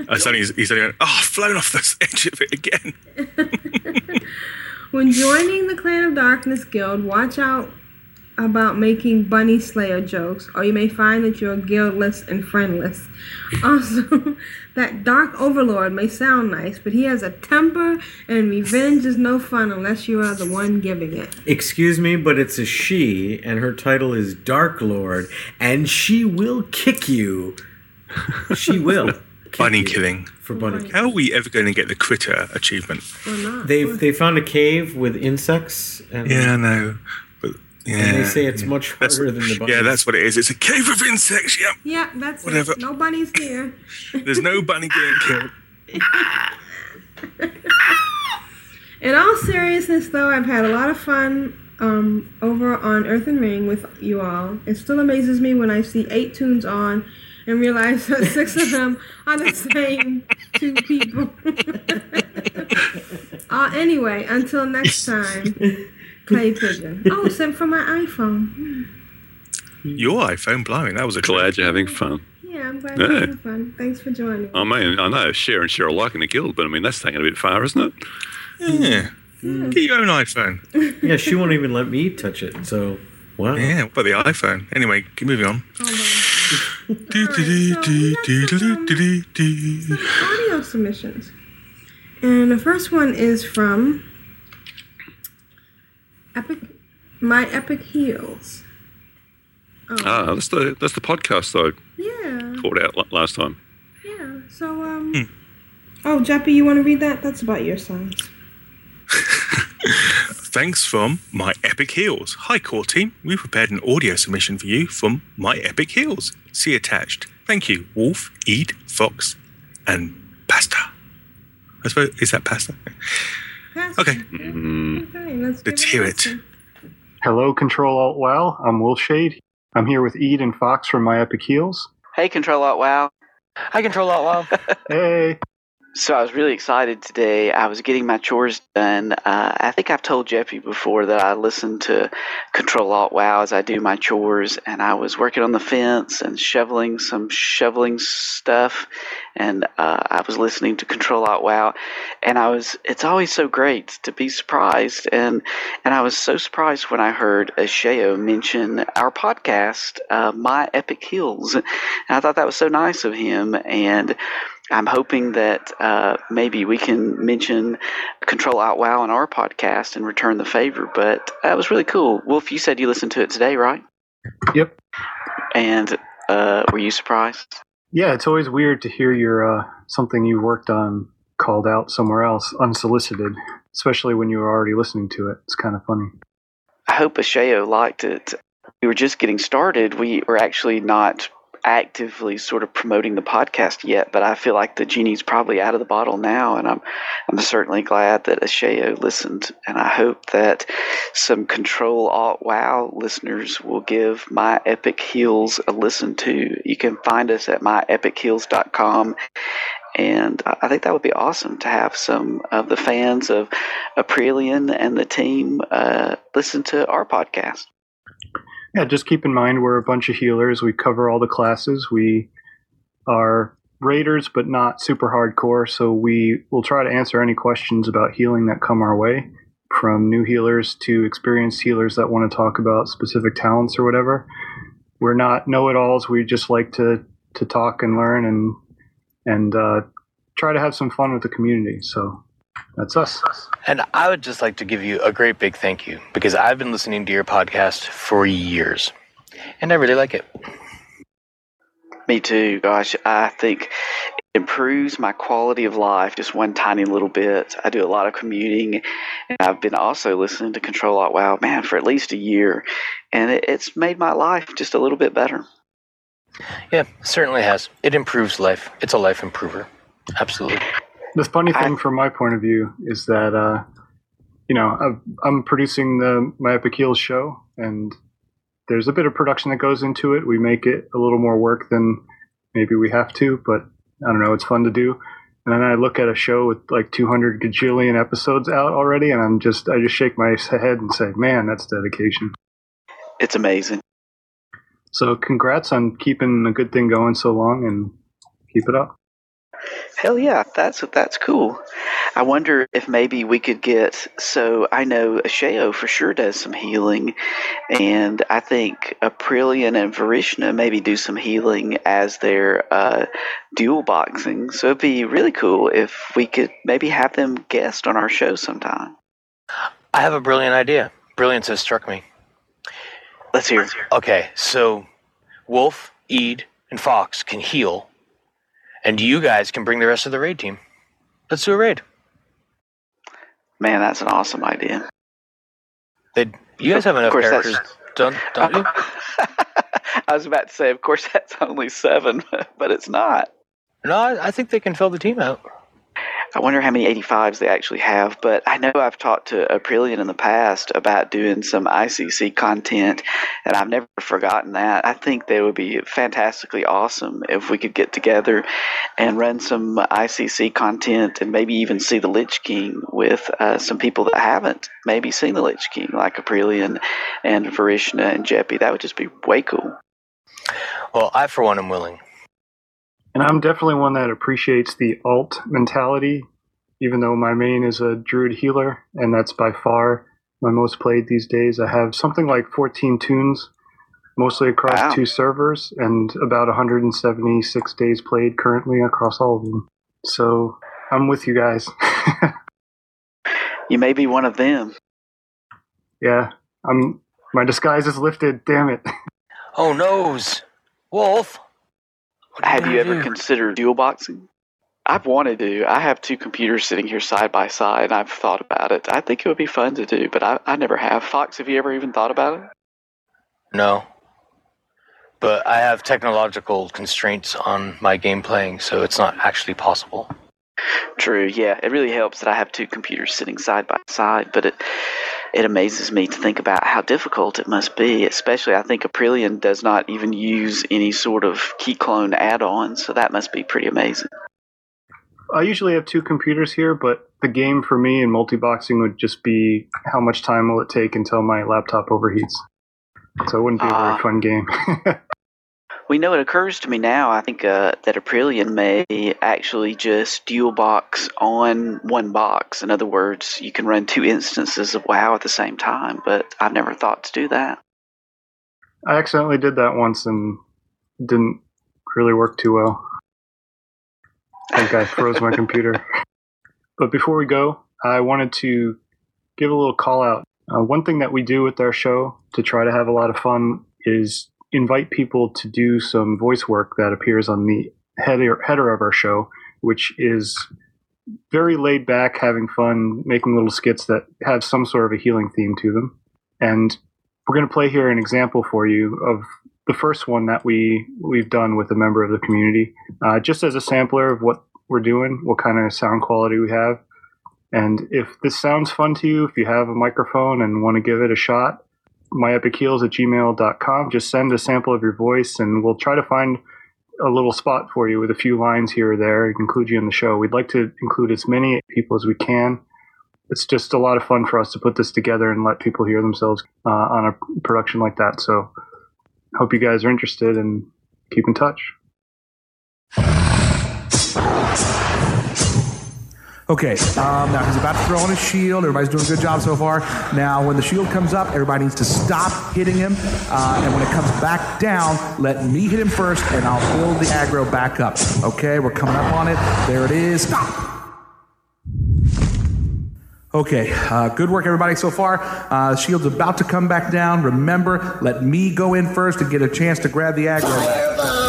I suddenly he's, he's suddenly went, oh, I've flown off the edge of it again. When joining the Clan of Darkness Guild, watch out about making bunny slayer jokes, or you may find that you're guildless and friendless. Also, that dark overlord may sound nice, but he has a temper, and revenge is no fun unless you are the one giving it. Excuse me, but it's a she, and her title is Dark Lord, and she will kick you. She will. bunny killing. For bunny How are we ever going to get the critter achievement? Or not. They've they found a cave with insects. And, Yeah, I know. But yeah, and they say it's much That's- harder than the bunny. Yeah, that's what it is. It's a cave of insects. Yep. Yeah, that's Whatever. it. No bunnies here. There's no bunny getting killed. In all seriousness, though, I've had a lot of fun um, over on Earthen Ring with you all. It still amazes me when I see eight tunes on and realize that six of them are the same two people. uh, anyway, until next time, Clay Pigeon. Oh, sent from my iPhone. Your iPhone, blimey, that was a Glad you're having fun. Yeah, I'm glad Yeah. you're having fun. Thanks for joining. I mean, I know share and share alike in the guild, but I mean that's taking it a bit far, isn't it? Yeah. Get your own iPhone. yeah, she won't even let me touch it. So, wow. Yeah, what about the iPhone? Anyway, keep moving on. Audio submissions. And the first one is from Epic My Epic Heels. Oh, Ah, that's the that's the podcast though. yeah. Called out last time. Yeah. So um Oh, Jeppy, you want to read that? That's about your sons. Thanks from My Epic Heels. Hi, core team. We've prepared an audio submission for you from My Epic Heels. See attached. Thank you, Wolf, Eid, Fox, and Pasta. I suppose is that pasta? Okay. Okay, let's, Let's hear it. Hello, Control Alt WoW. I'm Wolfshade. I'm here with Ede and Fox from My Epic Heels. Hey, Control Alt WoW. Hi, Control Alt WoW. hey. So I was really excited today. I was getting my chores done. Uh, I think I've told Jeppy before that I listen to Control Alt WoW as I do my chores, and I was working on the fence and shoveling some shoveling stuff, and uh, I was listening to Control Alt WoW, and I was. It's always so great to be surprised, and and I was so surprised when I heard Ashayo mention our podcast, uh, My Epic Hills, and I thought that was so nice of him, and. I'm hoping that uh, maybe we can mention Control Alt WoW on our podcast and return the favor. But that was really cool. Wolf, you said you listened to it today, right? Yep. And uh, were you surprised? Yeah, it's always weird to hear your uh, something you worked on called out somewhere else unsolicited, especially when you were already listening to it. It's kind of funny. I hope Ashayo liked it. We were just getting started. We were actually not actively sort of promoting the podcast yet, but I feel like the genie's probably out of the bottle now, and I'm I'm certainly glad that Ashayo listened, and I hope that some Control Alt WoW listeners will give My Epic Heals a listen to. You can find us at myepicheals.com. And I think that would be awesome to have some of the fans of Aprillian and the team uh, listen to our podcast. Yeah, just keep in mind we're a bunch of healers. We cover all the classes. We are raiders, but not super hardcore. So we will try to answer any questions about healing that come our way, from new healers to experienced healers that want to talk about specific talents or whatever. We're not know-it-alls. We just like to to talk and learn and and uh, try to have some fun with the community. So that's us. And I would just like to give you a great big thank you because I've been listening to your podcast for years and I really like it. Me too. Gosh, I think it improves my quality of life just one tiny little bit. I do a lot of commuting, and I've been also listening to Control Alt WoW, man, for at least a year, and it, it's made my life just a little bit better. Yeah, certainly has. It improves life. It's a life improver. Absolutely. The funny thing from my point of view is that, uh, you know, I'm, I'm producing the My Epic Heals show, and there's a bit of production that goes into it. We make it a little more work than maybe we have to, but I don't know, it's fun to do. And then I look at a show with like 200 gajillion episodes out already, and I'm just, I just shake my head and say, man, that's dedication. It's amazing. So congrats on keeping a good thing going so long, and keep it up. Hell yeah, that's that's cool. I wonder if maybe we could get. So I know Ashayo for sure does some healing, and I think Aprillian and Vrishna maybe do some healing as their uh, dual boxing. So it'd be really cool if we could maybe have them guest on our show sometime. I have a brilliant idea. Brilliance has struck me. Let's hear. Okay, so Wolf, Ede, and Fox can heal, and you guys can bring the rest of the raid team. Let's do a raid. Man, that's an awesome idea. They, you guys have enough characters, don't, don't you? I was about to say, of course, that's only seven, but it's not. No, I, I think they can fill the team out. I wonder how many 85s they actually have, but I know I've talked to Aprillian in the past about doing some ICC content, and I've never forgotten that. I think they would be fantastically awesome if we could get together and run some ICC content and maybe even see the Lich King with uh, some people that haven't maybe seen the Lich King, like Aprillian and Vrishna and Jeppy. That would just be way cool. Well, I, for one, am willing. And I'm definitely one that appreciates the alt mentality, even though my main is a druid healer, and that's by far my most played these days. I have something like 14 toons, mostly across Wow. two servers, and about 176 days played currently across all of them. So I'm with you guys. You may be one of them. yeah, I'm. My disguise is lifted. Damn it. Oh, noes. Wolf. Have you ever considered dual boxing? I've wanted to. I have two computers sitting here side by side, and I've thought about it. I think it would be fun to do, but I, I never have. Fox, have you ever even thought about it? No. But I have technological constraints on my game playing, so it's not actually possible. True, yeah. It really helps that I have two computers sitting side by side, but it it amazes me to think about how difficult it must be, especially I think Aprillian does not even use any sort of key clone add-on, so that must be pretty amazing. I usually have two computers here, but the game for me in multi-boxing would just be how much time will it take until my laptop overheats. So it wouldn't be a Ah. very fun game. We know it occurs to me now. I think uh, that Aprillian may actually just dual box on one box. In other words, you can run two instances of WoW at the same time, but I've never thought to do that. I accidentally did that once and didn't really work too well. I think I froze my computer. But before we go, I wanted to give a little call out. Uh, one thing that we do with our show to try to have a lot of fun is invite people to do some voice work that appears on the header, header of our show, which is very laid back, having fun, making little skits that have some sort of a healing theme to them. And we're going to play here an example for you of the first one that we we've done with a member of the community, uh, just as a sampler of what we're doing, what kind of sound quality we have, and if this sounds fun to you, if you have a microphone and want to give it a shot, myepicheals at gmail.com. Just send a sample of your voice, and we'll try to find a little spot for you with a few lines here or there and include you in the show. We'd like to include as many people as we can it's just a lot of fun for us to put this together and let people hear themselves uh, on a production like that. So, hope you guys are interested and keep in touch. Okay, um, now he's about to throw on his shield. Everybody's doing a good job so far. Now, when the shield comes up, everybody needs to stop hitting him. Uh, and when it comes back down, let me hit him first, and I'll build the aggro back up. Okay, we're coming up on it. There it is. Stop. Okay, uh, good work, everybody, so far. Uh, shield's about to come back down. Remember, let me go in first to get a chance to grab the aggro.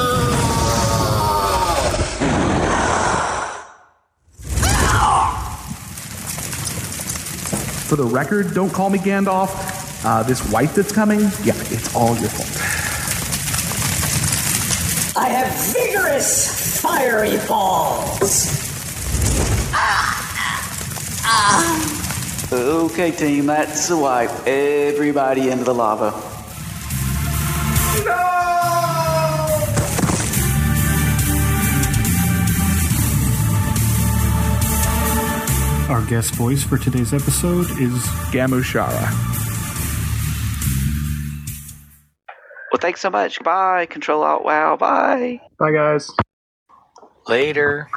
For the record, don't call me Gandalf. Uh, this white that's coming, yeah, it's all your fault. I have vigorous, fiery balls. Okay, team, that's a wipe. Everybody into the lava. Our guest voice for today's episode is Gamushara. Well, thanks so much. Bye. Control Alt WoW. Bye. Bye, guys. Later.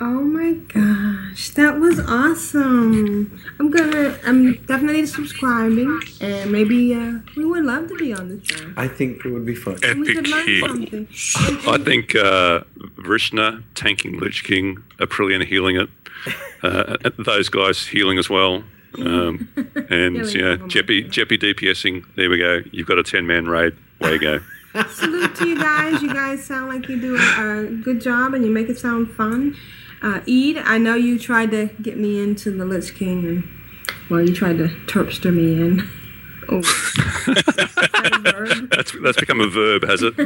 Oh my gosh, that was awesome. I'm gonna, I'm definitely subscribing, and maybe uh, we would love to be on the show. I think it would be fun. We could learn something. I think uh, Vrishna tanking Lich King, Aprillian healing it, uh, those guys healing as well. Um, and yeah. Jeppy, Jeppy DPSing. There we go. You've got a 10 man raid. Way you go. Salute to you guys. You guys sound like you do a, a good job, and you make it sound fun. Uh, Eid, I know you tried to get me into the Lich King, and well, you tried to terpster me in. Oh, that's, that's become a verb, has it?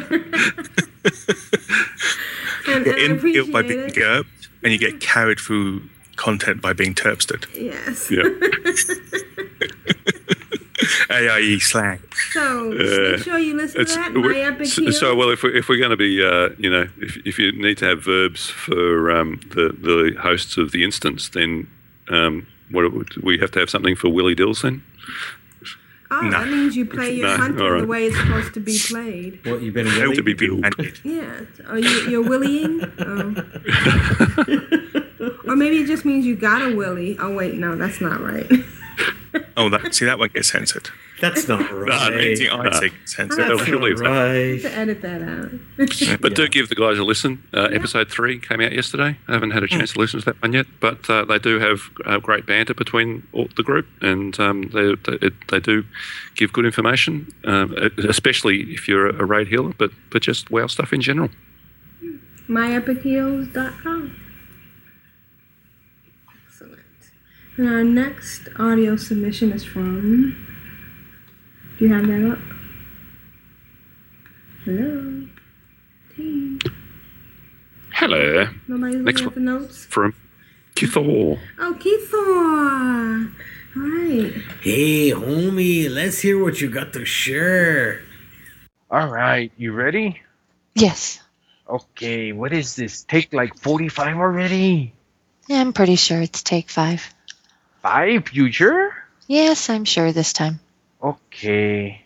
and, and I in guilt by appreciate it. GURPed, and you get carried through content by being terpstered. Yes. Yeah. AIE slang. So Uh, make sure you listen to that. My we're- so, so, well, if, we, if we're going to be, uh, you know, if, if you need to have verbs for um, the, the hosts of the instance, then um, what we have to have something for Willie Dills then? Oh, No. that means you play your No, hunter all right. the way it's supposed to be played. What you've been Have to be billed. Yeah. Are you you're willying? Oh. or maybe it just means you got a willy. Oh wait, no, that's not right. Oh, that see that one gets censored. That's not right. anything I say gets censored. That's They'll leave that. To edit that out. But do give the guys a listen. Uh, Episode three came out yesterday. I haven't had a chance to listen to that one yet, but uh, they do have uh, great banter between all the group, and um, they, they it- they do give good information, um, especially if you're a raid healer, but but just WoW stuff in general. MyEpicHeals.com. Excellent. And our next audio submission is from. Do you have that up? Hello? Team. Hello. Nobody's Next looking at the notes. From Kithor. Oh, Keithor. All right. Hey, homie, let's hear what you got to share. All right, you ready? Yes. Okay, what is this? Take like 45 already? Yeah, I'm pretty sure it's take five. Five? You sure? Yes, I'm sure this time. Okay.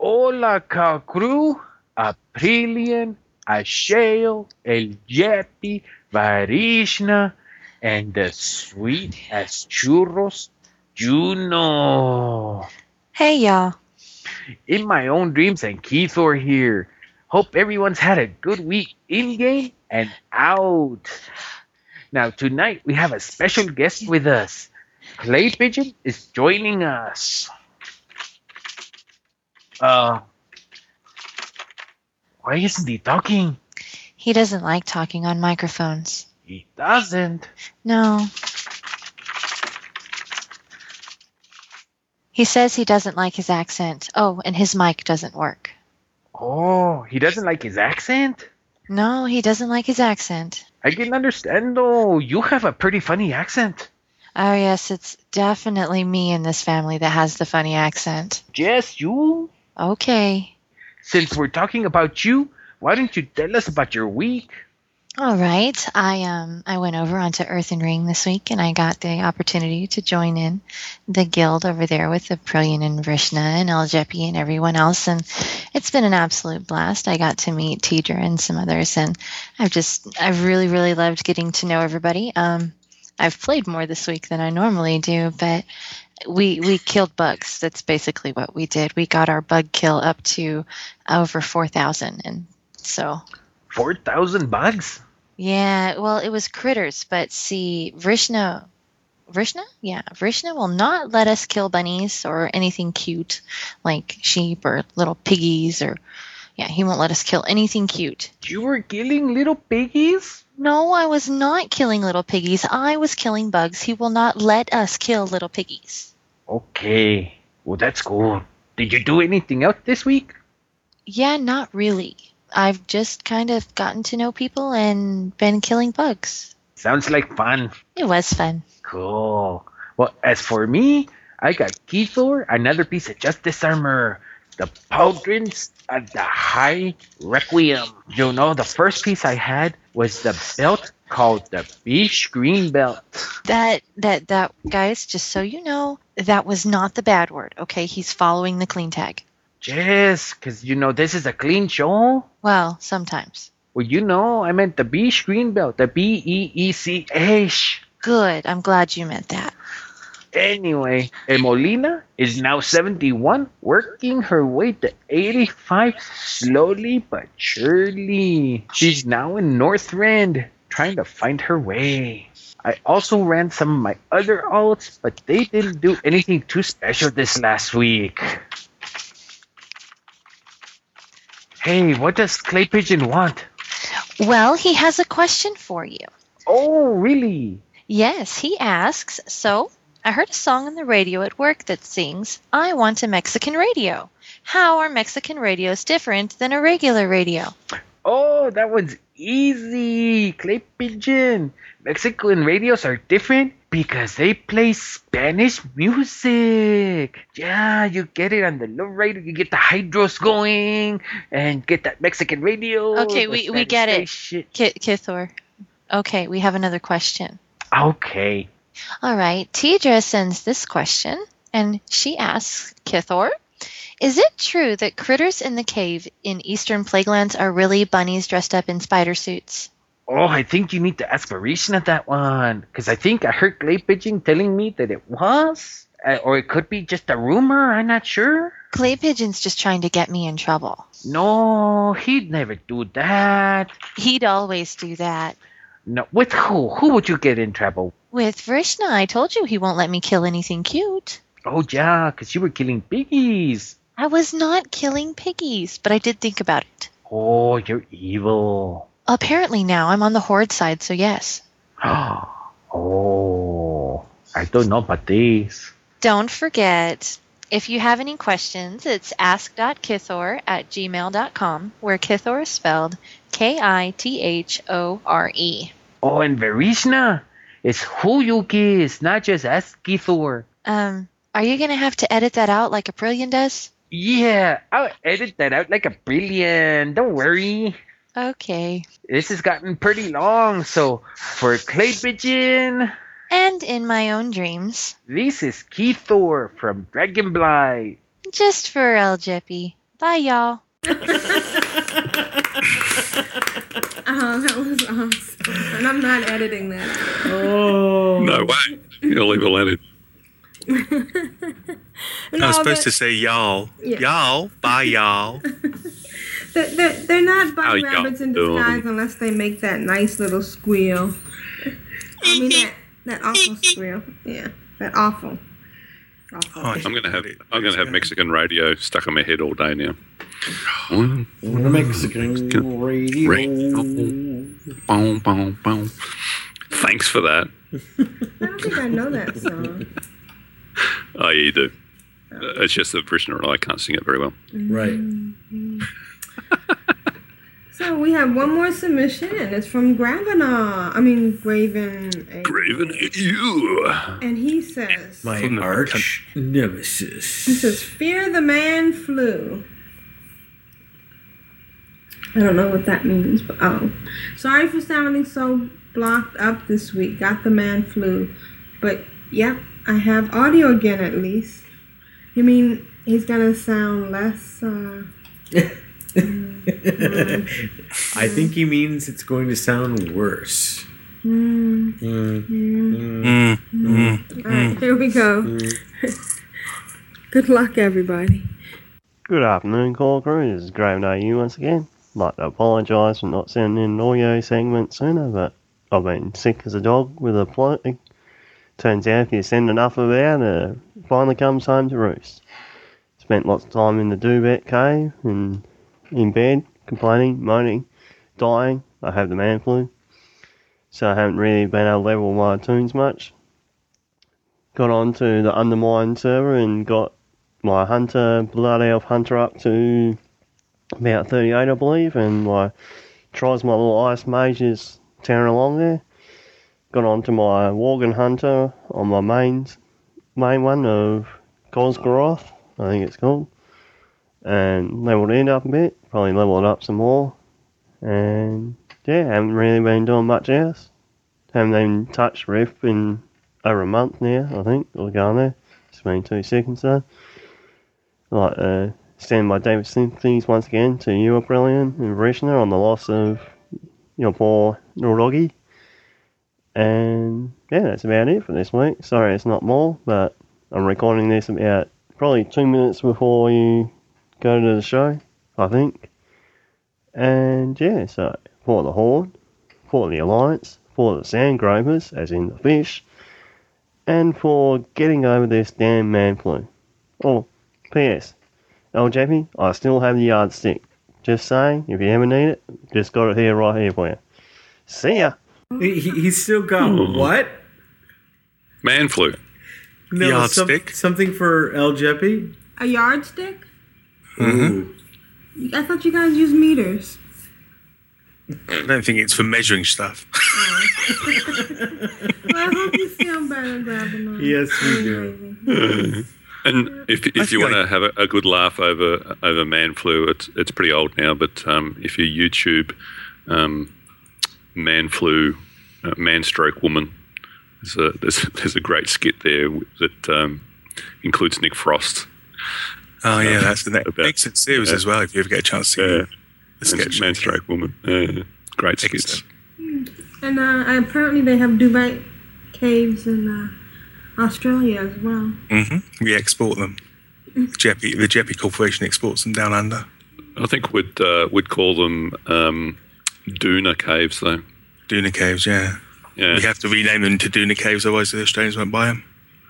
Hola, cow crew. Aprillian, Ashayo, El Yepi, Vrishna, and the sweet as churros, Juno. Hey, y'all. In my own dreams and Keithor here. Hope everyone's had a good week in game and out. Now, tonight we have a special guest with us. Clay Pigeon is joining us. Uh, why isn't he talking? He doesn't like talking on microphones. He doesn't. No. He says he doesn't like his accent. Oh, and his mic doesn't work. Oh, he doesn't like his accent? No, he doesn't like his accent. I can understand though. You have a pretty funny accent. Oh, yes, it's definitely me in this family that has the funny accent. Yes, you. Okay. Since we're talking about you, why don't you tell us about your week? All right. I um I went over onto Earthen Ring this week and I got the opportunity to join in the guild over there with the Aprillian and Vrishna and El Jeppy and everyone else and it's been an absolute blast. I got to meet Tidra and some others and I've just I've really, really loved getting to know everybody. Um I've played more this week than I normally do, but we we killed bugs. That's basically what we did. We got our bug kill up to over four thousand and so 4,000 bugs? yeah, well, it was critters, but see, Vrishna, Vrishna, yeah, Vrishna will not let us kill bunnies or anything cute like sheep or little piggies or, yeah, he won't let us kill anything cute. You were killing little piggies? No, I was not killing little piggies. I was killing bugs. He will not let us kill little piggies. Okay. Well, that's cool. Did you do anything else this week? Yeah, not really. I've just kind of gotten to know people and been killing bugs. Sounds like fun. It was fun. Cool. Well, as for me, I got Keithor, another piece of Justice armor, the Pauldrons of the High Requiem. You know, the first piece I had was the belt called the Beach Green Belt. That that that guys, just so you know, that was not the bad word. Okay, he's following the clean tag. Yes, because you know, this is a clean show. Well, sometimes. Well, you know, I meant the Beach Green Belt, the B E E C H. Good. I'm glad you meant that. Anyway, Emolina is now 71, working her way to 85 slowly but surely. She's now in Northrend, trying to find her way. I also ran some of my other alts, but they didn't do anything too special this last week. Hey, what does Clay Pigeon want? Well, he has a question for you. Oh, really? Yes, he asks, so I heard a song on the radio at work that sings, I want a Mexican radio. How are Mexican radios different than a regular radio? Oh, that one's easy. Clay Pigeon. Mexican radios are different because they play Spanish music. Yeah, you get it on the low radio, you get the hydros going, and get that Mexican radio. Okay, we, we get it. Ki- Kithor. Okay, we have another question. Okay. All right, Tidra sends this question, and she asks Kithor, is it true that critters in the cave in eastern plaguelands are really bunnies dressed up in spider suits? Oh, I think you need to ask Marisha at that one. Because I think I heard Clay Pigeon telling me that it was. Uh, or it could be just a rumor. I'm not sure. Clay Pigeon's just trying to get me in trouble. No, he'd never do that. He'd always do that. No, with who? Who would you get in trouble? With Vrishna, I told you he won't let me kill anything cute. Oh, yeah, because you were killing piggies. I was not killing piggies, but I did think about it. Oh, you're evil. Apparently now I'm on the horde side, so yes. oh, I don't know about this. Don't forget, If you have any questions, it's ask.kithor at gmail.com, where Kithor is spelled K I T H O R E. Oh, and Vrishna, it's who you kiss, not just ask Kithor. Um, are you going to have to edit that out like a Aprillian does? Yeah, I'll edit that out like a Aprillian. Don't worry. Okay. This has gotten pretty long, so for Clay Pigeon, And in my own dreams, this is Kithor from Dragonblight. just for El Jeppy. Bye, y'all. Oh, that was awesome. And I'm not editing that. Oh. No way. You'll leave it edited. I was supposed to say y'all. Yeah. Y'all. Bye, y'all. They're, they're, they're not bunny How y'all rabbits in disguise unless they make that nice little squeal. I mean that that awful squeal. Yeah, that awful. I'm gonna have I'm gonna have Mexican radio stuck on my head all day now. Mexican radio. Boom, boom, boom. Thanks for that. I don't think I know that song. Yeah, do. Uh, It's just that Vrishna and I can't sing it very well. Right. So we have one more submission, and it's from Gravina. I mean Graven. A- Graven, you. And he says, My arch nemesis. he says, fear the man flu. I don't know what that means, but oh, sorry for sounding so blocked up this week. Got the man flu, but yep, I have audio again at least. You mean he's gonna sound less? Uh, I think he means it's going to sound worse. mm, Mm. mm, Mm. All right, here we go. Good luck, everybody. Good afternoon, call crew. This is Graven AU once again. I'd like to apologise for not sending in an audio segment sooner, but I've been sick as a dog with a plague. Turns out if you send enough of out, it finally comes home to roost. Spent lots of time in the Dubet cave and in bed, complaining, moaning, dying. I have the man flu, so I haven't really been able to level my toons much. Got onto the Undermine server and got my Hunter, Blood Elf Hunter up to about 38, I believe, and my tries my little Ice Mage is tearing along there. Got onto my Worgen Hunter on my main, main one of Khaz'goroth, I think it's called, and leveled it up a bit, probably leveled up some more, and yeah, haven't really been doing much else. Haven't even touched Rift in over a month now, I think, or going there. It's been two seconds though. Like uh, to extend my David sympathies once again to you, Aprillian and Vrishna, on the loss of your poor doggy. And yeah, that's about it for this week. Sorry it's not more, but I'm recording this about probably two minutes before you go to the show, I think. And yeah, so for the Horde, for the Alliance, for the Sand Gropers, as in the fish, and for getting over this damn man flu. Oh, P.S. Oh, Jeppy, I still have the yardstick. Just saying, if you ever need it, just got it here, right here for you. See ya. He, he- he's still got what? Man flu. No, some- something for El Jeppy? A yardstick? Mhm. I thought you guys use meters. I don't think it's for measuring stuff. well, I hope you feel better, Gravina. Yes, we do. And if if you want to have a, a good laugh over over man flu, it's it's pretty old now. But um, if you YouTube um, man flu, uh, man stroke woman, there's a there's, there's a great skit there that um, includes Nick Frost. Oh yeah, Uh, that's the next about- excellent series yeah. as well. If you ever get a chance to Yeah. the sketch. Man stroke woman. Uh, great skits. And uh, apparently they have Dubai caves in uh, Australia as well. hmm We export them. Jeppy, the Jeppy Corporation exports them down under. I think we'd uh, we'd call them um, Duna caves though. Duna caves, yeah. Yeah. We have to rename them to Duna caves, otherwise the Australians won't buy them.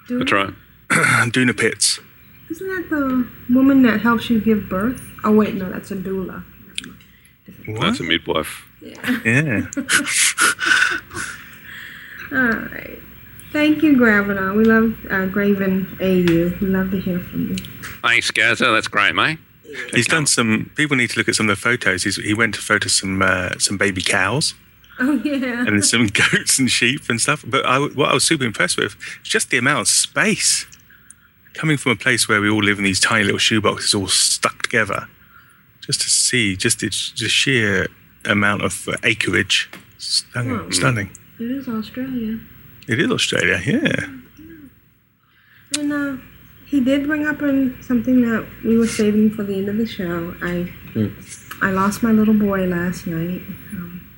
That's right. Duna pits. Isn't that the woman that helps you give birth? Oh wait, no, that's a doula. That's a midwife. Yeah. Yeah. All right. Thank you, Graviton. We love uh, Graven AU. We love to hear from you. Thanks, Gaza. That's great, mate. He's done some. People need to look at some of the photos. He's, he went to photo some uh, some baby cows Oh yeah. and some goats and sheep and stuff. But I, what I was super impressed with is just the amount of space coming from a place where we all live in these tiny little shoeboxes all stuck together. Just to see just the sheer amount of acreage, stunning. Oh. stunning. It is Australia. It is Australia, yeah. And uh, he did bring up in something that we were saving for the end of the show. I I lost my little boy last night. Um,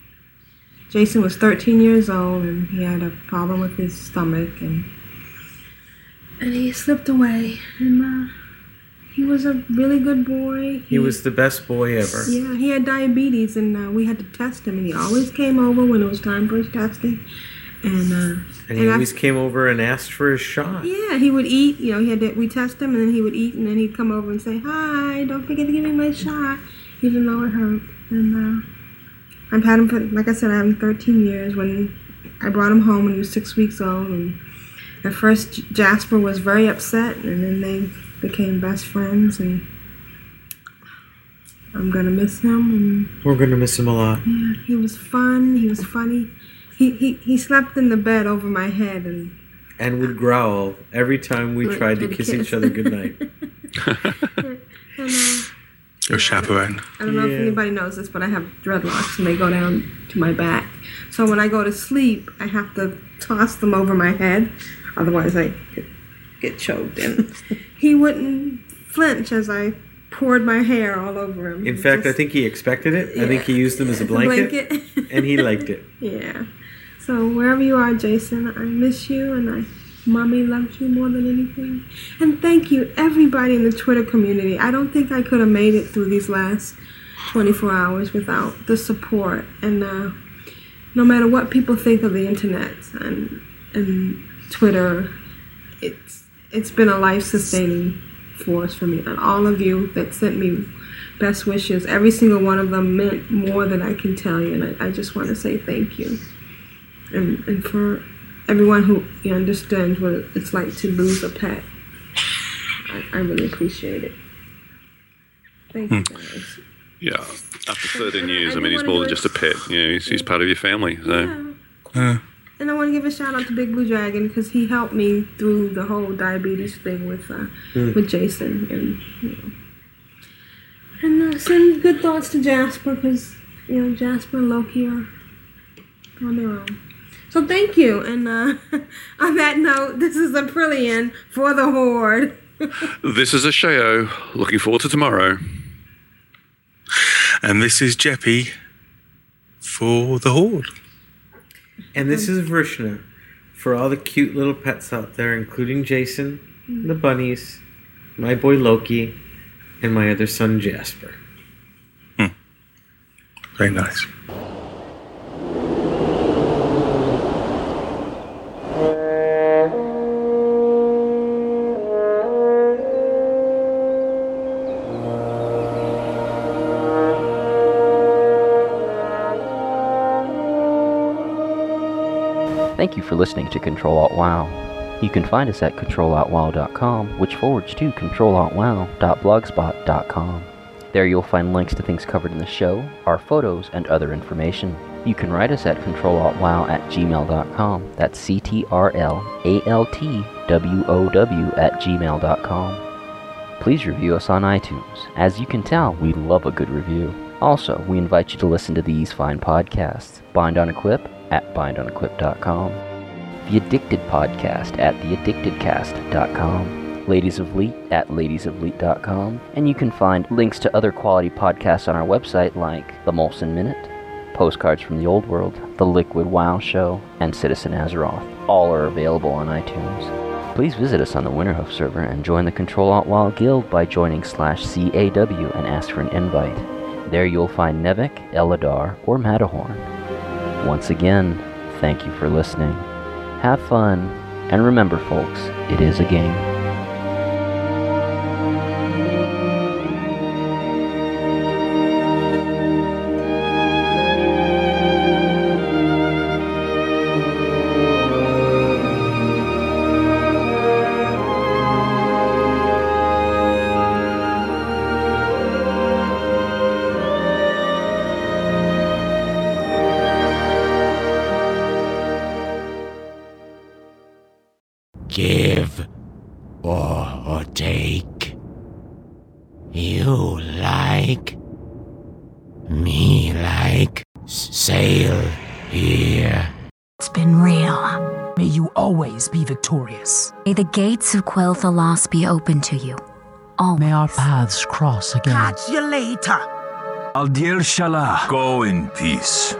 Jayson was 13 years old and he had a problem with his stomach and and he slipped away. And uh, he was a really good boy. He was the best boy ever. Yeah, he had diabetes, and uh, we had to test him. And he always came over when it was time for his testing. And uh, And he I- always came over and asked for his shot. yeah, he would eat. You know, he had to, we test him, and then he would eat, and then he'd come over and say, "Hi, don't forget to give me my shot," even though it hurt. And uh, I've had him for, like I said, I had him 13 years. When I brought him home when he was six weeks old, and at first Jasper was very upset, and then they became best friends, and I'm gonna miss him. And We're gonna miss him a lot. yeah, he was fun. He was funny. He he he slept in the bed over my head, and And would growl every time we tried to kiss kiss. each other goodnight. and uh, Your chaperone. I don't know if anybody knows this, but I have dreadlocks and they go down to my back. So when I go to sleep, I have to toss them over my head, otherwise I get, get choked. And he wouldn't flinch as I poured my hair all over him. In He fact, I think he expected it. I think he used them as a As a blanket, blanket. and he liked it. yeah. So wherever you are, Jayson, I miss you and I mommy loves you more than anything. And thank you everybody in the Twitter community. I don't think I could have made it through these last 24 hours without the support and uh, no matter what people think of the internet and and Twitter, it's it's been a life sustaining force for me. And all of you that sent me best wishes, every single one of them meant more than I can tell you. And I, I just want to say thank you. And, and for everyone who you know, understands what it's like to lose a pet, I, I really appreciate it. Thank you guys. Yeah, after 13 years, I I mean, he's more than just a pet. You know, he's, he's part of your family. So, uh, And I want to give a shout out to Big Blue Dragon because he helped me through the whole diabetes thing with uh, Hmm. with Jayson and you know. And uh, send good thoughts to Jasper because you know Jasper and Loki are on their own. So thank you. And uh, on that note, this is Aprillian for the Horde. this is a show. Looking forward to tomorrow. And this is Jeppy for the Horde. And this is Vrishna for all the cute little pets out there, including Jayson, the bunnies, my boy Loki, and my other son Jasper. Hmm. Very nice. Thank you for listening to Control Alt WoW. You can find us at controlaltwow.com, which forwards to controlaltwow.blogspot.com. There you'll find links to things covered in the show, our photos, and other information. You can write us at controlaltwow at gmail.com. That's C T R L A L T W O W at gmail.com. Please review us on iTunes. As you can tell, we love a good review. Also, we invite you to listen to these fine podcasts Bind on Equip at bindonequip.com, The Addicted Podcast at theaddictedcast.com, Ladies of Leet at ladiesofleet.com, and you can find links to other quality podcasts on our website like The Molson Minute, Postcards from the Old World, The Liquid Wow Show, and Citizen Azeroth. All are available on iTunes. Please visit us on the Winterhoof server and join the Control Alt Wild Guild by joining slash CAW and ask for an invite. There you'll find Nevik, Eladar, or Matterhorn. Once again, thank you for listening. Have fun, and remember, folks, it is a game. Gates of Quel'Thalas be open to you. All May our paths cross again. Catch you later. Aldir Shalah. Go in peace.